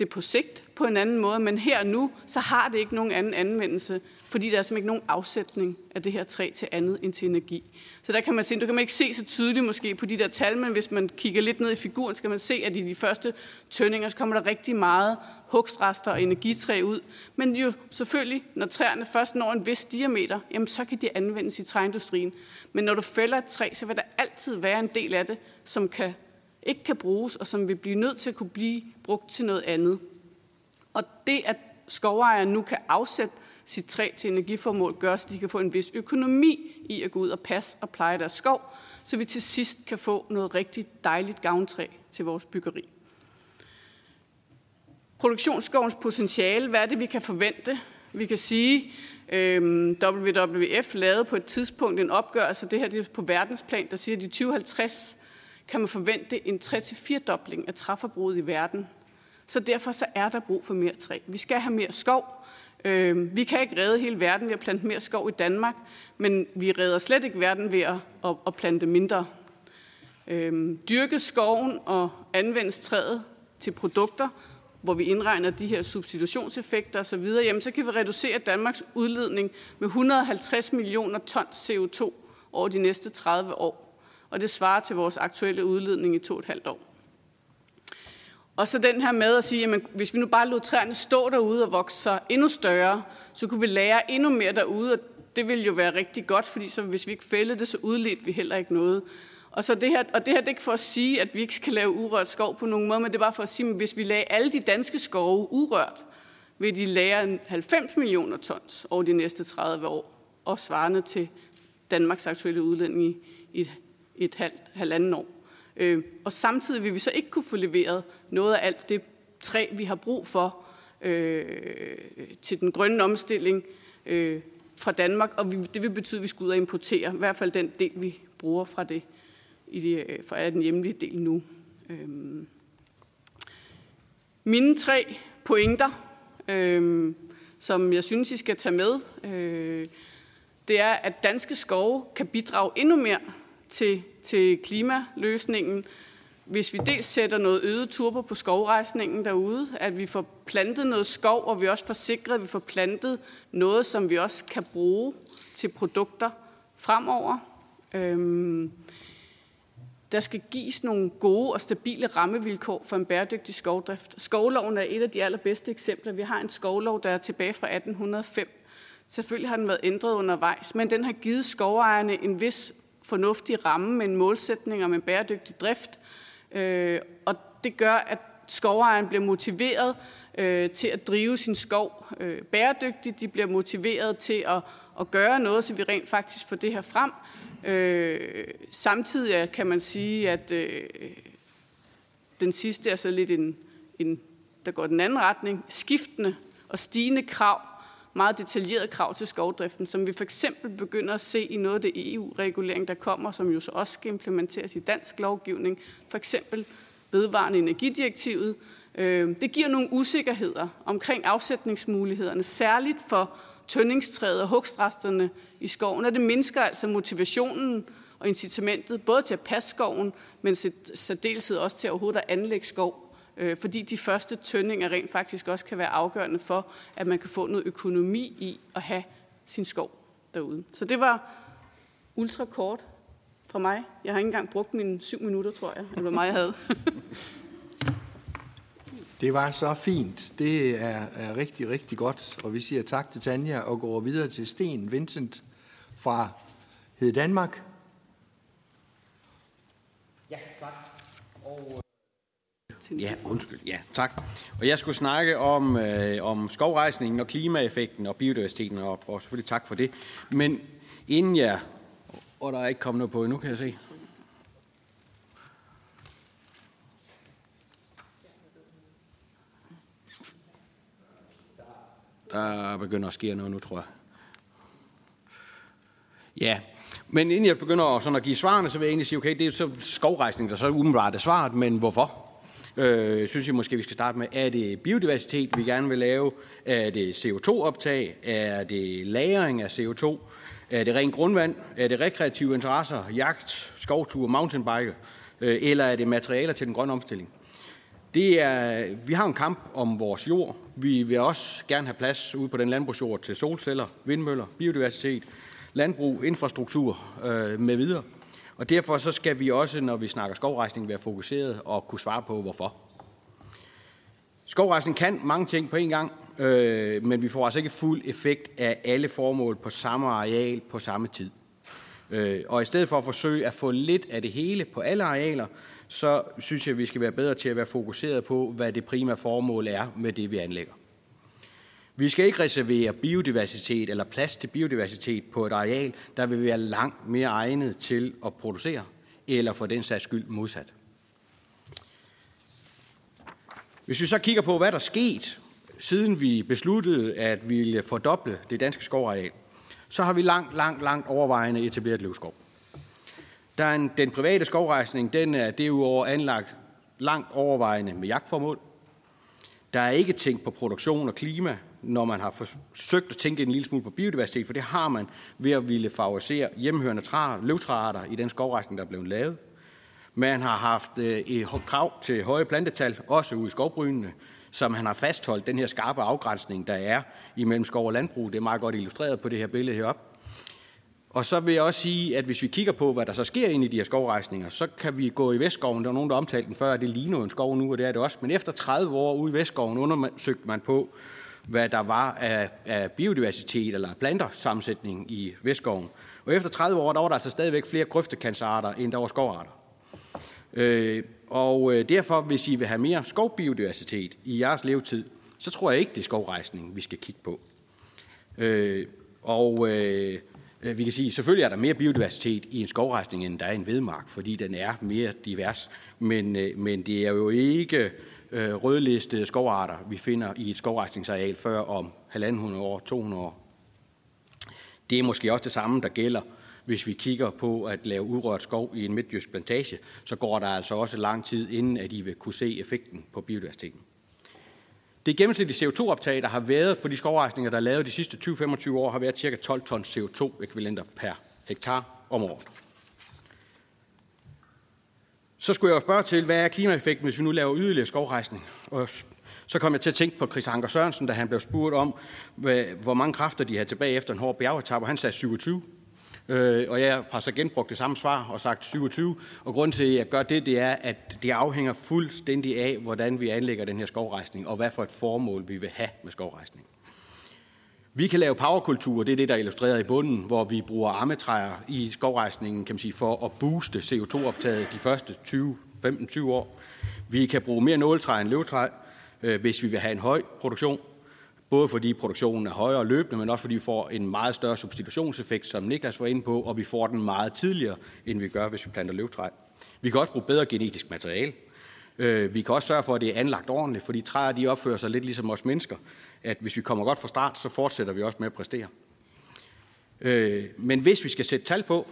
det på sigt på en anden måde, men her og nu, så har det ikke nogen anden anvendelse, fordi der er simpelthen ikke nogen afsætning af det her træ til andet end til energi. Så der kan man se, du kan man ikke se så tydeligt måske på de der tal, men hvis man kigger lidt ned i figuren, så kan man se, at i de første tøndinger, så kommer der rigtig meget hugstrester og energitræ ud. Men jo selvfølgelig, når træerne først når en vis diameter, jamen så kan de anvendes i træindustrien. Men når du fælder et træ, så vil der altid være en del af det, som kan, ikke kan bruges, og som vil blive nødt til at kunne blive brugt til noget andet. Og det, at skovejere nu kan afsætte sit træ til energiformål, gør, så de kan få en vis økonomi i at gå ud og passe og pleje deres skov, så vi til sidst kan få noget rigtig dejligt gavntræ til vores byggeri. Produktionsskovens potentiale, hvad er det, vi kan forvente? Vi kan sige, øhm, WWF lavede på et tidspunkt en opgørelse, det her det er på verdensplan, der siger, at i 2050 kan man forvente en 3-4-dobling af træforbruget i verden. Så derfor så er der brug for mere træ. Vi skal have mere skov. Øh, vi kan ikke redde hele verden ved at plante mere skov i Danmark, men vi redder slet ikke verden ved at, at, at plante mindre. Øh, dyrke skoven og anvende træet til produkter, hvor vi indregner de her substitutionseffekter osv., jamen så kan vi reducere Danmarks udledning med 150 millioner tons CO2 over de næste 30 år. Og det svarer til vores aktuelle udledning i to og et halvt år. Og så den her med at sige, at hvis vi nu bare lod træerne stå derude og vokse sig endnu større, så kunne vi lære endnu mere derude, og det ville jo være rigtig godt, fordi så hvis vi ikke fældede det, så udledte vi heller ikke noget. Og, så det her, og det her det er ikke for at sige, at vi ikke skal lave urørt skov på nogen måde, men det er bare for at sige, at hvis vi lagde alle de danske skove urørt, vil de lære 90 millioner tons over de næste 30 år, og svarende til Danmarks aktuelle udledning i et, et halvt, halvanden år. Øh, og samtidig vil vi så ikke kunne få leveret noget af alt det træ, vi har brug for øh, til den grønne omstilling øh, fra Danmark, og vi, det vil betyde, at vi skal ud og importere, i hvert fald den del, vi bruger fra det, i det øh, fra den hjemlige del nu. Øh, mine tre pointer, øh, som jeg synes, I skal tage med, øh, det er, at danske skove kan bidrage endnu mere til, til klimaløsningen, hvis vi dels sætter noget øget turbo på skovrejsningen derude, at vi får plantet noget skov, og vi også får sikret, at vi får plantet noget, som vi også kan bruge til produkter fremover. Øhm, der skal gives nogle gode og stabile rammevilkår for en bæredygtig skovdrift. Skovloven er et af de allerbedste eksempler. Vi har en skovlov, der er tilbage fra 1805. Selvfølgelig har den været ændret undervejs, men den har givet skovejerne en vis fornuftig ramme med en målsætning om en bæredygtig drift. Øh, og det gør, at skovejeren bliver motiveret øh, til at drive sin skov øh, bæredygtigt. De bliver motiveret til at, at gøre noget, så vi rent faktisk får det her frem. Øh, samtidig kan man sige, at øh, den sidste er så lidt en, en, der går den anden retning, skiftende og stigende krav, meget detaljerede krav til skovdriften, som vi for eksempel begynder at se i noget af det EU-regulering, der kommer, som jo så også skal implementeres i dansk lovgivning, for eksempel vedvarende energidirektivet. Øh, det giver nogle usikkerheder omkring afsætningsmulighederne, særligt for tøndingstræet og hugstresterne i skoven, og det mindsker altså motivationen og incitamentet både til at passe skoven, men særdeleshed også til overhovedet at anlægge skov, øh, fordi de første tøndinger rent faktisk også kan være afgørende for, at man kan få noget økonomi i at have sin skov derude. Så det var ultra kort fra mig. Jeg har ikke engang brugt mine syv minutter, tror jeg, eller hvor meget jeg havde. Det var så fint. Det er, er rigtig, rigtig godt. Og vi siger tak til Tanja og går videre til Sten Vincent fra Hed Danmark. Ja, tak. Og, ja, undskyld. Ja, tak. Og jeg skulle snakke om, øh, om skovrejsningen og klimaeffekten og biodiversiteten, og, og selvfølgelig tak for det. Men inden jeg... Og der er ikke kommet noget på endnu, kan jeg se. Der begynder at ske noget nu, tror jeg. Ja, men inden jeg begynder at, sådan at give svarene, så vil jeg egentlig sige, okay, det er så skovrejsning, der så umiddelbart er svaret, men hvorfor? Øh, synes jeg måske, vi skal starte med, er det biodiversitet, vi gerne vil lave? Er det CO2-optag? Er det lagring af CO2? Er det rent grundvand? Er det rekreative interesser? Jagt, skovtur, mountainbike? Øh, eller er det materialer til den grønne omstilling? Det er, vi har en kamp om vores jord. Vi vil også gerne have plads ude på den landbrugsjord til solceller, vindmøller, biodiversitet, landbrug, infrastruktur øh, med videre. Og derfor så skal vi også, når vi snakker skovrejsning, være fokuseret og kunne svare på, hvorfor. Skovrejsning kan mange ting på en gang, øh, men vi får altså ikke fuld effekt af alle formål på samme areal på samme tid. Øh, og i stedet for at forsøge at få lidt af det hele på alle arealer, så synes jeg, at vi skal være bedre til at være fokuseret på, hvad det primære formål er med det, vi anlægger. Vi skal ikke reservere biodiversitet eller plads til biodiversitet på et areal, der vil være langt mere egnet til at producere, eller for den sags skyld modsat. Hvis vi så kigger på, hvad der er sket, siden vi besluttede, at vi ville fordoble det danske skovareal, så har vi langt, langt, langt overvejende etableret løvskov. Der er en, den private skovrejsning, den er derudover anlagt langt overvejende med jagtformål. Der er ikke tænkt på produktion og klima, når man har forsøgt at tænke en lille smule på biodiversitet, for det har man ved at ville favorisere hjemmehørende træer, løvtræarter i den skovrejsning, der er blevet lavet. Man har haft øh, et krav til høje plantetal, også ude i skovbrynene, som han har fastholdt den her skarpe afgrænsning, der er imellem skov og landbrug. Det er meget godt illustreret på det her billede heroppe. Og så vil jeg også sige, at hvis vi kigger på, hvad der så sker ind i de her skovrejsninger, så kan vi gå i Vestskoven. Der var nogen, der omtalte den før, at det ligner en skov nu, og det er det også. Men efter 30 år ude i Vestskoven undersøgte man på, hvad der var af, af biodiversitet eller plantersammensætning i Vestskoven. Og efter 30 år, der var der altså stadigvæk flere grøftekantsarter, end der var skovarter. Øh, og øh, derfor, hvis I vil have mere skovbiodiversitet i jeres levetid, så tror jeg ikke, det er skovrejsning, vi skal kigge på. Øh, og Øh, vi kan sige, selvfølgelig er der mere biodiversitet i en skovrejsning, end der er i en vedmark, fordi den er mere divers. Men, øh, men det er jo ikke øh, rødlistede skovarter, vi finder i et skovrejsningsareal før om 1.500 år, 200 år. Det er måske også det samme, der gælder, hvis vi kigger på at lave urørt skov i en midtjysk plantage, så går der altså også lang tid, inden at I vil kunne se effekten på biodiversiteten. Det gennemsnitlige CO2-optag, der har været på de skovrejsninger, der er lavet de sidste 20-25 år, har været ca. 12 tons CO2-ekvivalenter per hektar om året. Så skulle jeg jo spørge til, hvad er klimaeffekten, hvis vi nu laver yderligere skovrejsning? Og så kom jeg til at tænke på Chris Anker Sørensen, da han blev spurgt om, hvor mange kræfter de havde tilbage efter en hård bjergetap, og han sagde 27. Øh, og jeg har så genbrugt det samme svar og sagt 27. Og grunden til, at jeg gør det, det er, at det afhænger fuldstændig af, hvordan vi anlægger den her skovrejsning, og hvad for et formål vi vil have med skovrejsningen. Vi kan lave powerkultur, det er det, der er illustreret i bunden, hvor vi bruger armetræer i skovrejsningen, kan man sige, for at booste CO2-optaget de første 20, 15-20 år. Vi kan bruge mere nåletræ end løvtræ, øh, hvis vi vil have en høj produktion. Både fordi produktionen er højere løbende, men også fordi vi får en meget større substitutionseffekt, som Niklas var inde på, og vi får den meget tidligere, end vi gør, hvis vi planter løvtræ. Vi kan også bruge bedre genetisk materiale. Øh, vi kan også sørge for, at det er anlagt ordentligt, fordi træer de opfører sig lidt ligesom os mennesker, at hvis vi kommer godt fra start, så fortsætter vi også med at præstere. Øh, men hvis vi skal sætte tal på,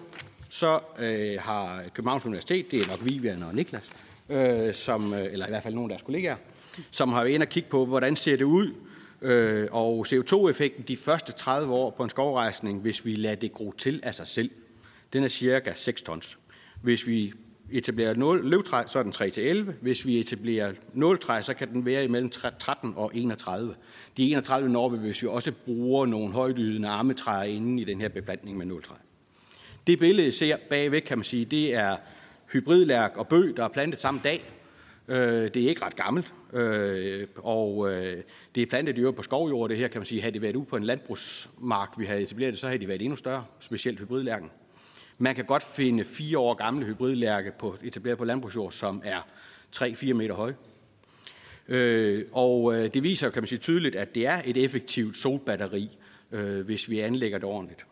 så øh, har Københavns Universitet, det er nok Vivian og Niklas, øh, som, øh, eller i hvert fald nogle af deres kollegaer, som har været inde og kigge på, hvordan ser det ud, øh, og CO2-effekten de første 30 år på en skovrejsning, hvis vi lader det gro til af sig selv, den er cirka 6 tons. Hvis vi etablerer 0, løvtræ, så er den 3-11. Hvis vi etablerer nåltræ, så kan den være imellem 13 og 31. De 31 når vi, hvis vi også bruger nogle højdydende armetræer inden i den her beplantning med nåltræ. Det billede, I ser bagved, kan man sige, det er hybridlærk og bøg, der er plantet samme dag. Øh, det er ikke ret gammelt, øh, og øh, det er plantet i øvrigt på skovjord. Det her kan man sige, havde det været ude på en landbrugsmark, vi havde etableret det, så havde de været endnu større, specielt hybridlærken. Man kan godt finde fire år gamle hybridlærke på, etableret på landbrugsjord, som er 3-4 meter høje. Øh, og øh, det viser, kan man sige tydeligt, at det er et effektivt solbatteri, øh, hvis vi anlægger det ordentligt.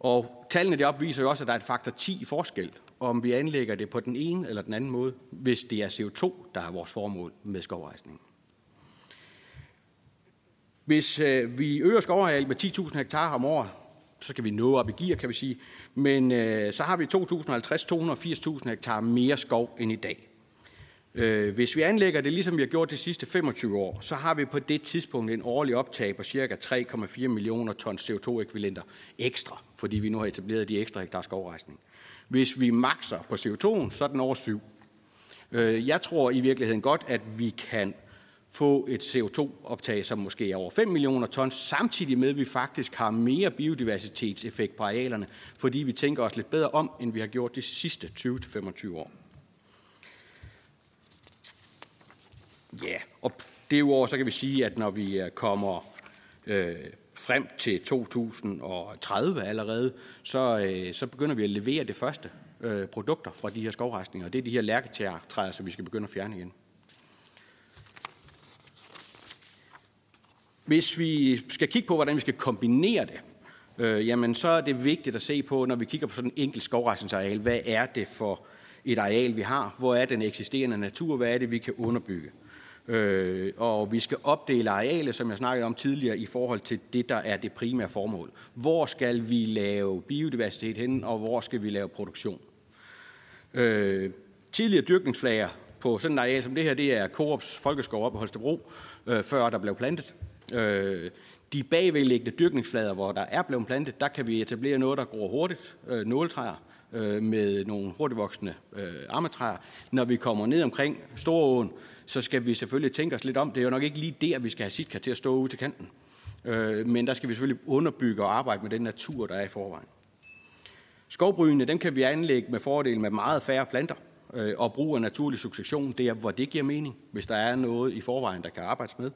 Og tallene deroppe viser jo også, at der er et faktor 10 forskel, om vi anlægger det på den ene eller den anden måde, hvis det er CO2, der er vores formål med skovrejsningen. Hvis øh, vi øger skovarealet med 10.000 hektar om året, så skal vi nå op i gear, kan vi sige. Men øh, så har vi 2.050 280.000 hektar mere skov end i dag. Øh, hvis vi anlægger det, ligesom vi har gjort de sidste 25 år, så har vi på det tidspunkt en årlig optag på ca. 3,4 millioner tons CO2-ekvivalenter ekstra, fordi vi nu har etableret de ekstra hektar skovrejsning. Hvis vi makser på CO2'en, så er den over 7. Øh, jeg tror i virkeligheden godt, at vi kan få et CO2-optag, som måske er over 5 millioner tons, samtidig med, at vi faktisk har mere biodiversitetseffekt på arealerne, fordi vi tænker os lidt bedre om, end vi har gjort de sidste 20-25 år. Ja, og derudover så kan vi sige, at når vi øh, kommer øh, frem til 2030 allerede, så, øh, så begynder vi at levere det første øh, produkter fra de her skovrejsninger, og det er de her lærketræer, som vi skal begynde at fjerne igen. Hvis vi skal kigge på, hvordan vi skal kombinere det, øh, jamen så er det vigtigt at se på, når vi kigger på sådan en enkelt skovrejsningsareal, hvad er det for et areal, vi har? Hvor er den eksisterende natur? Hvad er det, vi kan underbygge? Øh, og vi skal opdele arealet, som jeg snakkede om tidligere, i forhold til det, der er det primære formål. Hvor skal vi lave biodiversitet hen, og hvor skal vi lave produktion? Øh, tidligere dyrkningsflager på sådan et areal som det her, det er Coops Folkeskov op på Holstebro, øh, før der blev plantet. Øh, de bagvedliggende dyrkningsflader, hvor der er blevet plantet, der kan vi etablere noget, der gror hurtigt, øh, nåletræer, øh, med nogle hurtigvoksende øh, ammetræer. Når vi kommer ned omkring Storåen, så skal vi selvfølgelig tænke os lidt om. Det er jo nok ikke lige der, vi skal have sit til at stå ude til kanten. Øh, men der skal vi selvfølgelig underbygge og arbejde med den natur, der er i forvejen. Skovbrynene, dem kan vi anlægge med fordel med meget færre planter øh, og brug af naturlig succession, det er, hvor det giver mening, hvis der er noget i forvejen, der kan arbejdes med.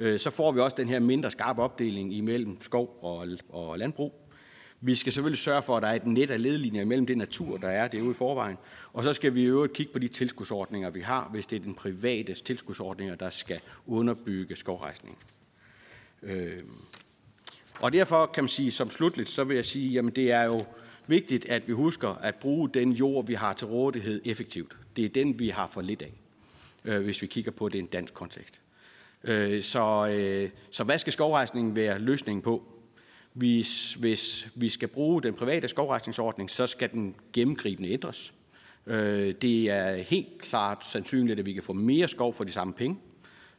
Øh, så får vi også den her mindre skarpe opdeling imellem skov og, og landbrug. Vi skal selvfølgelig sørge for, at der er et net af ledlinjer mellem det natur, der er derude i forvejen. Og så skal vi i øvrigt kigge på de tilskudsordninger, vi har, hvis det er den private tilskudsordninger, der skal underbygge skovrejsning. Øh, og derfor kan man sige, som slutligt, så vil jeg sige, jamen det er jo vigtigt, at vi husker at bruge den jord, vi har til rådighed effektivt. Det er den, vi har for lidt af, øh, hvis vi kigger på det i en dansk kontekst. Øh, så, øh, så hvad skal skovrejsningen være løsningen på? Hvis, hvis vi skal bruge den private skovrejsningsordning, så skal den gennemgribende ændres. Øh, det er helt klart sandsynligt, at vi kan få mere skov for de samme penge,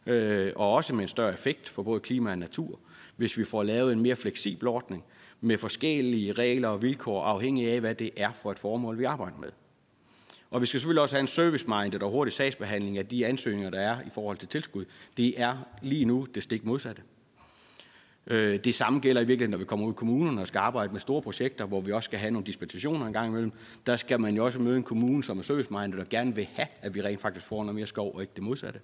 øh, og også med en større effekt for både klima og natur, hvis vi får lavet en mere fleksibel ordning med forskellige regler og vilkår, afhængig af, hvad det er for et formål, vi arbejder med. Og vi skal selvfølgelig også have en service-minded og hurtig sagsbehandling af de ansøgninger, der er i forhold til tilskud. Det er lige nu det stik modsatte. Øh, det samme gælder i virkeligheden, når vi kommer ud i kommunerne og skal arbejde med store projekter, hvor vi også skal have nogle dispensationer en gang imellem. Der skal man jo også møde en kommune, som er service-minded og gerne vil have, at vi rent faktisk får noget mere skov og ikke det modsatte.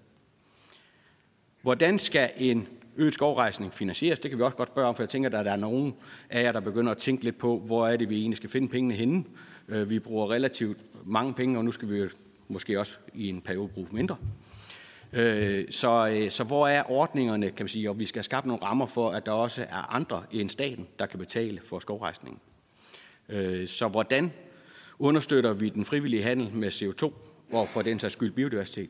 Hvordan skal en øget skovrejsning finansieres? Det kan vi også godt spørge om, for jeg tænker, at der er nogen af jer, der begynder at tænke lidt på, hvor er det, vi egentlig skal finde pengene henne. Øh, vi bruger relativt mange penge, og nu skal vi måske også i en periode bruge mindre. Øh, så, øh, så hvor er ordningerne, kan man sige, og vi skal skabe nogle rammer for, at der også er andre end staten, der kan betale for skovrejsningen. Så hvordan understøtter vi den frivillige handel med CO2, og for den sags skyld biodiversitet?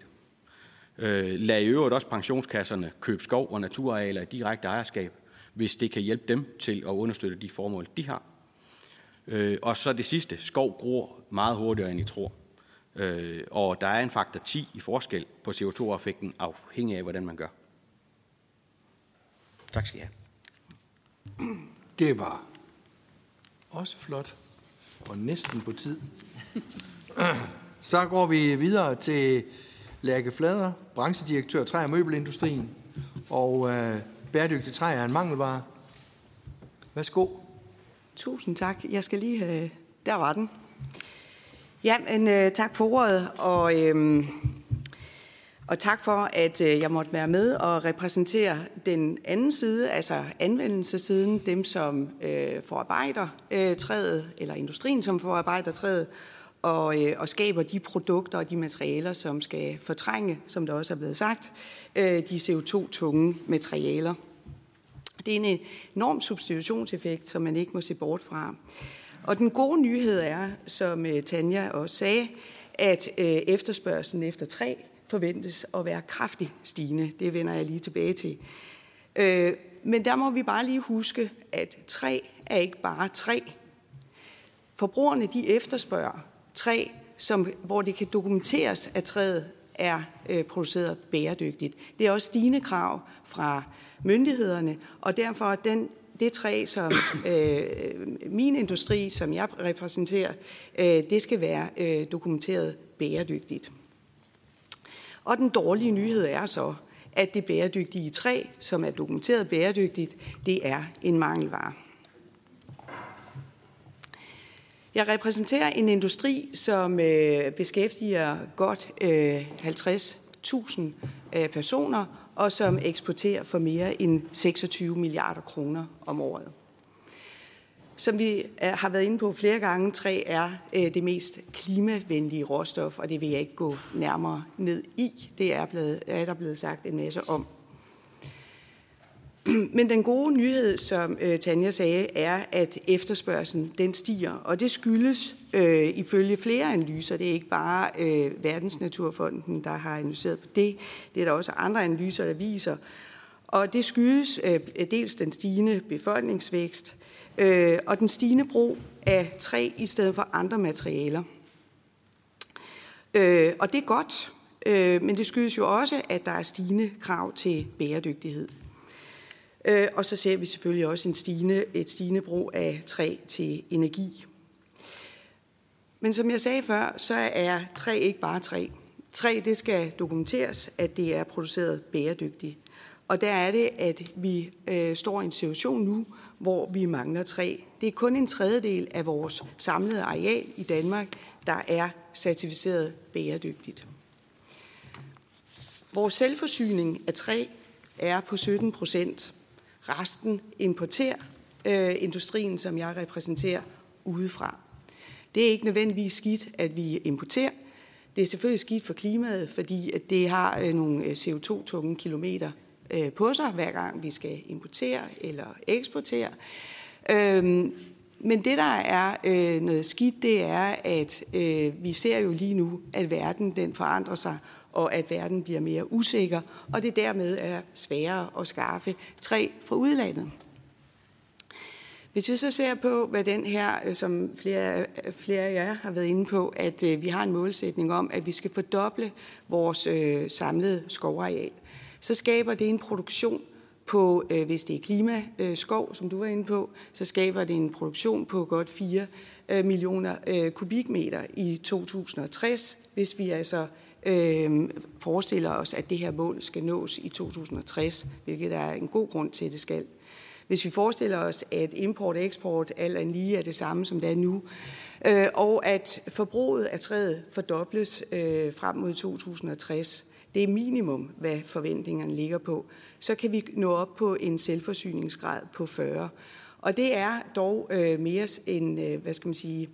Lad i øvrigt også pensionskasserne købe skov og naturarealer i direkte ejerskab, hvis det kan hjælpe dem til at understøtte de formål, de har. Og så det sidste, skov gror meget hurtigere, end I tror. Øh, og der er en faktor 10 i forskel på CO2-effekten, afhængig af, hvordan man gør. Tak skal I have. Det var også flot, og næsten på tid. Så går vi videre til Lærke Flader, branchedirektør træ- og møbelindustrien, og øh, bæredygtig træ er en mangelvare. Værsgo. Tusind tak. Jeg skal lige have... Der var den. Ja, men øh, tak for ordet, og, øh, og tak for, at øh, jeg måtte være med og repræsentere den anden side, altså anvendelsesiden, dem som øh, forarbejder øh, træet, eller industrien, som forarbejder træet, og, øh, og skaber de produkter og de materialer, som skal fortrænge, som der også er blevet sagt, øh, de CO2-tunge materialer. Det er en enorm substitutionseffekt, som man ikke må se bort fra. Og den gode nyhed er, som øh, Tanja også sagde, at øh, efterspørgselen efter træ forventes at være kraftigt stigende. Det vender jeg lige tilbage til. Øh, men der må vi bare lige huske, at træ er ikke bare træ. Forbrugerne de efterspørger træ, som, hvor det kan dokumenteres, at træet er øh, produceret bæredygtigt. Det er også stigende krav fra myndighederne, og derfor den det træ, som øh, min industri, som jeg repræsenterer, øh, det skal være øh, dokumenteret bæredygtigt. Og den dårlige nyhed er så, at det bæredygtige træ, som er dokumenteret bæredygtigt, det er en mangelvare. Jeg repræsenterer en industri, som øh, beskæftiger godt øh, 50.000 øh, personer og som eksporterer for mere end 26 milliarder kroner om året. Som vi øh, har været inde på flere gange, træ er øh, det mest klimavenlige råstof, og det vil jeg ikke gå nærmere ned i. Det er, blevet, er der blevet sagt en masse om. Men den gode nyhed, som øh, Tanja sagde, er, at efterspørgselen den stiger, og det skyldes øh, ifølge flere analyser. Det er ikke bare øh, Verdensnaturfonden, der har analyseret på det. Det er der også andre analyser, der viser. Og det skyldes øh, dels den stigende befolkningsvækst øh, og den stigende brug af træ i stedet for andre materialer. Øh, og det er godt, øh, men det skyldes jo også, at der er stigende krav til bæredygtighed. Øh, og så ser vi selvfølgelig også en stigende, et stigende brug af træ til energi. Men som jeg sagde før, så er træ ikke bare træ. Træ, det skal dokumenteres, at det er produceret bæredygtigt. Og der er det, at vi øh, står i en situation nu, hvor vi mangler træ. Det er kun en tredjedel af vores samlede areal i Danmark, der er certificeret bæredygtigt. Vores selvforsyning af træ er på 17 procent, Resten importerer øh, industrien, som jeg repræsenterer, udefra. Det er ikke nødvendigvis skidt, at vi importerer. Det er selvfølgelig skidt for klimaet, fordi at det har øh, nogle øh, CO2-tunge kilometer øh, på sig, hver gang vi skal importere eller eksportere. Øhm, men det, der er øh, noget skidt, det er, at øh, vi ser jo lige nu, at verden den forandrer sig, og at verden bliver mere usikker, og det dermed er sværere at skaffe træ fra udlandet. Hvis vi så ser på, hvad den her, øh, som flere, øh, flere af jer har været inde på, at øh, vi har en målsætning om, at vi skal fordoble vores øh, samlede skovareal, så skaber det en produktion på, øh, hvis det er klimaskov, som du var inde på, så skaber det en produktion på godt 4 øh, millioner øh, kubikmeter i 2060, hvis vi altså øh, forestiller os, at det her mål skal nås i 2060, hvilket der er en god grund til, at det skal. Hvis vi forestiller os, at import og eksport alt andet lige er det samme, som det er nu, øh, og at forbruget af træet fordobles øh, frem mod 2060, det er minimum, hvad forventningerne ligger på, så kan vi nå op på en selvforsyningsgrad på 40. Og det er dog øh, mere end, øh, hvad skal man sige,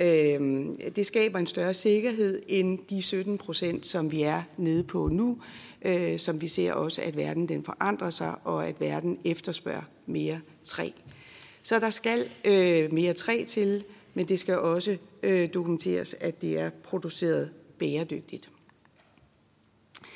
Øh, det skaber en større sikkerhed end de 17 procent, som vi er nede på nu, øh, som vi ser også, at verden den forandrer sig, og at verden efterspørger mere træ. Så der skal øh, mere træ til, men det skal også øh, dokumenteres, at det er produceret bæredygtigt.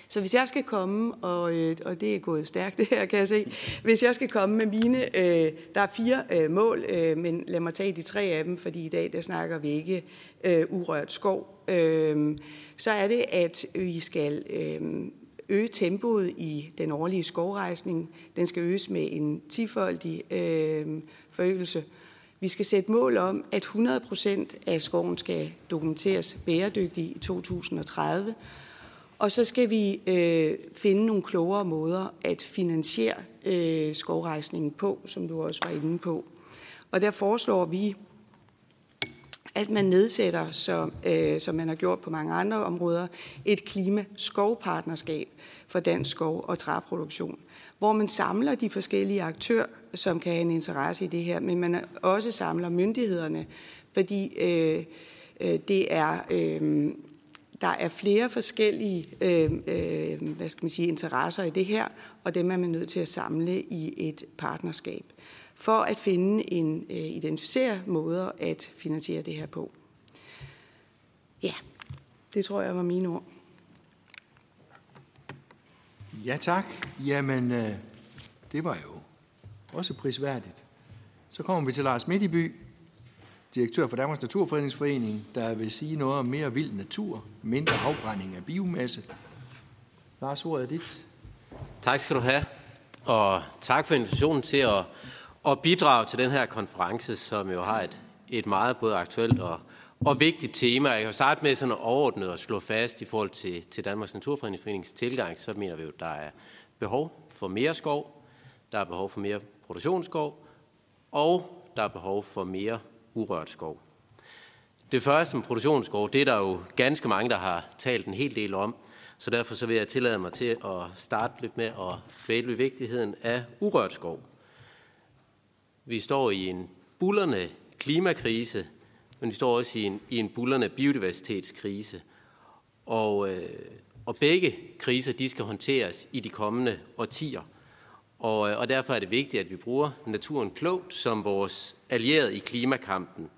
Så hvis jeg skal komme, og, øh, og det er gået stærkt det her, kan jeg se, hvis jeg skal komme med mine, øh, der er fire øh, mål, øh, men lad mig tage de tre af dem, fordi i dag der snakker vi ikke øh, urørt skov, øh, så er det, at vi skal øh, øge tempoet i den årlige skovrejsning. Den skal øges med en tifoldig øh, forøgelse. Vi skal sætte mål om, at 100 procent af skoven skal dokumenteres bæredygtig i 2030, og så skal vi øh, finde nogle klogere måder at finansiere øh, skovrejsningen på, som du også var inde på. Og der foreslår vi, at man nedsætter, så, øh, som man har gjort på mange andre områder, et klimaskovpartnerskab for dansk skov- og træproduktion, hvor man samler de forskellige aktører, som kan have en interesse i det her, men man også samler myndighederne, fordi øh, øh, det er... Øh, der er flere forskellige øh, øh, hvad skal man sige, interesser i det her, og dem er man nødt til at samle i et partnerskab for at finde en øh, identificere måder at finansiere det her på. Ja, det tror jeg var mine ord. Ja tak. Jamen, øh, det var jo også prisværdigt. Så kommer vi til Lars Midtiby, direktør for Danmarks Naturfredningsforening, der vil sige noget om mere vild natur, mindre afbrænding af biomasse. Lars, ordet er dit. Tak skal du have, og tak for invitationen til at, at bidrage til den her konference, som jo har et, et meget både aktuelt og, og vigtigt tema. Jeg kan starte med sådan overordnet og slå fast i forhold til, til Danmarks Naturfredningsforenings tilgang, så mener vi jo, at der er behov for mere skov, der er behov for mere produktionsskov, og der er behov for mere urørt skov. Det første med produktionsskov, det er der jo ganske mange, der har talt en hel del om, så derfor så vil jeg tillade mig til at starte lidt med at dvæle vigtigheden af urørt skov. Vi står i en bullerne klimakrise, men vi står også i en, i en bullerne biodiversitetskrise. Og, øh, og begge kriser, de skal håndteres i de kommende årtier. Og, øh, og derfor er det vigtigt, at vi bruger naturen klogt som vores allierede i klimakampen.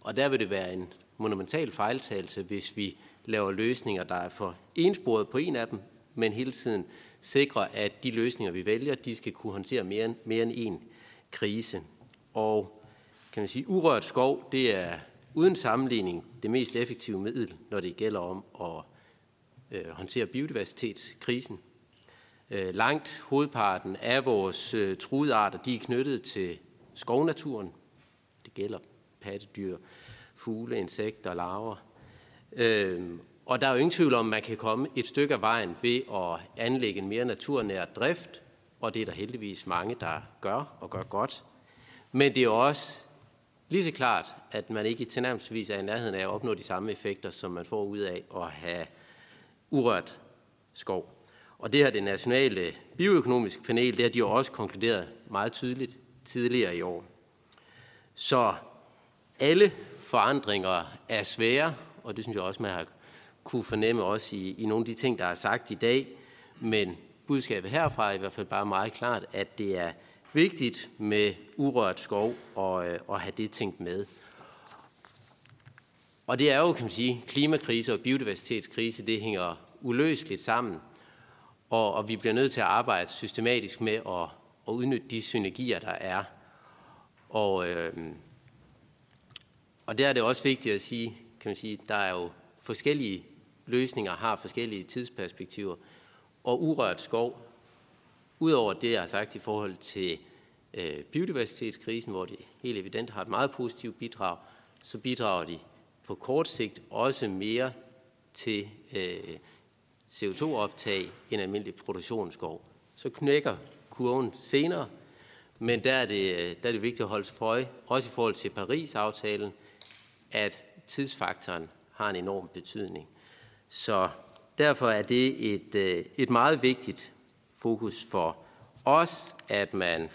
Og der vil det være en monumental fejltagelse, hvis vi laver løsninger, der er for ensporet på en af dem, men hele tiden sikrer, at de løsninger, vi vælger, de skal kunne håndtere mere end, mere end en krise. Og kan man sige, urørt skov, det er uden sammenligning det mest effektive middel, når det gælder om at øh, håndtere biodiversitetskrisen. Øh, langt hovedparten af vores øh, truede arter, de er knyttet til skovnaturen. Det gælder pattedyr, fugle, insekter, larver. Øh, og der er jo ingen tvivl om, at man kan komme et stykke af vejen ved at anlægge en mere naturnær drift, og det er der heldigvis mange, der gør og gør godt. Men det er også lige så klart, at man ikke tilnærmelsesvis er i nærheden af at opnå de samme effekter, som man får ud af at have urørt skov. Og det her det nationale bioøkonomiske panel, det har de jo også konkluderet meget tydeligt tidligere i år. Så alle forandringer er svære, og det synes jeg også, man har kunne fornemme også i, i nogle af de ting, der er sagt i dag. Men budskabet herfra er i hvert fald bare meget klart, at det er vigtigt med urørt skov og, øh, og have det tænkt med. Og det er jo, kan man sige, klimakrise og biodiversitetskrise, det hænger uløseligt sammen. Og, og vi bliver nødt til at arbejde systematisk med at, at udnytte de synergier, der er. Og, øh, og der er det også vigtigt at sige, kan man sige, der er jo forskellige løsninger, har forskellige tidsperspektiver. Og urørt skov, udover det, jeg har sagt i forhold til øh, biodiversitetskrisen, hvor de helt evident har et meget positivt bidrag, så bidrager de på kort sigt også mere til øh, CO2-optag end almindelig produktionsskov. Så knækker kurven senere, men der er det, der er det vigtigt at holde sig for øje, også i forhold til Paris-aftalen, at tidsfaktoren har en enorm betydning. Så derfor er det et, øh, et meget vigtigt fokus for os, at man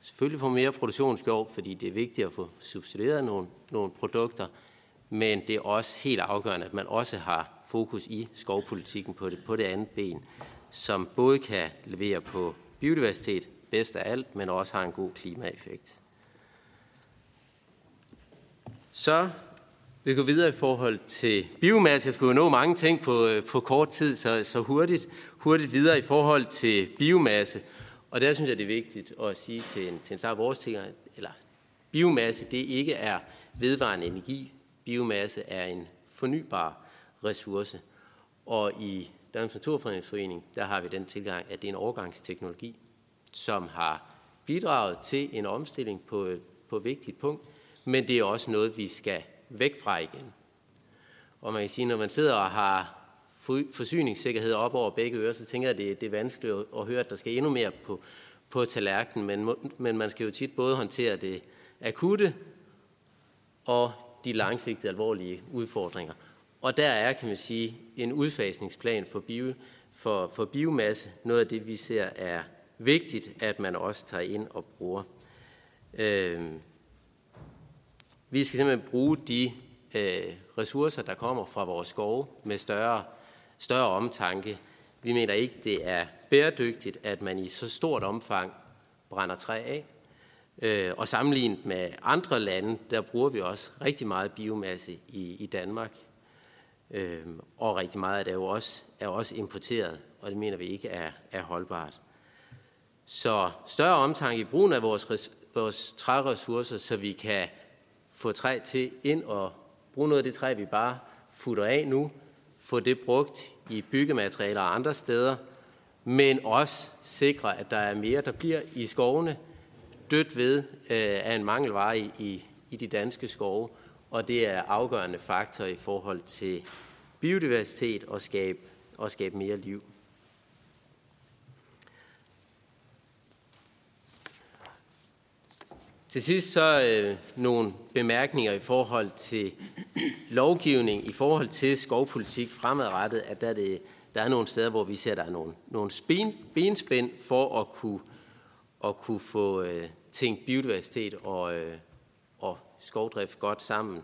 selvfølgelig får mere produktionsskov, fordi det er vigtigt at få subsidieret nogle, nogle produkter, men det er også helt afgørende, at man også har fokus i skovpolitikken på det, på det andet ben, som både kan levere på biodiversitet bedst af alt, men også har en god klimaeffekt. Så vi går videre i forhold til biomasse. Jeg skulle jo nå mange ting på, øh, på kort tid, så, så hurtigt, hurtigt videre i forhold til biomasse. Og der synes jeg, det er vigtigt at sige til en, til en start vores ting, eller biomasse, det ikke er vedvarende energi. Biomasse er en fornybar ressource. Og i Danmarks Naturfredningsforening, der har vi den tilgang, at det er en overgangsteknologi, som har bidraget til en omstilling på, på et vigtigt punkt, men det er også noget, vi skal væk fra igen. Og man kan sige, når man sidder og har forsyningssikkerhed op over begge ører, så tænker jeg, at det, det er vanskeligt at, høre, at der skal endnu mere på, på tallerkenen, men, men man skal jo tit både håndtere det akutte og de langsigtede alvorlige udfordringer. Og der er, kan man sige, en udfasningsplan for, bio, for, for biomasse, noget af det, vi ser er vigtigt, at man også tager ind og bruger. Øh, vi skal simpelthen bruge de øh, ressourcer, der kommer fra vores skove med større, større omtanke. Vi mener ikke, det er bæredygtigt, at man i så stort omfang brænder træ af. Øh, og sammenlignet med andre lande, der bruger vi også rigtig meget biomasse i, i Danmark. Øh, og rigtig meget af det er jo også, er også importeret, og det mener vi ikke er, er holdbart. Så større omtanke i brugen af vores, vores træressourcer, så vi kan få træ til ind og bruge noget af det træ, vi bare futter af nu, få det brugt i byggematerialer og andre steder, men også sikre, at der er mere, der bliver i skovene, dødt ved øh, af en mangelvare i, i, i de danske skove, og det er afgørende faktor i forhold til biodiversitet og skabe, og skabe mere liv. Til sidst så øh, nogle bemærkninger i forhold til lovgivning, i forhold til skovpolitik fremadrettet, at der er, det, der er nogle steder, hvor vi ser, at der er nogle, nogle spen, benspænd for at kunne, at kunne få øh, tænkt biodiversitet og, øh, og skovdrift godt sammen.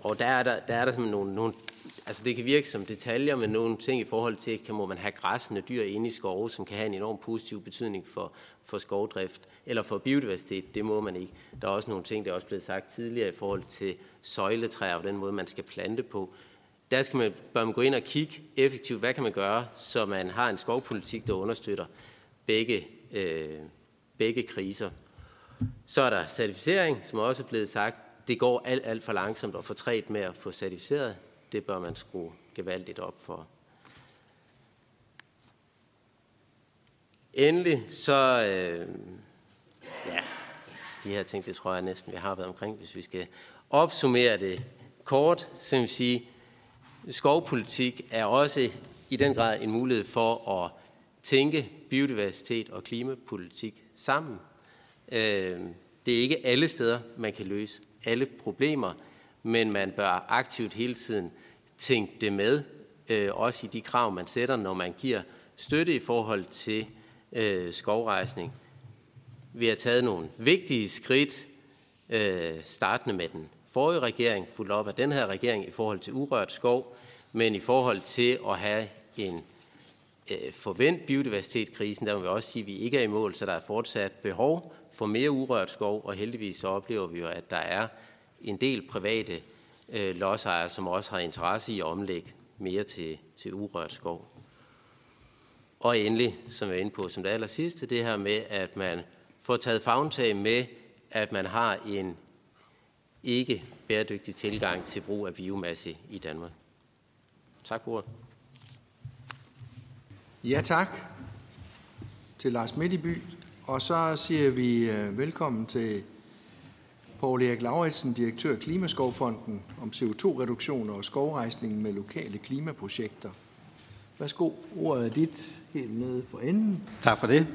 Og der er der, der, er der simpelthen nogle, nogle, altså det kan virke som detaljer, men nogle ting i forhold til, kan må man have græssende dyr inde i skove, som kan have en enorm positiv betydning for, for skovdrift eller for biodiversitet, det må man ikke. Der er også nogle ting, der er også blevet sagt tidligere i forhold til søjletræer og den måde, man skal plante på. Der skal man, bør man gå ind og kigge effektivt, hvad kan man gøre, så man har en skovpolitik, der understøtter begge, øh, begge kriser. Så er der certificering, som også er blevet sagt. Det går alt, alt for langsomt og for træt med at få certificeret. Det bør man skrue gevaldigt op for. Endelig så øh, Ja, de her ting, det tror jeg næsten, vi har været omkring. Hvis vi skal opsummere det kort, så vil sige, skovpolitik er også i den grad en mulighed for at tænke biodiversitet og klimapolitik sammen. Øh, det er ikke alle steder, man kan løse alle problemer, men man bør aktivt hele tiden tænke det med, øh, også i de krav, man sætter, når man giver støtte i forhold til øh, skovrejsning. Vi har taget nogle vigtige skridt, øh, startende med den forrige regering, fuldt op af den her regering i forhold til urørt skov, men i forhold til at have en øh, forvent biodiversitetskrisen, der må vi også sige, at vi ikke er i mål, så der er fortsat behov for mere urørt skov, og heldigvis så oplever vi jo, at der er en del private øh, lodsejere, som også har interesse i at omlægge mere til, til urørt skov. Og endelig, som jeg er inde på som det aller sidste, det her med, at man får taget fagntag med, at man har en ikke bæredygtig tilgang til brug af biomasse i Danmark. Tak for ordet. Ja, tak til Lars Midtiby. Og så siger vi øh, velkommen til Poul Erik Lauritsen, direktør af Klimaskovfonden, om CO2-reduktioner og skovrejsning med lokale klimaprojekter. Værsgo, ordet er dit helt nede for enden. Tak for det.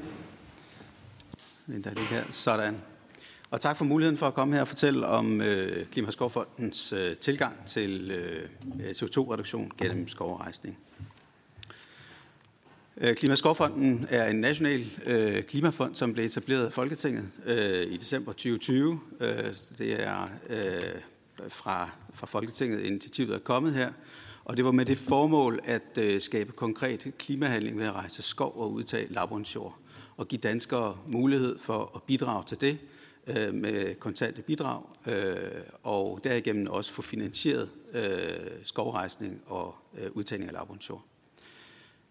Linda, det her. Sådan. Og tak for muligheden for at komme her og fortælle om øh, Klimaskovfondens øh, tilgang til øh, CO2-reduktion gennem skovrejsning. Øh, Klimaskovfonden er en national øh, klimafond, som blev etableret af Folketinget øh, i december 2020. Øh, det er, øh, fra, fra Folketinget, initiativet er kommet her. Og det var med det formål at øh, skabe konkret klimahandling ved at rejse skov og udtage lavbundsjord. Og give danskere mulighed for at bidrage til det øh, med kontante bidrag. Øh, og derigennem også få finansieret øh, skovrejsning og øh, udtagning af lavbundsjord.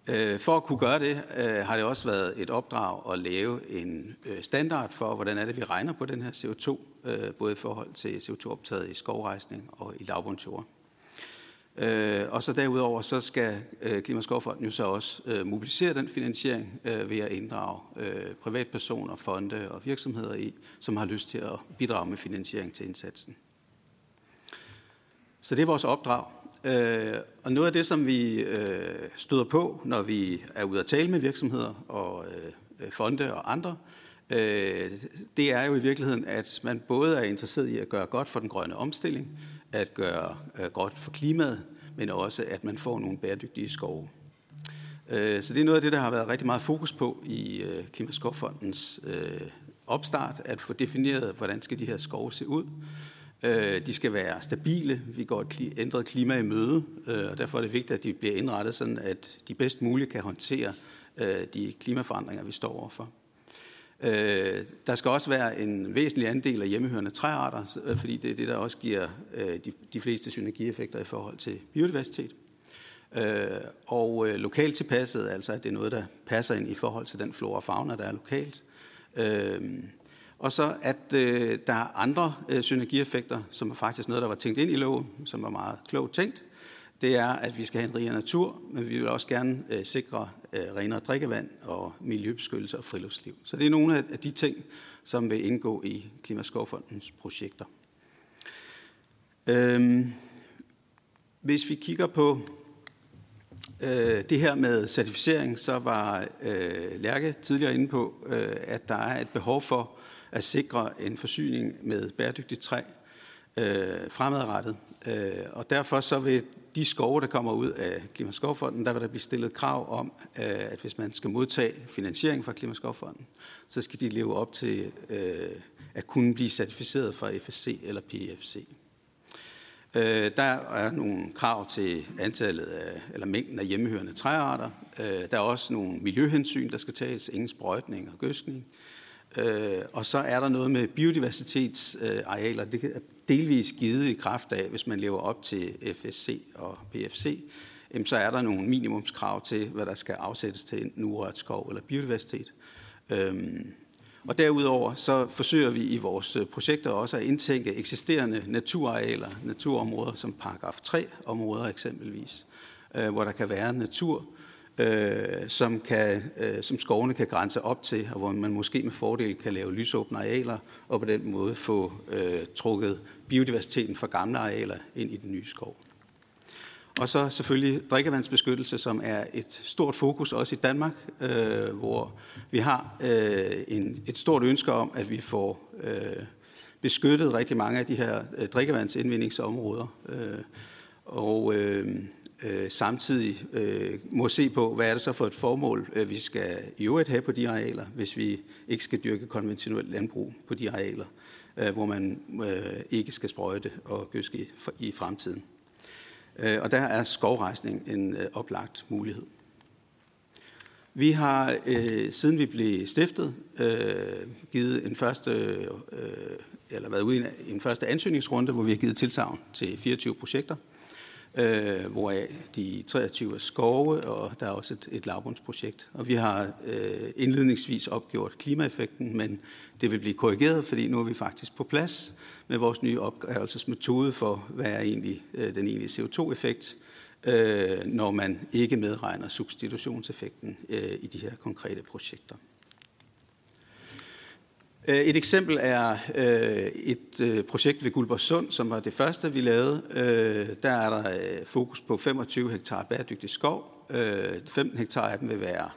Øh, for at kunne gøre det, øh, har det også været et opdrag at lave en øh, standard for, hvordan er det, vi regner på den her CO2, både i forhold til CO2-optaget i skovrejsning og i lavbundsjord. Og så derudover, så skal Klimaskovfonden jo så også mobilisere den finansiering ved at inddrage privatpersoner, fonde og virksomheder i, som har lyst til at bidrage med finansiering til indsatsen. Så det er vores opdrag. Øh, og noget af det, som vi øh, støder på, når vi er ude at tale med virksomheder og øh, øh, fonde og andre, øh, det er jo i virkeligheden, at man både er interesseret i at gøre godt for den grønne omstilling, at gøre øh, godt for klimaet, men også at man får nogle bæredygtige skove. Øh, så det er noget af det, der har været rigtig meget fokus på i øh, Klimaskovfondens øh, opstart, at få defineret, hvordan skal de her skove se ud, Øh, de skal være stabile. Vi går et ændret klima i møde, øh, og derfor er det vigtigt, at de bliver indrettet sådan, at de bedst muligt kan håndtere øh, de klimaforandringer, vi står overfor. Øh, der skal også være en væsentlig andel af hjemmehørende træarter, øh, fordi det er det, der også giver øh, de, de fleste synergieffekter i forhold til biodiversitet. Og lokalt tilpasset, altså at det er noget, der passer ind i forhold til den flora og fauna, der er lokalt. Og så at øh, der er andre øh, synergieffekter, som er faktisk noget, der var tænkt ind i loven, som var meget klogt tænkt. Det er, at vi skal have en rigere natur, men vi vil også gerne øh, sikre øh, renere drikkevand og miljøbeskyttelse og friluftsliv. Så det er nogle af de ting, som vil indgå i Klimaskovfondens projekter. Øhm, hvis vi kigger på øh, det her med certificering, så var øh, Lærke tidligere inde på, øh, at der er et behov for at sikre en forsyning med bæredygtigt træ øh, fremadrettet. Øh, og derfor så vil de skove, der kommer ud af Klimaskovfonden, der vil der blive stillet krav om, øh, at hvis man skal modtage finansiering fra Klimaskovfonden, så skal de leve op til øh, at kunne blive certificeret fra FSC eller PFC. Øh, der er nogle krav til antallet af, eller mængden af hjemmehørende træarter. Øh, der er også nogle miljøhensyn, der skal tages, ingen sprøjtning og gødskning. Øh, Øh, og så er der noget med biodiversitetsarealer. Det er delvis givet i kraft af, hvis man lever op til FSC og PFC, så er der nogle minimumskrav til, hvad der skal afsættes til en urørt skov eller biodiversitet. Øhm, og derudover så forsøger vi i vores øh, projekter også at indtænke eksisterende naturarealer, naturområder som paragraf 3 områder eksempelvis, øh, hvor der kan være natur, øh, som, kan, øh, som skovene kan grænse op til, og hvor man måske med fordel kan lave lysåbne arealer, og på den måde få øh, trukket biodiversiteten fra gamle arealer ind i den nye skov. Og så selvfølgelig drikkevandsbeskyttelse, som er et stort fokus også i Danmark, øh, hvor vi har øh, en, et stort ønske om, at vi får øh, beskyttet rigtig mange af de her øh, drikkevandsindvindingsområder. Øh, og øh, øh, samtidig øh, må se på, hvad er det så for et formål, øh, vi skal i øvrigt have på de arealer, hvis vi ikke skal dyrke konventionelt landbrug på de arealer, øh, hvor man øh, ikke skal sprøjte og gødske i fremtiden. Øh, og der er skovrejsning en øh, oplagt mulighed. Vi har, øh, siden vi blev stiftet, øh, givet en første, øh, eller været ude i en første ansøgningsrunde, hvor vi har givet tilsavn til 24 projekter øh, hvoraf de 23 er skove, og der er også et, et lavbundsprojekt. Og vi har øh, indledningsvis opgjort klimaeffekten, men det vil blive korrigeret, fordi nu er vi faktisk på plads med vores nye opgørelsesmetode for, hvad er egentlig øh, den egentlige CO2-effekt, øh, når man ikke medregner substitutionseffekten øh, i de her konkrete projekter. Øh, et eksempel er øh, et øh, projekt ved Guldborgsund, som var det første, vi lavede. Der er der fokus på 25 hektar bæredygtig skov. 15 hektar af dem vil være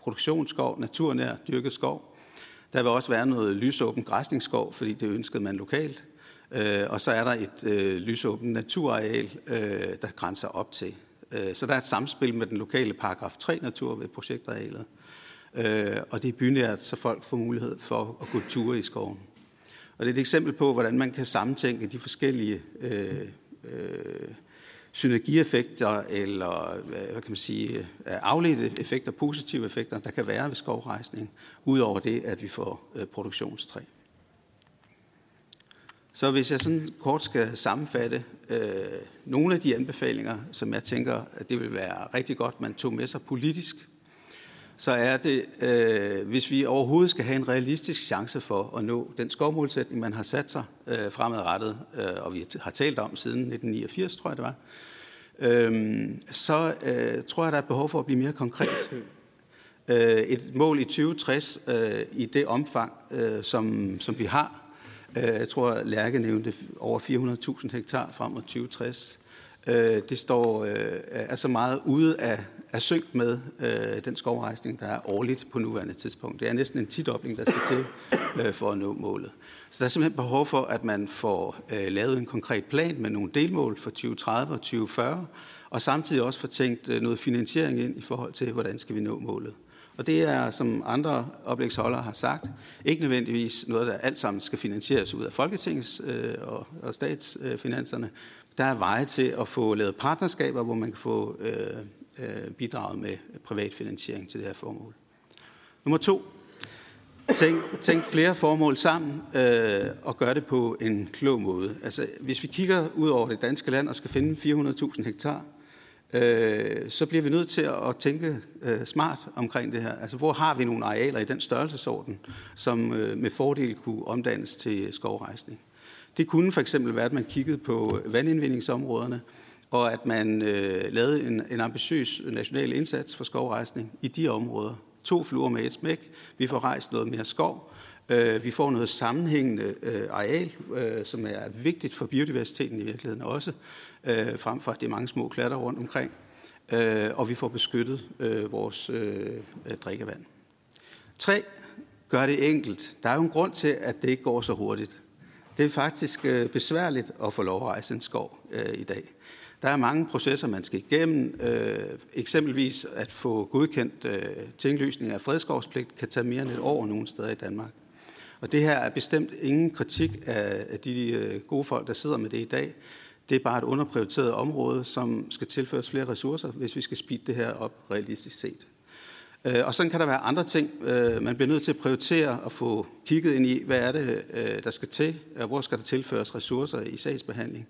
produktionsskov, naturnær dyrket skov. Der vil også være noget lysåben græsningsskov, fordi det ønskede man lokalt. Og så er der et lysåbent naturareal, der grænser op til. Så der er et samspil med den lokale paragraf 3 natur ved projektarealet øh, og det er bynært, så folk får mulighed for at gå ture i skoven. Og det er et eksempel på, hvordan man kan samtænke de forskellige øh, øh, synergieffekter eller øh, hvad kan man sige, øh, afledte effekter, positive effekter, der kan være ved skovrejsning, udover det, at vi får øh, produktionstræ. Så hvis jeg sådan kort skal sammenfatte øh, nogle af de anbefalinger, som jeg tænker, at det vil være rigtig godt, man tog med sig politisk, så er det, øh, hvis vi overhovedet skal have en realistisk chance for at nå den skovmålsætning, man har sat sig øh, fremadrettet, øh, og vi har talt om siden 1989, tror jeg det var, øh, så øh, tror jeg, der er behov for at blive mere konkret. Øh, et mål i 2060 øh, i det omfang, øh, som, som vi har, øh, jeg tror, Lærke nævnte over 400.000 hektar frem mod 2060. Øh, det står øh, altså meget ude af, er synk med øh, den skovrejsning, der er årligt på nuværende tidspunkt. Det er næsten en tidobling, der skal til øh, for at nå målet. Så der er simpelthen behov for, at man får øh, lavet en konkret plan med nogle delmål for 2030 og 2040, og samtidig også får tænkt øh, noget finansiering ind i forhold til, hvordan skal vi nå målet. Og det er, som andre oplægsholdere har sagt, ikke nødvendigvis noget, der alt sammen skal finansieres ud af Folketingets øh, og, og statsfinanserne. Der er veje til at få lavet partnerskaber, hvor man kan få øh, øh, bidraget med privat finansiering til det her formål. Nummer to. Tænk, tænk flere formål sammen øh, og gør det på en klog måde. Altså, hvis vi kigger ud over det danske land og skal finde 400.000 hektar, øh, så bliver vi nødt til at tænke øh, smart omkring det her. Altså, hvor har vi nogle arealer i den størrelsesorden, som øh, med fordel kunne omdannes til skovrejsning? Det kunne for eksempel være, at man kiggede på vandindvindingsområderne, og at man øh, lavede en, en ambitiøs national indsats for skovrejsning i de områder. To fluer med et smæk. Vi får rejst noget mere skov. Øh, vi får noget sammenhængende øh, areal, øh, som er vigtigt for biodiversiteten i virkeligheden også, øh, frem for at det er mange små klatter rundt omkring. Øh, og vi får beskyttet øh, vores øh, øh drikkevand. Tre, gør det enkelt. Der er jo en grund til, at det ikke går så hurtigt. Det er faktisk øh, besværligt at få lov at rejse en skov øh, i dag. Der er mange processer, man skal igennem. Øh, eksempelvis at få godkendt øh, tinglysning af fredskovspligt kan tage mere end et år nogle steder i Danmark. Og det her er bestemt ingen kritik af, af de øh, gode folk, der sidder med det i dag. Det er bare et underprioriteret område, som skal tilføres flere ressourcer, hvis vi skal speede det her op realistisk set. Øh, og sådan kan der være andre ting. Øh, man bliver nødt til at prioritere og få kigget ind i, hvad er det, øh, der skal til, og hvor skal der tilføres ressourcer i sagsbehandling,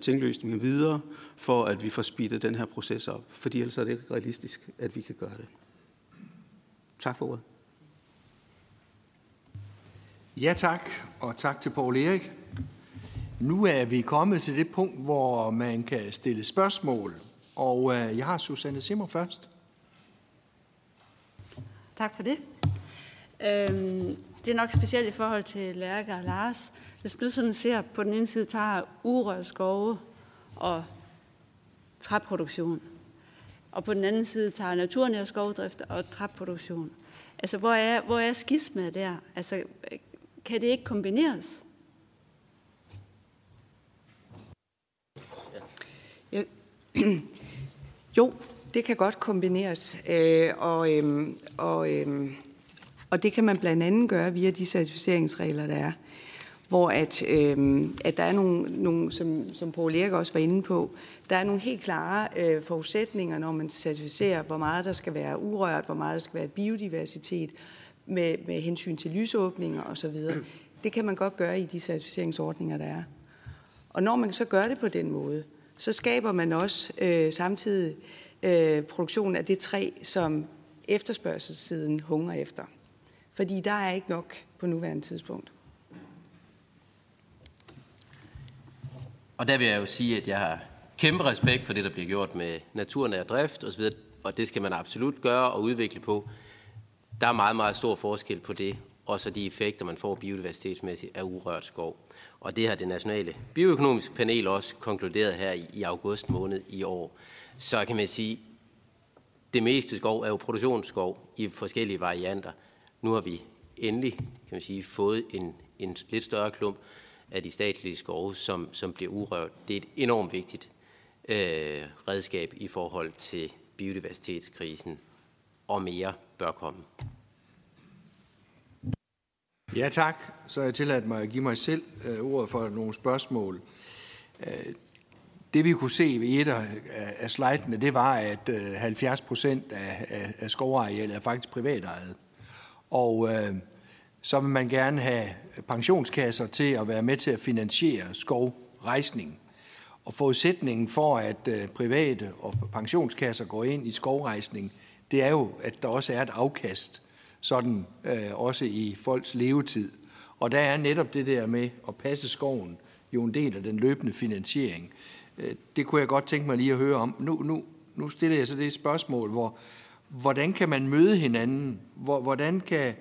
tingløsning videre, for at vi får speedet den her proces op. Fordi ellers er det ikke realistisk, at vi kan gøre det. Tak for ordet. Ja tak, og tak til Paul Erik. Nu er vi kommet til det punkt, hvor man kan stille spørgsmål, og jeg har Susanne Simmer først. Tak for det. Øhm, det er nok specielt i forhold til Lærke og Lars. Hvis man sådan ser, på den ene side tager urørt skove og træproduktion, og på den anden side tager naturnær skovdrift og træproduktion. Altså, hvor er, hvor er skismet der? Altså, kan det ikke kombineres? Ja. jo, det kan godt kombineres, øh, og, øh, og, øh, og det kan man blandt andet gøre via de certificeringsregler, der er. Hvor at, øh, at der er nogle, nogle som, som Paul Erik også var inde på, der er nogle helt klare øh, forudsætninger, når man certificerer, hvor meget der skal være urørt, hvor meget der skal være biodiversitet, med, med hensyn til lysåbninger osv. Det kan man godt gøre i de certificeringsordninger, der er. Og når man så gør det på den måde, så skaber man også øh, samtidig øh, produktionen af det træ, som efterspørgselssiden hungrer efter. Fordi der er ikke nok på nuværende tidspunkt. Og der vil jeg jo sige, at jeg har kæmpe respekt for det, der bliver gjort med naturen og drift osv., og det skal man absolut gøre og udvikle på. Der er meget, meget stor forskel på det, og så de effekter, man får biodiversitetsmæssigt af urørt skov. Og det har det nationale bioøkonomiske panel også konkluderet her i august måned i år så kan man sige, det meste skov er jo produktionsskov i forskellige varianter. Nu har vi endelig kan man sige, fået en, en lidt større klump af de statlige skove, som, som bliver urørt. Det er et enormt vigtigt øh, redskab i forhold til biodiversitetskrisen, og mere bør komme. Ja, tak. Så har jeg tilladt mig at give mig selv øh, ordet for nogle spørgsmål. Øh, det vi kunne se ved et af, af slidene, det var, at øh, 70 procent af, af, af skovarealet er faktisk privatejet. Og øh, så vil man gerne have pensionskasser til at være med til at finansiere skovrejsning. Og forudsætningen for, at øh, private og pensionskasser går ind i skovrejsning, det er jo, at der også er et afkast sådan øh, også i folks levetid. Og der er netop det der med at passe skoven jo en del af den løbende finansiering. Øh, det kunne jeg godt tænke mig lige at høre om. Nu, nu, nu stiller jeg så det spørgsmål, hvor hvordan kan man møde hinanden? Hvor, hvordan kan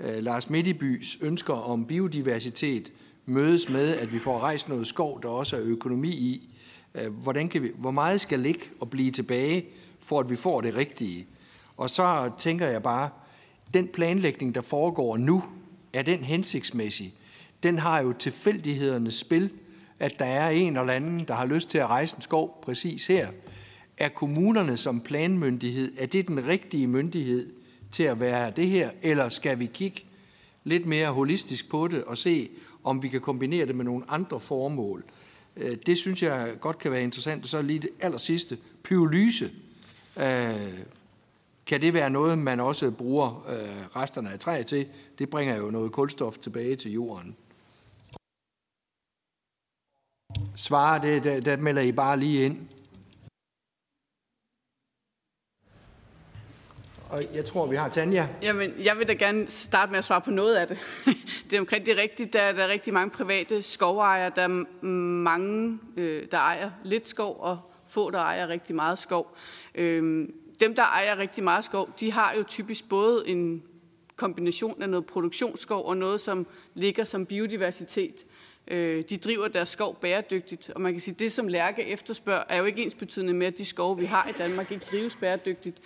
Øh, Lars Midtibys ønsker om biodiversitet mødes med, at vi får rejst noget skov, der også er økonomi i? Øh, hvordan kan vi, hvor meget skal ligge og blive tilbage, for at vi får det rigtige? Og så tænker jeg bare, den planlægning, der foregår nu, er den hensigtsmæssig? Den har jo tilfældighedernes spil, at der er en eller anden, der har lyst til at rejse en skov præcis her. Er kommunerne som planmyndighed, er det den rigtige myndighed til at være det her, eller skal vi kigge lidt mere holistisk på det og se, om vi kan kombinere det med nogle andre formål? Øh, det synes jeg godt kan være interessant. Og så lige det aller sidste, pyrolyse. Øh, kan det være noget, man også bruger øh, resterne af træ til? Det bringer jo noget kulstof tilbage til jorden. Svarer det, der, der melder I bare lige ind. Og jeg tror, vi har Tanja. Jamen, jeg vil da gerne starte med at svare på noget af det. det er omkring det er rigtigt. Der, der er rigtig mange private skovejere. Der er mange, øh, der ejer lidt skov, og få, der ejer rigtig meget skov. Øh, dem, der ejer rigtig meget skov, de har jo typisk både en kombination af noget produktionsskov og noget, som ligger som biodiversitet. Øh, de driver deres skov bæredygtigt, og man kan sige, at det, som Lærke efterspørger, er jo ikke ens betydende med, at de skove, vi har i Danmark, ikke drives bæredygtigt.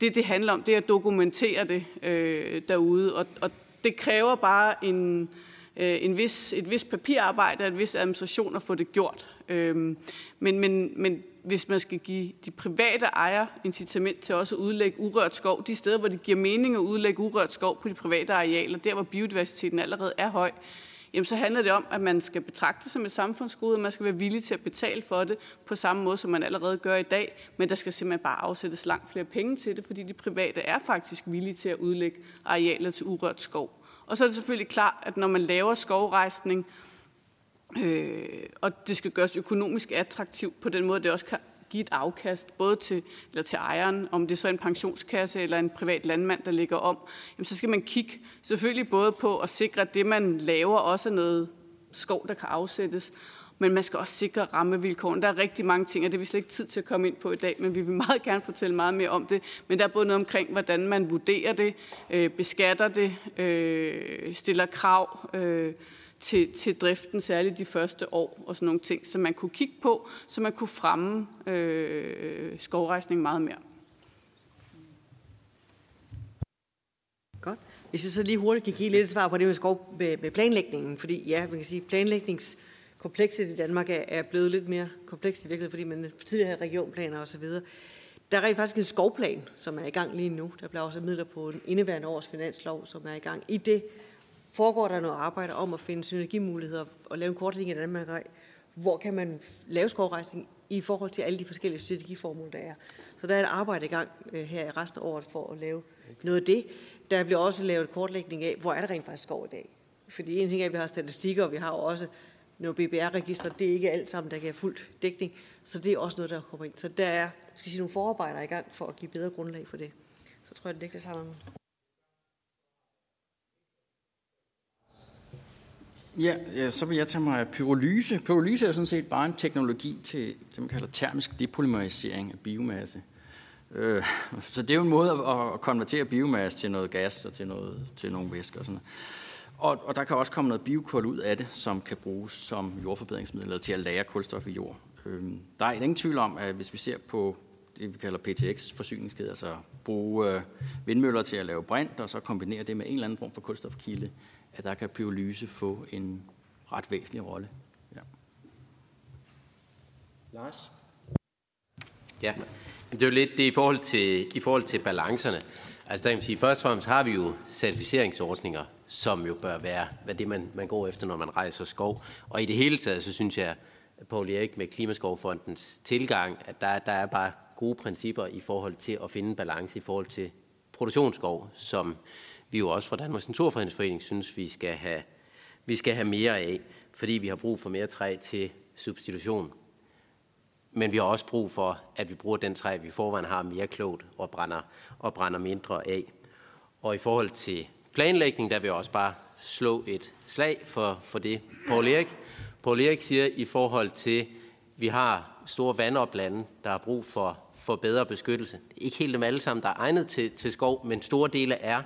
Det, det handler om, det er at dokumentere det øh, derude, og, og det kræver bare en, øh, en vis, et vis papirarbejde og en vis administration at få det gjort. Øh, men, men, men hvis man skal give de private ejere incitament til også at udlægge urørt skov, de steder, hvor det giver mening at udlægge urørt skov på de private arealer, der hvor biodiversiteten allerede er høj, jamen så handler det om, at man skal betragte det som et samfundsgode, og man skal være villig til at betale for det på samme måde, som man allerede gør i dag, men der skal simpelthen bare afsættes langt flere penge til det, fordi de private er faktisk villige til at udlægge arealer til urørt skov. Og så er det selvfølgelig klart, at når man laver skovrejsning, Øh, og det skal gøres økonomisk attraktivt på den måde, det også kan give et afkast, både til, eller til ejeren, om det er så en pensionskasse eller en privat landmand, der ligger om, jamen så skal man kigge selvfølgelig både på at sikre, at det, man laver, også er noget skov, der kan afsættes, men man skal også sikre rammevilkårene. Der er rigtig mange ting, og det er vi slet ikke tid til at komme ind på i dag, men vi vil meget gerne fortælle meget mere om det. Men der er både noget omkring, hvordan man vurderer det, øh, beskatter det, øh, stiller krav, øh, til, til driften, særligt de første år og sådan nogle ting, som man kunne kigge på, så man kunne fremme øh, skovrejsning meget mere. Godt. Hvis jeg så lige hurtigt kan give lidt svar på det med, skov, med, med planlægningen, fordi ja, man kan sige, planlægningskomplekset i Danmark er, er blevet lidt mere komplekst i virkeligheden, fordi man tidligere havde regionplaner osv. Der er rent faktisk en skovplan, som er i gang lige nu. Der bliver også midler på en indeværende års finanslov, som er i gang. I det foregår der noget arbejde om at finde synergimuligheder og lave en kortlægning af Danmark, hvor kan man lave skovrejsning i forhold til alle de forskellige strategiformål, der er. Så der er et arbejde i gang øh, her i resten af året for at lave noget af det. Der bliver også lavet kortlægning af, hvor er der rent faktisk skov i dag. Fordi en ting er, at vi har statistikker, og vi har også noget BBR-register. Det er ikke alt sammen, der kan fuld fuldt dækning. Så det er også noget, der kommer ind. Så der er skal sige, nogle forarbejder i gang for at give bedre grundlag for det. Så tror jeg, det Niklas sammen. Ja, ja, så vil jeg tage mig af pyrolyse. Pyrolyse er sådan set bare en teknologi til det, man kalder termisk depolymerisering af biomasse. Øh, så det er jo en måde at, konvertere biomasse til noget gas og til, noget, til nogle væsker og sådan noget. Og, og der kan også komme noget biokul ud af det, som kan bruges som jordforbedringsmiddel eller til at lære kulstof i jord. Øh, der er ingen tvivl om, at hvis vi ser på det, vi kalder PTX-forsyningskæde, altså bruge øh, vindmøller til at lave brint, og så kombinere det med en eller anden form for kulstofkilde, at der kan pyrolyse få en ret væsentlig rolle. Ja. Lars? Ja, det er jo lidt det i forhold til, i forhold til balancerne. Altså der kan man sige, først og fremmest har vi jo certificeringsordninger, som jo bør være hvad det, man, man går efter, når man rejser skov. Og i det hele taget, så synes jeg, Paul Erik med Klimaskovfondens tilgang, at der, der er bare gode principper i forhold til at finde en balance i forhold til produktionsskov, som vi jo også fra Danmarks Naturfredningsforening synes, vi skal have, vi skal have mere af, fordi vi har brug for mere træ til substitution. Men vi har også brug for, at vi bruger den træ, vi forvejen har mere klogt og brænder, og brænder mindre af. Og i forhold til planlægning, der vil jeg også bare slå et slag for, for det. Paul Erik, Paul Erik siger i forhold til, vi har store vandoplande, der har brug for, for bedre beskyttelse. Ikke helt dem alle sammen, der er egnet til, til skov, men store dele er.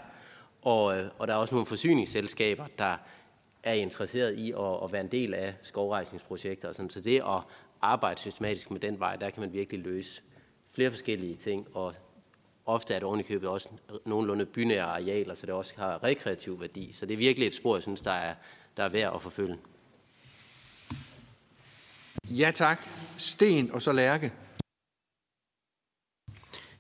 Og, øh, og der er også nogle forsyningsselskaber, der er interesseret i at, at være en del af skovrejsningsprojekter. Og sådan. Så det at arbejde systematisk med den vej, der kan man virkelig løse flere forskellige ting, og ofte er det ovenikøbet også nogenlunde bynære arealer, så det også har rekreativ værdi. Så det er virkelig et spor, jeg synes, der er, der er værd at forfølge. Ja tak. Sten og så Lærke.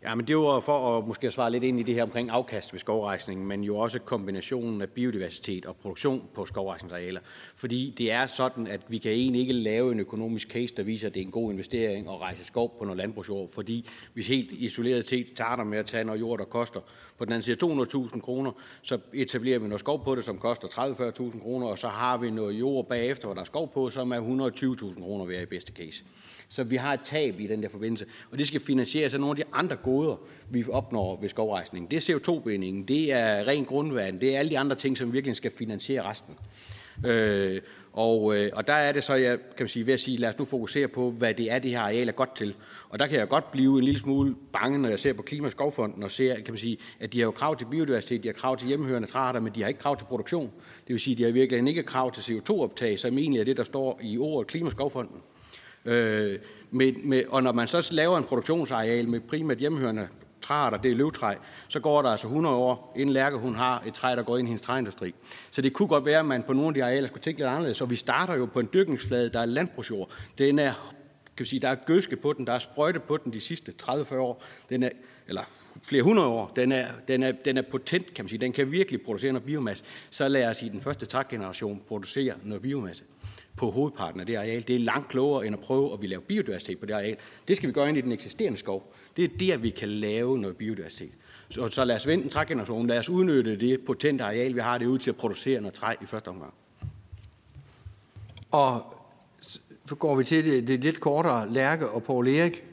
Ja, men det var for at måske svare lidt ind i det her omkring afkast ved skovrejsning, men jo også kombinationen af biodiversitet og produktion på skovrejsningsarealer. Fordi det er sådan, at vi kan egentlig ikke lave en økonomisk case, der viser, at det er en god investering at rejse skov på noget landbrugsjord, fordi hvis helt isoleret set starter med at tage noget jord, der koster på den anden side 200.000 kroner, så etablerer vi noget skov på det, som koster 30-40.000 kroner, og så har vi noget jord bagefter, hvor der er skov på, som er 120.000 kroner værd i bedste case. Så vi har et tab i den der forbindelse, og det skal finansieres af nogle af de andre goder, vi opnår ved skovrejsningen. Det er CO2-bindingen, det er ren grundvand, det er alle de andre ting, som virkelig skal finansiere resten. Øh, og, øh, og der er det så, jeg kan man sige, ved at sige, lad os nu fokusere på, hvad det er, det her areal er godt til. Og der kan jeg godt blive en lille smule bange, når jeg ser på Klimaskovfonden og ser, kan man sige, at de har jo krav til biodiversitet, de har krav til hjemmehørende træer, men de har ikke krav til produktion. Det vil sige, at de har virkelig ikke krav til CO2-optag, som egentlig er det, der står i ordet Klimaskovfonden. og Øh, med, med, og når man så laver en produktionsareal med primært hjemhørende træer, det er løvtræ, så går der altså 100 år, inden Lærke hun har et træ, der går ind i hendes træindustri. Så det kunne godt være, at man på nogle af de arealer skulle tænke lidt anderledes. Og vi starter jo på en dyrkningsflade, der er landbrugsjord. Den er, kan vi sige, der er gøske på den, der er sprøjte på den de sidste 30-40 år. Den er, eller flere hundrede år. Den er, den, er, den er potent, kan man sige. Den kan virkelig producere noget biomasse. Så lad os i den første trækgeneration producere noget biomasse på hovedparten af det areal. Det er langt klogere end at prøve at vi lave biodiversitet på det areal. Det skal vi gøre ind i den eksisterende skov. Det er der, vi kan lave noget biodiversitet. Så, så lad os vente en trægeneration. Lad os udnytte det potente areal, vi har det ud til at producere noget træ i første omgang. Og så går vi til det, det lidt kortere Lærke og Paul Erik.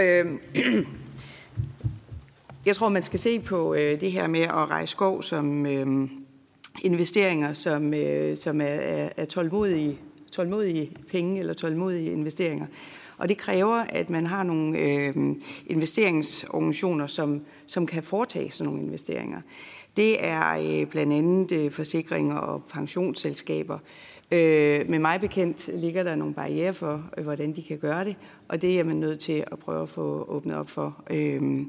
Øh, jeg tror, man skal se på øh, det her med at rejse skov som øh, investeringer, som, øh, som er, er, er tålmodige, tålmodige penge eller tålmodige investeringer. Og det kræver, at man har nogle øh, investeringsorganisationer, som, som kan foretage sådan nogle investeringer. Det er øh, blandt andet øh, forsikringer og pensionsselskaber. Øh, Øh, med mig bekendt ligger der nogle barriere for, øh, hvordan de kan gøre det, og det er man nødt til at prøve at få åbnet op for øh,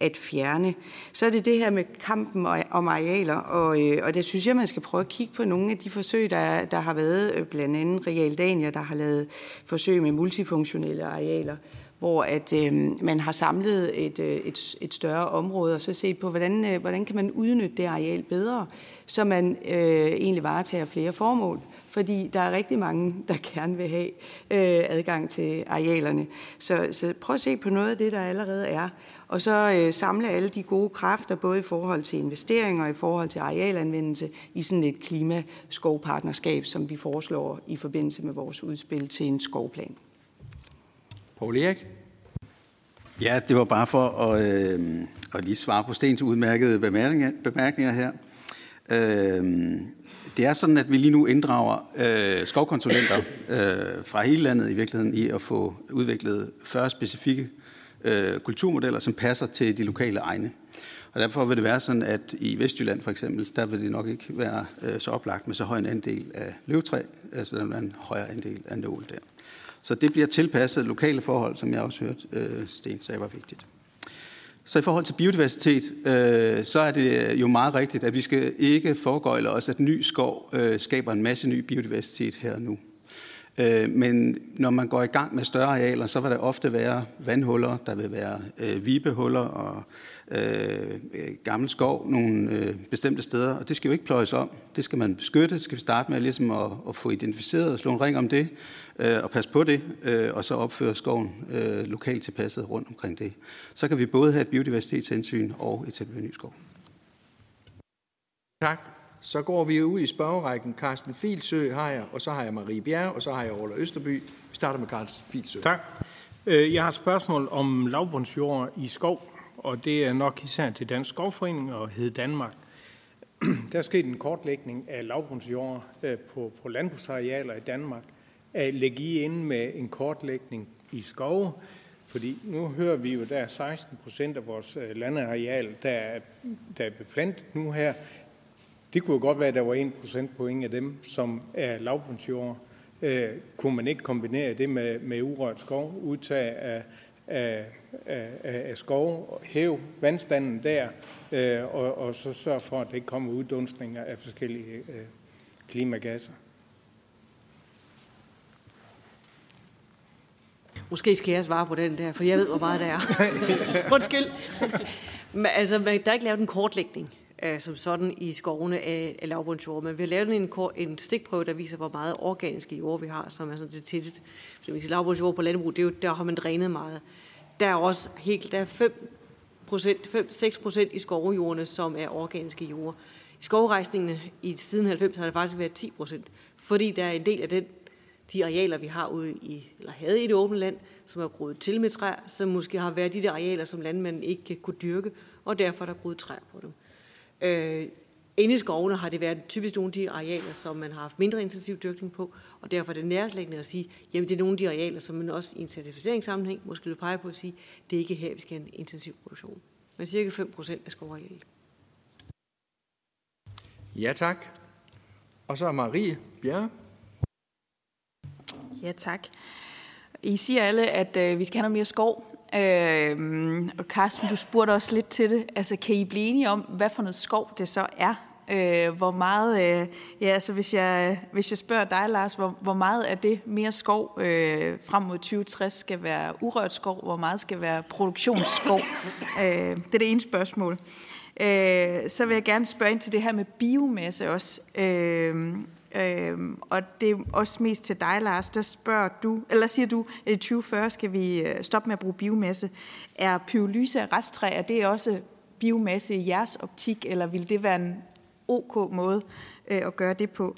at fjerne. Så er det det her med kampen om arealer, og, øh, og det synes jeg, man skal prøve at kigge på nogle af de forsøg, der, der har været, øh, blandt andet Realdania, der har lavet forsøg med multifunktionelle arealer, hvor at øh, man har samlet et, øh, et, et større område, og så set på, hvordan, øh, hvordan kan man udnytte det areal bedre, så man øh, egentlig varetager flere formål fordi der er rigtig mange, der gerne vil have øh, adgang til arealerne. Så, så prøv at se på noget af det, der allerede er, og så øh, samle alle de gode kræfter, både i forhold til investeringer og i forhold til arealanvendelse, i sådan et klimaskovpartnerskab, som vi foreslår i forbindelse med vores udspil til en skovplan. Poul Erik? Ja, det var bare for at, øh, at lige svare på Stens udmærkede bemærkninger, her. Øh, det er sådan, at vi lige nu inddrager øh, skovkonsulenter øh, fra hele landet i virkeligheden i at få udviklet 40 specifikke øh, kulturmodeller, som passer til de lokale egne. Og derfor vil det være sådan, at i Vestjylland for eksempel, der vil det nok ikke være øh, så oplagt med så høj en andel af løvtræ, altså der er en højere andel af nål der. Så det bliver tilpasset lokale forhold, som jeg også hørte øh, Sten sagde var vigtigt. Så i forhold til biodiversitet, øh, så er det øh, jo meget rigtigt, at vi skal ikke foregøjle os, at ny skov øh, skaber en masse ny biodiversitet her og nu. Øh, men når man går i gang med større arealer, så vil der ofte være vandhuller, der vil være øh, vibehuller og øh, øh gammel skov nogle øh, bestemte steder, og det skal jo ikke pløjes om. Det skal man beskytte. Det skal vi starte med ligesom at, at få identificeret og slå en ring om det, øh, og passe på det, øh, og så opføre skoven øh, lokalt tilpasset rundt omkring det. Så kan vi både have et biodiversitetshensyn og etablere ny skov. Tak. Så går vi ud i spørgerækken. Carsten Filsø har jeg, og så har jeg Marie Bjerre, og så har jeg Ola Østerby. Vi starter med Carsten Filsø. Tak. Øh, jeg har et spørgsmål om lavbundsjord i skov, og det er nok især til Dansk Skovforening og Hed Danmark. Der er sket en kortlægning af lavbundsjord øh, på, på landbrugsarealer i Danmark. At lægge I ind med en kortlægning i skove, fordi nu hører vi jo, at der er 16 procent af vores øh, landareal, der er, der er beplantet nu her. Det kunne jo godt være, at der var 1 procentpoint af dem, som er lavbundsjord. Øh, kunne man ikke kombinere det med, med urørt skov, udtag af, af, af, af skov, hæve vandstanden der, øh, og, og så sørge for, at det ikke kommer uddunstninger af forskellige øh, klimagasser? Måske skal jeg svare på den der, for jeg ved, hvor meget der er. Undskyld. Men, altså, der er ikke lavet en kortlægning øh, som sådan i skovene af, af lavbundsjord, men vi har lavet en, en stikprøve, der viser, hvor meget organiske jord vi har, som er sådan det tætteste. Hvis vi siger lavbundsjord på landbrug, det er jo, der har man drænet meget. Der er også helt, der er 5 6 procent i skovjordene, som er organiske jord. I skovrejsningene i siden 90 har det faktisk været 10 procent, fordi der er en del af den de arealer, vi har ude i, eller havde i det åbne land, som er groet til med træer, som måske har været de der arealer, som landmanden ikke kunne dyrke, og derfor er der groet træer på dem. Øh, inde i skovene har det været typisk nogle af de arealer, som man har haft mindre intensiv dyrkning på, og derfor er det nærlæggende at sige, jamen det er nogle af de arealer, som man også i en certificeringssammenhæng måske vil pege på at sige, det er ikke her, vi skal have en intensiv produktion. Men cirka 5 procent af skovarealet. Ja, tak. Og så er Marie Bjerre. Ja, tak. I siger alle, at øh, vi skal have noget mere skov. Øh, og Carsten, du spurgte også lidt til det. Altså, kan I blive enige om, hvad for noget skov det så er? Øh, hvor meget, øh, ja, altså hvis jeg, hvis jeg spørger dig, Lars, hvor, hvor meget af det mere skov øh, frem mod 2060 skal være urørt skov, hvor meget skal være produktionsskov? øh, det er det ene spørgsmål. Øh, så vil jeg gerne spørge ind til det her med biomasse også. Øh, Øhm, og det er også mest til dig, Lars. Der spørger du, eller siger du, at i 2040 skal vi øh, stoppe med at bruge biomasse. Er pyrolyse af resttræ, er det også biomasse i jeres optik, eller vil det være en ok måde øh, at gøre det på?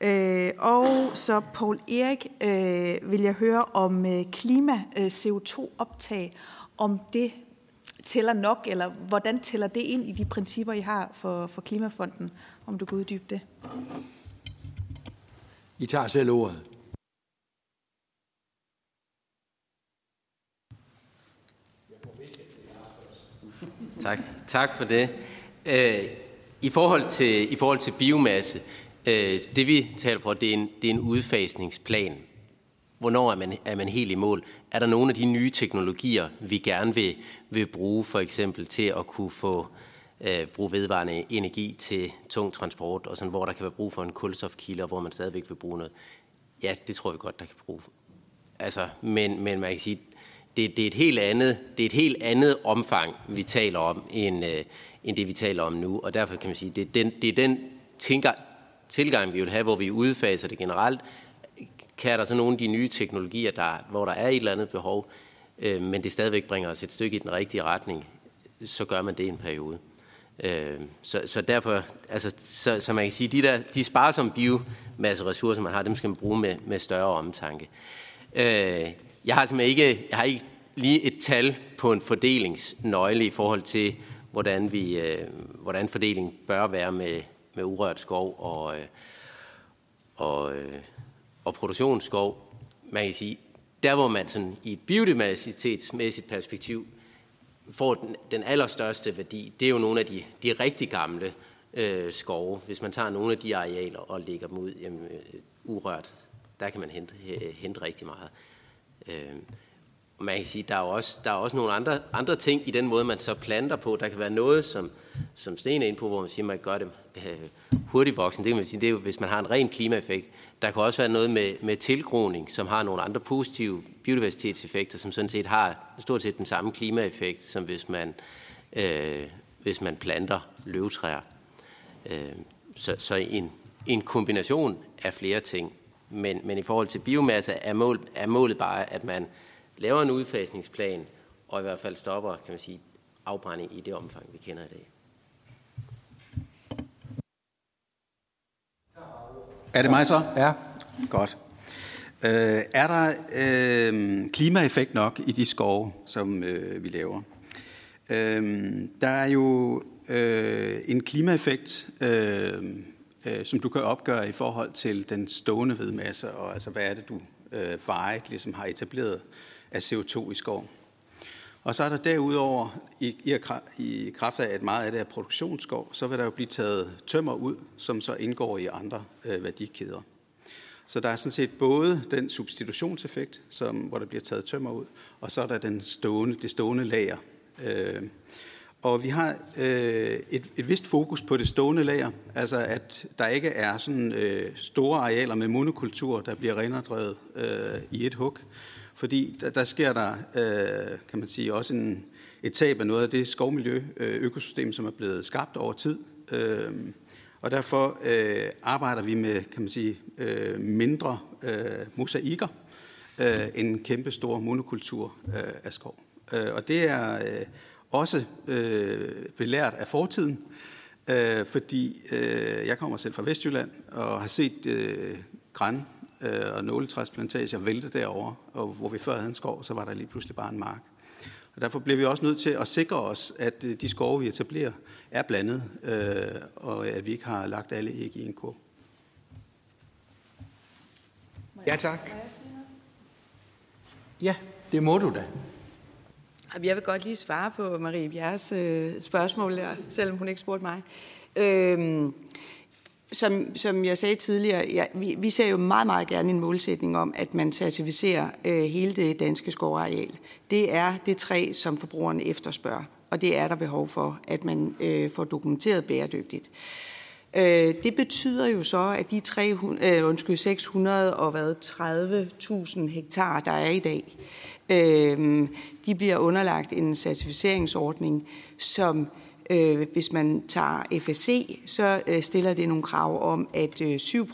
Øh, og så Paul Erik øh, vil jeg høre om øh, klima øh, CO2-optag, om det tæller nok, eller hvordan tæller det ind i de principper, I har for, for Klimafonden, om du kan uddybe det? I tager selv ordet. Tak, tak for det. Øh, I forhold til, i forhold til biomasse, øh, det vi taler for, det er, en, det er en udfasningsplan. Hvornår er man, er man helt i mål? Er der nogle af de nye teknologier, vi gerne vil, vil bruge, for eksempel til at kunne få øh, Øh, bruge vedvarende energi til tung transport, og sådan, hvor der kan være brug for en kulstofkilde, og hvor man stadigvæk vil bruge noget. Ja, det tror vi godt, der kan bruge. Altså, men, men man kan sige, det, det, er et helt andet, det er et helt andet omfang, vi taler om, end, øh, end det, vi taler om nu. Og derfor kan man sige, det er den, det er den tænker, tilgang, vi vil have, hvor vi udfaser det generelt. Kan der så nogle af de nye teknologier, der, hvor der er et eller andet behov, øh, men det stadigvæk bringer os et stykke i den rigtige retning, så gør man det i en periode. Øh, så, så derfor, altså, så, så man kan sige, de der, de sparer som biomasse ressourcer, man har, dem skal man bruge med, med større omtanke. Øh, jeg har simpelthen ikke, jeg har ikke lige et tal på en fordelingsnøgle i forhold til, hvordan, vi, øh, hvordan fordelingen bør være med, med urørt skov og, øh, og, øh, og produktionsskov. Man kan sige, der hvor man sådan i et biodiversitetsmæssigt perspektiv får den, den allerstørste værdi, det er jo nogle af de, de rigtig gamle øh, skove. Hvis man tager nogle af de arealer og lægger dem ud jamen, øh, urørt, der kan man hente, øh, hente rigtig meget. Øh, man kan sige, der er også, der er også nogle andre, andre ting i den måde, man så planter på. Der kan være noget, som, som Sten er inde på, hvor man siger, man gør det øh, hurtigt voksen. Det kan man sige, det er jo, hvis man har en ren klimaeffekt. Der kan også være noget med, med tilgroning, som har nogle andre positive biodiversitetseffekter, som sådan set har stort set den samme klimaeffekt, som hvis man, øh, hvis man planter løvtræer. Øh, så så en, en kombination af flere ting. Men, men i forhold til biomasse er, mål, er målet bare, at man laver en udfasningsplan, og i hvert fald stopper kan man sige, afbrænding i det omfang, vi kender i dag. Er det mig så? Ja. Godt. Øh, er der øh, klimaeffekt nok i de skove, som øh, vi laver? Øh, der er jo øh, en klimaeffekt, øh, øh, som du kan opgøre i forhold til den stående vedmasse, og altså hvad er det, du øh, vejet ligesom har etableret af CO2 i skoven. Og så er der derudover, i, i, i kraft af, at meget af det er produktionsskov, så vil der jo blive taget tømmer ud, som så indgår i andre øh, værdikæder. Så der er sådan set både den substitutionseffekt, som, hvor der bliver taget tømmer ud, og så er der den stående, det stående lager. Øh, og vi har øh, et, et vist fokus på det stående lager, altså at der ikke er sådan øh, store arealer med monokultur, der bliver renerdrevet øh, i et hug, fordi der, der sker der, øh, kan man sige, også en, et tab af noget af det skovmiljø, øh, økosystem, som er blevet skabt over tid. Øh, og derfor øh, arbejder vi med, kan man sige, øh, mindre øh, mosaikker øh, end kæmpe stor monokultur øh, af skov. Øh, og det er øh, også øh, belært af fortiden, øh, fordi øh, jeg kommer selv fra Vestjylland og har set øh, græn øh, og nåletræsplantager vælte derovre, og hvor vi før havde en skov, så var der lige pludselig bare en mark. Og derfor bliver vi også nødt til at sikre os, at øh, de skove, vi etablerer, er blandet, øh, og at vi ikke har lagt alle æg i en kurv. Ja, tak. Ja, det må du da. Jeg vil godt lige svare på Marie Bjerres øh, spørgsmål selvom hun ikke spurgte mig. Øhm, som, som jeg sagde tidligere, ja, vi, vi ser jo meget, meget gerne en målsætning om, at man certificerer øh, hele det danske skovareal. Det er det træ, som forbrugerne efterspørger, og det er der behov for, at man øh, får dokumenteret bæredygtigt. Øh, det betyder jo så, at de 300, øh, undskyld, 600 og hvad, 30.000 hektar, der er i dag, øh, de bliver underlagt en certificeringsordning, som Øh, Øh, hvis man tager FSC, så øh, stiller det nogle krav om, at øh, 7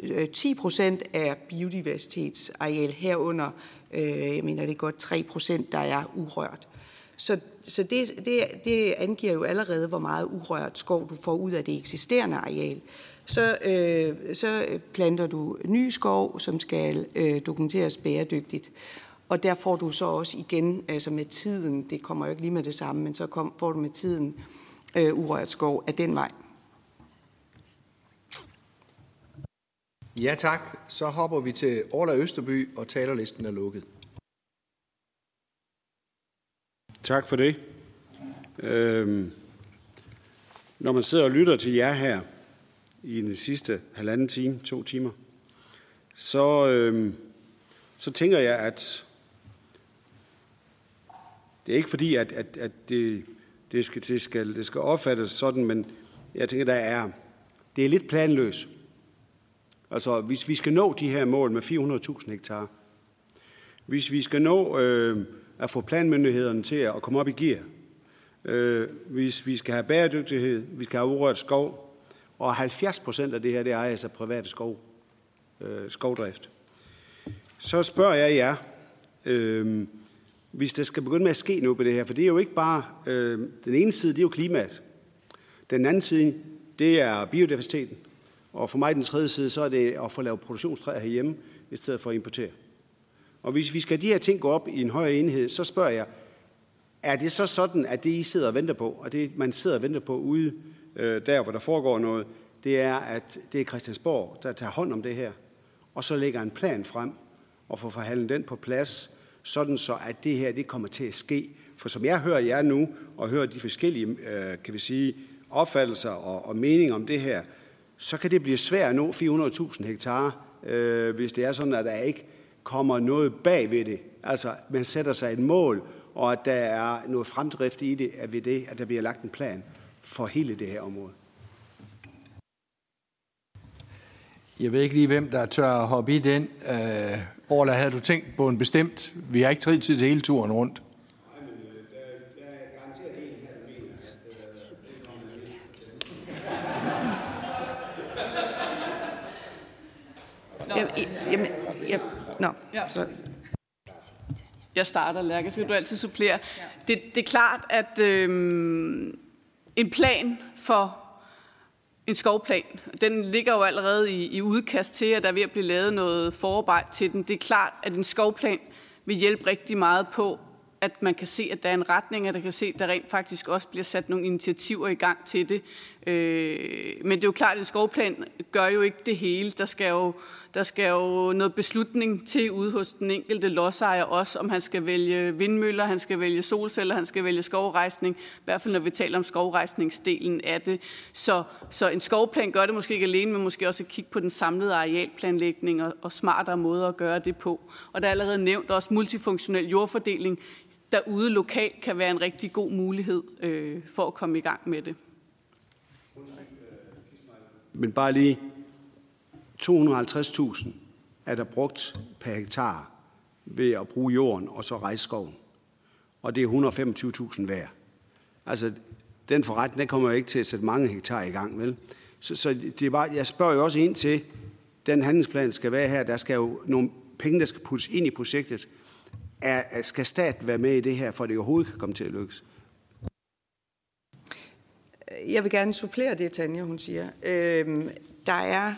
øh, 10 procent af biodiversitetsareal herunder, øh, jeg mener det er godt 3 procent, der er urørt. Så, så det, det, det angiver jo allerede, hvor meget urørt skov du får ud af det eksisterende areal. Så, øh, så planter du ny skov, som skal øh, dokumenteres bæredygtigt. Og der får du så også igen, altså med tiden, det kommer jo ikke lige med det samme, men så kom, får du med tiden øh, urørt skov af den vej. Ja tak. Så hopper vi til Orla Østerby, og talerlisten er lukket. Tak for det. Øhm, når man sidder og lytter til jer her i den sidste halvanden time, to timer, så, øhm, så tænker jeg, at det er ikke fordi, at, at, at det, det, skal, det, skal, det skal opfattes sådan, men jeg tænker, der er, det er lidt planløst. Altså, hvis vi skal nå de her mål med 400.000 hektar, hvis vi skal nå øh, at få planmyndighederne til at komme op i gear, øh, hvis vi skal have bæredygtighed, vi skal have urørt skov, og 70 procent af det her, det ejes af private skov, øh, skovdrift. Så spørger jeg jer, øh, hvis der skal begynde med at ske noget på det her. For det er jo ikke bare, øh, den ene side, det er jo klimaet. Den anden side, det er biodiversiteten. Og for mig den tredje side, så er det at få lavet produktionstræer herhjemme, i stedet for at importere. Og hvis vi skal de her ting gå op i en højere enhed, så spørger jeg, er det så sådan, at det I sidder og venter på, og det man sidder og venter på ude øh, der, hvor der foregår noget, det er, at det er Christiansborg, der tager hånd om det her, og så lægger en plan frem, og får forhandlet den på plads, sådan så at det her det kommer til at ske. For som jeg hører jer nu, og hører de forskellige øh, kan vi sige, opfattelser og, og meninger om det her, så kan det blive svært at nå 400.000 hektar, øh, hvis det er sådan, at der ikke kommer noget bag ved det. Altså, man sætter sig et mål, og at der er noget fremdrift i det, at ved det, at der bliver lagt en plan for hele det her område. Jeg ved ikke lige, hvem der tør at hoppe i den. Øh, Orla, havde du tænkt på en bestemt? Vi har ikke tid til hele turen rundt. Jamen, jamen, jamen, nå, Ja. så, Jeg starter, Lærke, så kan du altid supplere. Det, det er klart, at øh, en plan for en skovplan, den ligger jo allerede i, i udkast til, at der er ved at blive lavet noget forarbejde til den. Det er klart, at en skovplan vil hjælpe rigtig meget på, at man kan se, at der er en retning, at der kan se, at der rent faktisk også bliver sat nogle initiativer i gang til det. Øh, men det er jo klart, at en skovplan gør jo ikke det hele. Der skal jo, der skal jo noget beslutning til ude hos den enkelte lodsejer også, om han skal vælge vindmøller, han skal vælge solceller, han skal vælge skovrejsning. I hvert fald når vi taler om skovrejsningsdelen af det. Så, så en skovplan gør det måske ikke alene, men måske også at kigge på den samlede arealplanlægning og, og smartere måder at gøre det på. Og der er allerede nævnt også multifunktionel jordfordeling, derude lokalt kan være en rigtig god mulighed øh, for at komme i gang med det. Men bare lige 250.000 er der brugt per hektar ved at bruge jorden og så rejse skoven. Og det er 125.000 hver. Altså, den forretning, den kommer jo ikke til at sætte mange hektar i gang, vel? Så, så det er bare, jeg spørger jo også ind til, den handlingsplan skal være her, der skal jo nogle penge, der skal puttes ind i projektet. Er, skal staten være med i det her, for at det overhovedet kan komme til at lykkes? Jeg vil gerne supplere det, Tanja hun siger. Øhm, der er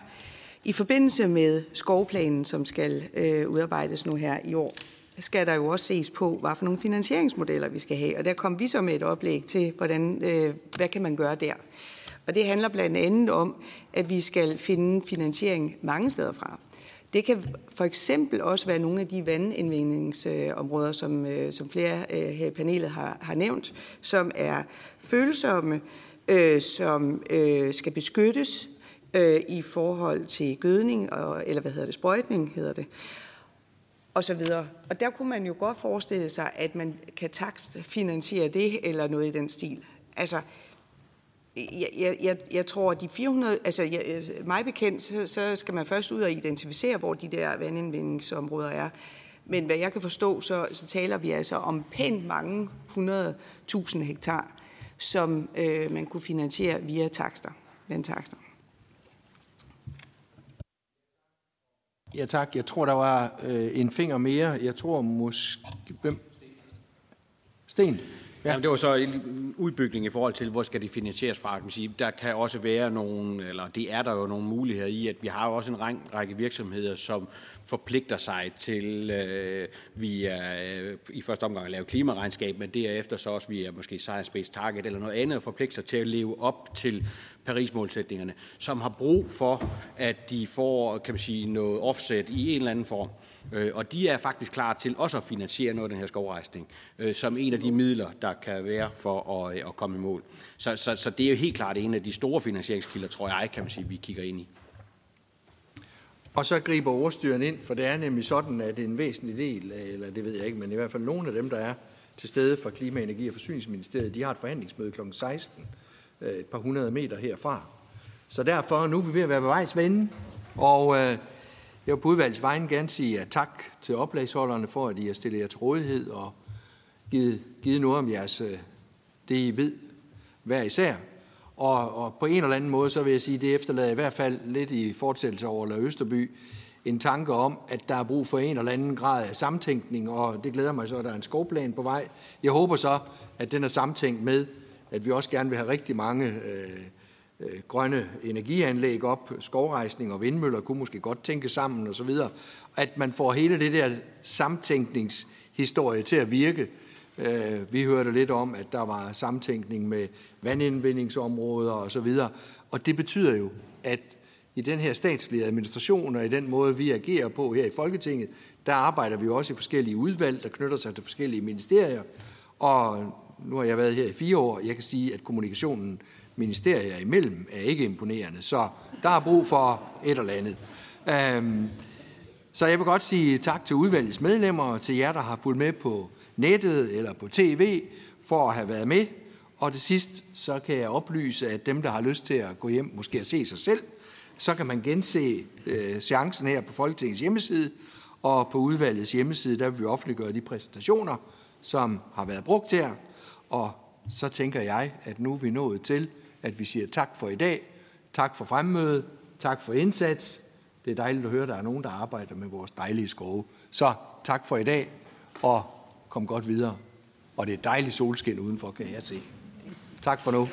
i forbindelse med skovplanen, som skal øh, udarbejdes nu her i år, skal der jo også ses på, hvad for nogle finansieringsmodeller vi skal have. Og der kom vi så med et oplæg til, hvordan, øh, hvad kan man gøre der. Og det handler blandt andet om, at vi skal finde finansiering mange steder fra. Det kan for eksempel også være nogle af de vandindvindingsområder, som, øh, som flere øh, her i panelet har, har nævnt, som er følsomme, øh, som øh, skal beskyttes øh, i forhold til gødning, og, eller hvad hedder det, sprøjtning hedder det, og så videre. Og der kunne man jo godt forestille sig, at man kan takstfinansiere det, eller noget i den stil. Altså, jeg, jeg, jeg, jeg tror, at de 400, altså jeg, mig bekendt, så, så skal man først ud og identificere, hvor de der vandindvindingsområder er. Men hvad jeg kan forstå, så, så taler vi altså om pænt mange 100.000 hektar, som øh, man kunne finansiere via takster, vandtakster. Ja tak, jeg tror, der var øh, en finger mere. Jeg tror måske... Hvem? Sten? Ja. Jamen, det var så en udbygning i forhold til, hvor skal det finansieres fra. Kan man sige. Der kan også være nogle, eller det er der jo nogle muligheder i, at vi har jo også en række- række virksomheder, som forpligter sig til øh, via øh, i første omgang at lave klimaregnskab, men derefter så også via måske science-based target eller noget andet, forpligter sig til at leve op til Paris-målsætningerne, som har brug for, at de får kan man sige, noget offset i en eller anden form. Øh, Og de er faktisk klar til også at finansiere noget af den her skovrejsning, øh, som en af de midler, der kan være for at, øh, at komme i mål. Så, så, så det er jo helt klart en af de store finansieringskilder, tror jeg, kan man sige, vi kigger ind i. Og så griber ordstyren ind, for det er nemlig sådan, at en væsentlig del, eller det ved jeg ikke, men i hvert fald nogle af dem, der er til stede fra Klima-, Energi- og Forsyningsministeriet, de har et forhandlingsmøde kl. 16, Øh, et par hundrede meter herfra. Så derfor nu er vi ved at være ved vejs vende, og øh, jeg vil på udvalgets vegne gerne sige tak til oplagsholderne for, at I har stillet jer til rådighed og givet, givet noget om jeres, øh, det I ved hver især. Og, og på en eller anden måde, så vil jeg sige, at det efterlader i hvert fald lidt i fortsættelse over La Østerby en tanke om, at der er brug for en eller anden grad af samtænkning, og det glæder mig så, at der er en skovplan på vej. Jeg håber så, at den er samtænkt med, at vi også gerne vil have rigtig mange øh, øh, grønne energianlæg op, skovrejsning og vindmøller kunne måske godt tænke sammen osv., at man får hele det der samtænkningshistorie til at virke. Øh, Vi hørte lidt om, at der var samtænkning med vandindvindingsområder osv., og det betyder jo, at i den her statslige administration og i den måde, vi agerer på her i Folketinget, der arbejder vi jo også i forskellige udvalg, der knytter sig til forskellige ministerier. Og nu har jeg været her i fire år. Jeg kan sige, at kommunikationen ministerier imellem er ikke imponerende. Så der er brug for et eller andet. Øhm, Så jeg vil godt sige tak til udvalgets medlemmer og til jer, der har fulgt med på nettet eller på tv for at have været med. Og til sidst, så kan jeg oplyse, at dem, der har lyst til at gå hjem, måske at se sig selv, så kan man gense øh, chancen her på Folketingets hjemmeside, og på udvalgets hjemmeside, der vil vi offentliggøre de præsentationer, som har været brugt her. Og så tænker jeg, at nu er vi nået til, at vi siger tak for i dag, tak for fremmødet, tak for indsats. Det er dejligt at høre, at der er nogen, der arbejder med vores dejlige skove. Så tak for i dag, og kom godt videre. Og det er dejligt solskin udenfor, kan jeg se. Tak for nu.